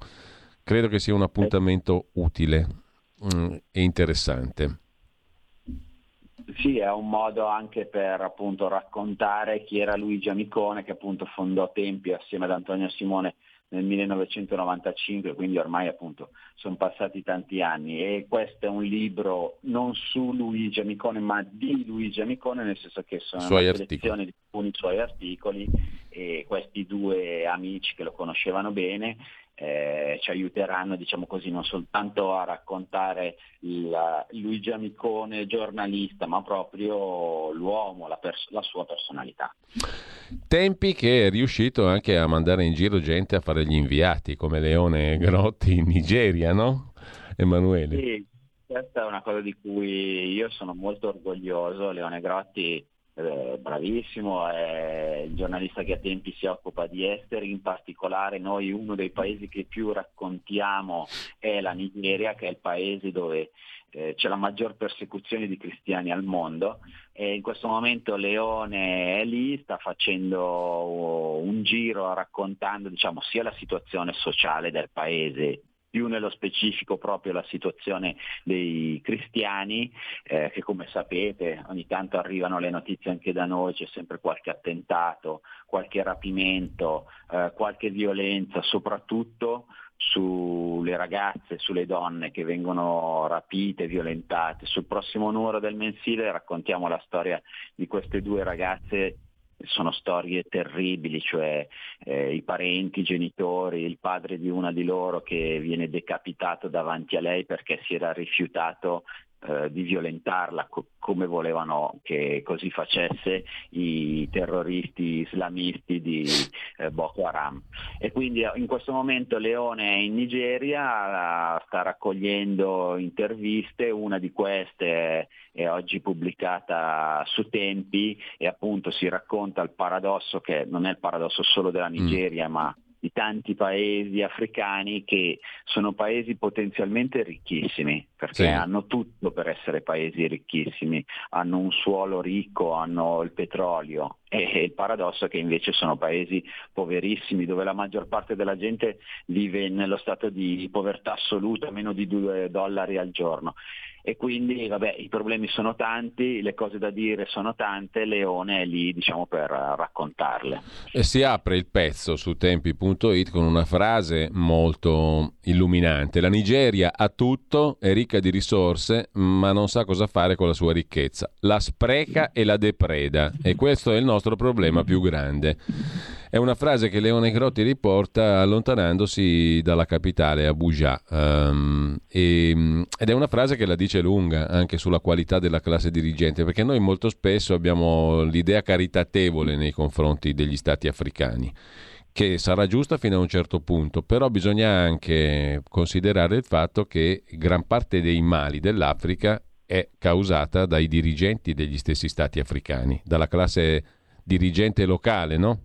Credo che sia un appuntamento utile mh, mm, e interessante. Sì, è un modo anche per appunto raccontare chi era Luigi Amicone che appunto fondò Tempi assieme ad Antonio Simone nel 1995, quindi ormai appunto sono passati tanti anni. E questo è un libro non su Luigi Amicone ma di Luigi Amicone, nel senso che sono suoi una selezione di alcuni suoi articoli e questi due amici che lo conoscevano bene eh, ci aiuteranno diciamo così, non soltanto a raccontare il, Luigi Amicone giornalista, ma proprio l'uomo, la, pers- la, sua personalità. Tempi che è riuscito anche a mandare in giro gente a fare gli inviati, come Leone Grotti in Nigeria, no? Emanuele. Sì, questa è una cosa di cui io sono molto orgoglioso. Leone Grotti eh, bravissimo, è il giornalista che a tempi si occupa di esteri, in particolare noi uno dei paesi che più raccontiamo è la Nigeria, che è il paese dove eh, c'è la maggior persecuzione di cristiani al mondo. E in questo momento Leone è lì, sta facendo un giro raccontando diciamo, sia la situazione sociale del paese più nello specifico proprio la situazione dei cristiani, eh, che come sapete ogni tanto arrivano le notizie anche da noi, c'è sempre qualche attentato, qualche rapimento, eh, qualche violenza, soprattutto sulle ragazze, sulle donne che vengono rapite, violentate. Sul prossimo numero del mensile raccontiamo la storia di queste due ragazze sono storie terribili, cioè eh, i parenti, i genitori, il padre di una di loro che viene decapitato davanti a lei perché si era rifiutato eh, di violentarla co- come volevano che così facesse i terroristi islamisti di eh, Boko Haram. E quindi eh, in questo momento Leone è in Nigeria, sta raccogliendo interviste, una di queste è oggi pubblicata su Tempi e appunto si racconta il paradosso che non è il paradosso solo della mm. Nigeria, mm. ma di tanti paesi africani che sono paesi potenzialmente ricchissimi, perché sì. hanno tutto per essere paesi ricchissimi, hanno un suolo ricco, hanno il petrolio e il paradosso è che invece sono paesi poverissimi dove la maggior parte della gente vive nello stato di povertà assoluta, meno di 2 dollari al giorno e quindi vabbè, i problemi sono tanti, le cose da dire sono tante, Leone è lì diciamo, per raccontarle. E si apre il pezzo su tempi.it con una frase molto illuminante. La Nigeria ha tutto, è ricca di risorse, ma non sa cosa fare con la sua ricchezza. La spreca e la depreda e questo è il nostro problema più grande. È una frase che Leone Grotti riporta allontanandosi dalla capitale, Abuja, um, e, ed è una frase che la dice lunga anche sulla qualità della classe dirigente, perché noi molto spesso abbiamo l'idea caritatevole nei confronti degli stati africani che sarà giusta fino a un certo punto, però bisogna anche considerare il fatto che gran parte dei mali dell'Africa è causata dai dirigenti degli stessi stati africani, dalla classe dirigente locale, no?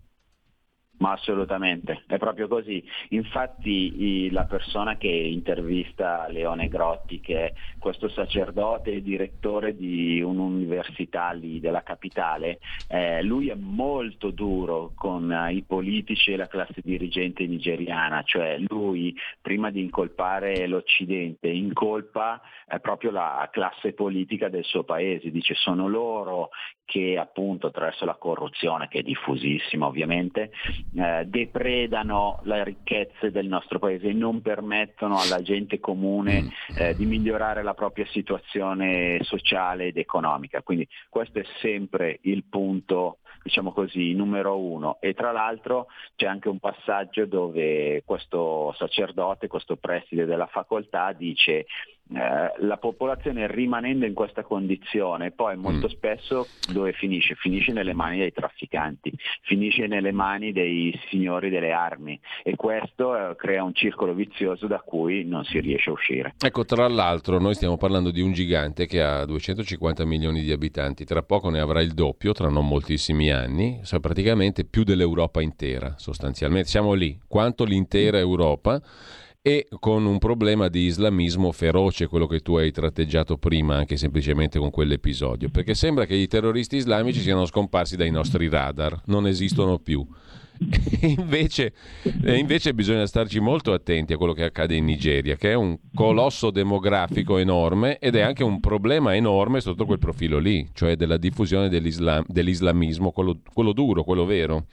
Ma assolutamente, è proprio così. Infatti la persona che intervista Leone Grotti, che è questo sacerdote e direttore di un'università lì della capitale, eh, lui è molto duro con eh, i politici e la classe dirigente nigeriana, cioè lui prima di incolpare l'Occidente incolpa eh, proprio la classe politica del suo paese, dice sono loro che appunto attraverso la corruzione, che è diffusissima ovviamente, eh, depredano le ricchezze del nostro paese e non permettono alla gente comune mm. eh, di migliorare la propria situazione sociale ed economica. Quindi questo è sempre il punto diciamo così, numero uno. E tra l'altro c'è anche un passaggio dove questo sacerdote, questo preside della facoltà dice eh, la popolazione rimanendo in questa condizione poi molto mm. spesso dove finisce? Finisce nelle mani dei trafficanti, finisce nelle mani dei signori delle armi e questo eh, crea un circolo vizioso da cui non si riesce a uscire. Ecco, tra l'altro noi stiamo parlando di un gigante che ha 250 milioni di abitanti, tra poco ne avrà il doppio, tra non moltissimi anni, cioè praticamente più dell'Europa intera sostanzialmente, siamo lì, quanto l'intera Europa e con un problema di islamismo feroce, quello che tu hai tratteggiato prima, anche semplicemente con quell'episodio, perché sembra che i terroristi islamici siano scomparsi dai nostri radar, non esistono più. Invece, invece bisogna starci molto attenti a quello che accade in Nigeria, che è un colosso demografico enorme ed è anche un problema enorme sotto quel profilo lì, cioè della diffusione dell'islam, dell'islamismo, quello, quello duro, quello vero.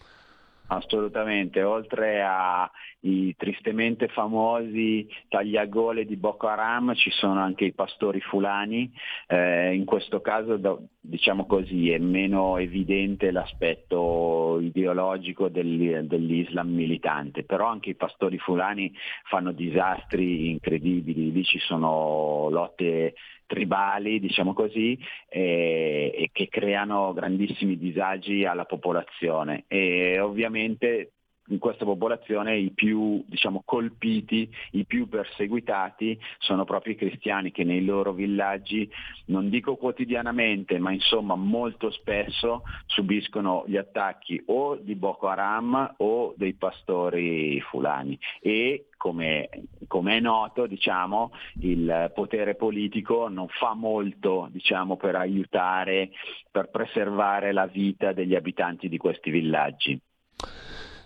Assolutamente, oltre ai tristemente famosi tagliagole di Boko Haram ci sono anche i pastori fulani, eh, in questo caso diciamo così è meno evidente l'aspetto ideologico dell'Islam militante, però anche i pastori fulani fanno disastri incredibili, lì ci sono lotte tribali, diciamo così, e, e che creano grandissimi disagi alla popolazione. E ovviamente in questa popolazione i più diciamo, colpiti, i più perseguitati sono proprio i cristiani che nei loro villaggi, non dico quotidianamente, ma insomma molto spesso subiscono gli attacchi o di Boko Haram o dei pastori fulani e come, come è noto diciamo, il potere politico non fa molto diciamo, per aiutare, per preservare la vita degli abitanti di questi villaggi.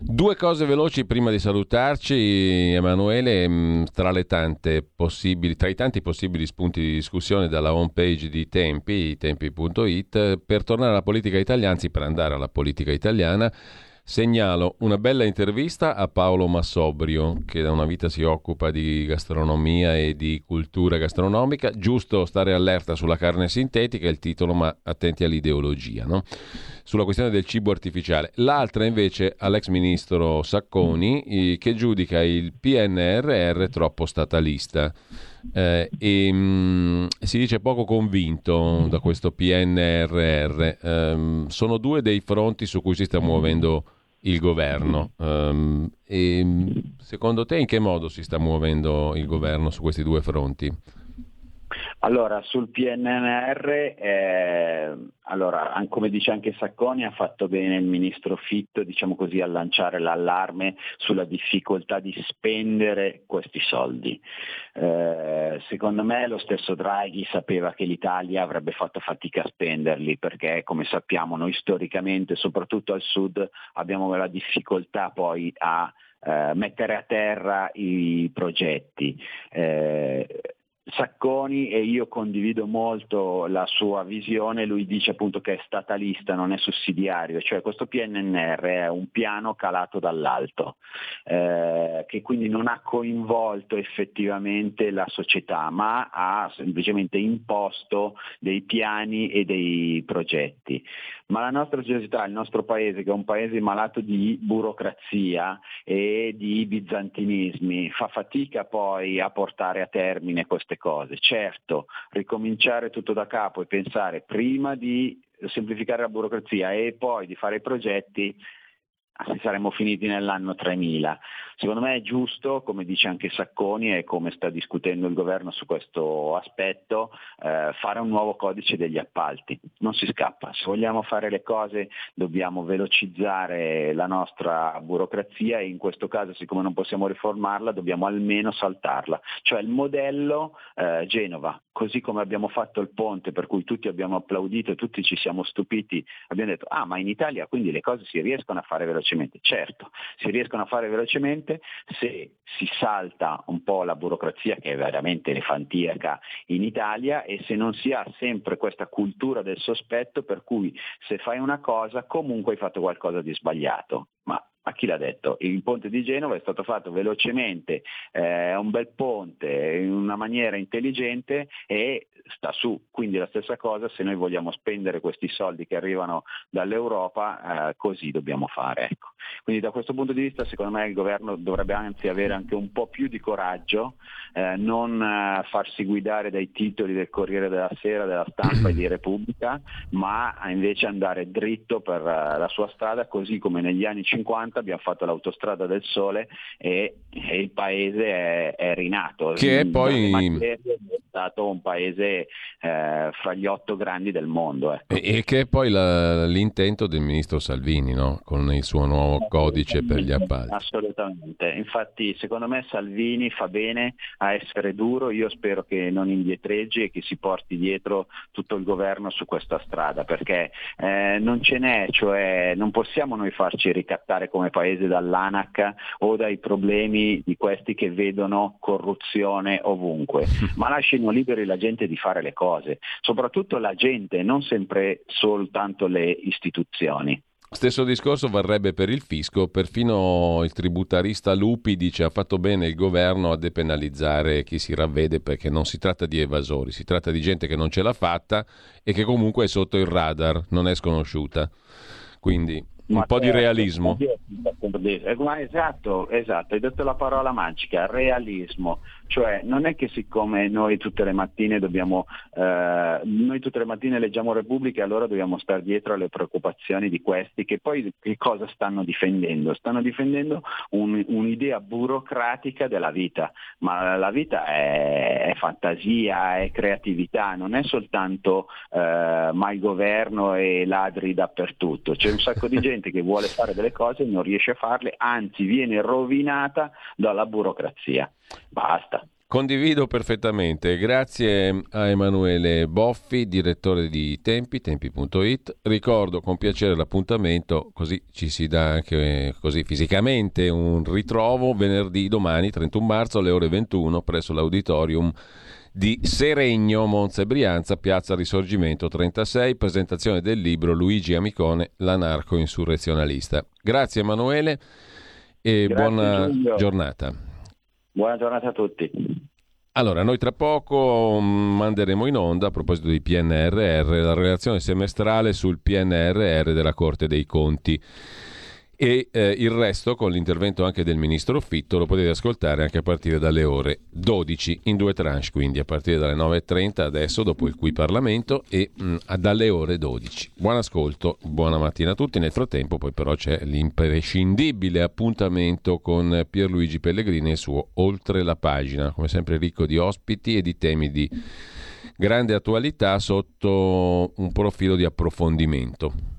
Due cose veloci prima di salutarci, Emanuele, mm, tra, tra, i tanti possibili spunti di discussione dalla home page di Tempi, tempi.it, per tornare alla politica italiana, anzi per andare alla politica italiana, Segnalo una bella intervista a Paolo Massobrio, che da una vita si occupa di gastronomia e di cultura gastronomica. Giusto stare allerta sulla carne sintetica, è il titolo, ma attenti all'ideologia. No? Sulla questione del cibo artificiale. L'altra invece all'ex ministro Sacconi che giudica il PNRR troppo statalista. Eh, e mh, mm, si dice poco convinto da questo PNRR. Eh, sono due dei fronti su cui si sta muovendo il governo. Um, e secondo te in che modo si sta muovendo il governo su questi due fronti? Allora, sul PNR, eh, allora, come dice anche Sacconi, ha fatto bene il ministro Fitto diciamo così, a lanciare l'allarme sulla difficoltà di spendere questi soldi. Eh, secondo me lo stesso Draghi sapeva che l'Italia avrebbe fatto fatica a spenderli perché, come sappiamo, noi storicamente, soprattutto al sud, abbiamo la difficoltà poi a eh, mettere a terra i progetti. Eh, Sacconi e io condivido molto la sua visione, lui dice appunto che è statalista, non è sussidiario, cioè questo PNR è un piano calato dall'alto, eh, che quindi non ha coinvolto effettivamente la società, ma ha semplicemente imposto dei piani e dei progetti. Ma la nostra società, il nostro paese, che è un paese malato di burocrazia e di bizantinismi, fa fatica poi a portare a termine queste cose. Certo, ricominciare tutto da capo e pensare prima di semplificare la burocrazia e poi di fare i progetti saremmo finiti nell'anno 3000. Secondo me è giusto, come dice anche Sacconi e come sta discutendo il governo su questo aspetto, eh, fare un nuovo codice degli appalti. Non si scappa, se vogliamo fare le cose dobbiamo velocizzare la nostra burocrazia e in questo caso siccome non possiamo riformarla dobbiamo almeno saltarla. Cioè il modello eh, Genova, così come abbiamo fatto il ponte per cui tutti abbiamo applaudito tutti ci siamo stupiti, abbiamo detto ah ma in Italia quindi le cose si riescono a fare velocemente. Certo, si riescono a fare velocemente se si salta un po' la burocrazia che è veramente elefantiaca in Italia e se non si ha sempre questa cultura del sospetto per cui se fai una cosa comunque hai fatto qualcosa di sbagliato. Ma a chi l'ha detto? Il ponte di Genova è stato fatto velocemente, è eh, un bel ponte, in una maniera intelligente e sta su. Quindi la stessa cosa se noi vogliamo spendere questi soldi che arrivano dall'Europa, eh, così dobbiamo fare. Ecco. Quindi da questo punto di vista secondo me il governo dovrebbe anzi avere anche un po' più di coraggio, eh, non eh, farsi guidare dai titoli del Corriere della Sera, della stampa e di Repubblica, ma invece andare dritto per uh, la sua strada, così come negli anni 50 abbiamo fatto l'autostrada del sole e, e il paese è, è rinato. Che è poi è stato un paese eh, fra gli otto grandi del mondo. Ecco. E, e, che è poi la, l'intento del ministro Salvini, no? con il suo nuovo codice per gli appalti. Assolutamente, infatti secondo me Salvini fa bene a essere duro, io spero che non indietreggi e che si porti dietro tutto il governo su questa strada, perché eh, non ce n'è, cioè non possiamo noi farci ricattare come paese dall'ANAC o dai problemi di questi che vedono corruzione ovunque, ma lasciano liberi la gente di fare le cose, soprattutto la gente, non sempre soltanto le istituzioni. Stesso discorso varrebbe per il fisco, perfino il tributarista Lupi dice ha fatto bene il governo a depenalizzare chi si ravvede perché non si tratta di evasori, si tratta di gente che non ce l'ha fatta e che comunque è sotto il radar, non è sconosciuta. Quindi un po' di certo, realismo. Esatto, esatto, hai detto la parola magica, realismo. Cioè non è che siccome noi tutte le mattine dobbiamo, eh, noi tutte le mattine leggiamo Repubblica e allora dobbiamo stare dietro alle preoccupazioni di questi che poi che cosa stanno difendendo? Stanno difendendo un, un'idea burocratica della vita, ma la vita è, è fantasia, è creatività, non è soltanto eh, governo e ladri dappertutto. C'è un sacco di gente che vuole fare delle cose e non riesce a farle, anzi viene rovinata dalla burocrazia. Basta. Condivido perfettamente, grazie a Emanuele Boffi, direttore di Tempi, tempi.it. Ricordo con piacere l'appuntamento, così ci si dà anche così fisicamente un ritrovo venerdì domani 31 marzo alle ore 21 presso l'auditorium di Seregno, Monza e Brianza, Piazza Risorgimento 36, presentazione del libro Luigi Amicone, l'anarco-insurrezionalista. Grazie Emanuele e Grazie, buona Giulio. giornata. Buona giornata a tutti. Allora, noi tra poco mm, manderemo in onda, a proposito di PNRR, la relazione semestrale sul PNRR della Corte dei Conti e eh, il resto con l'intervento anche del ministro Fitto lo potete ascoltare anche a partire dalle ore 12 in due tranche quindi a partire dalle 9.30 adesso dopo il qui Parlamento e mh, mm, dalle ore 12 buon ascolto buona mattina a tutti. Nel frattempo poi però c'è l'imprescindibile appuntamento con Pierluigi Pellegrini e il suo Oltre la pagina. Come sempre ricco di ospiti e di temi di grande attualità sotto un profilo di approfondimento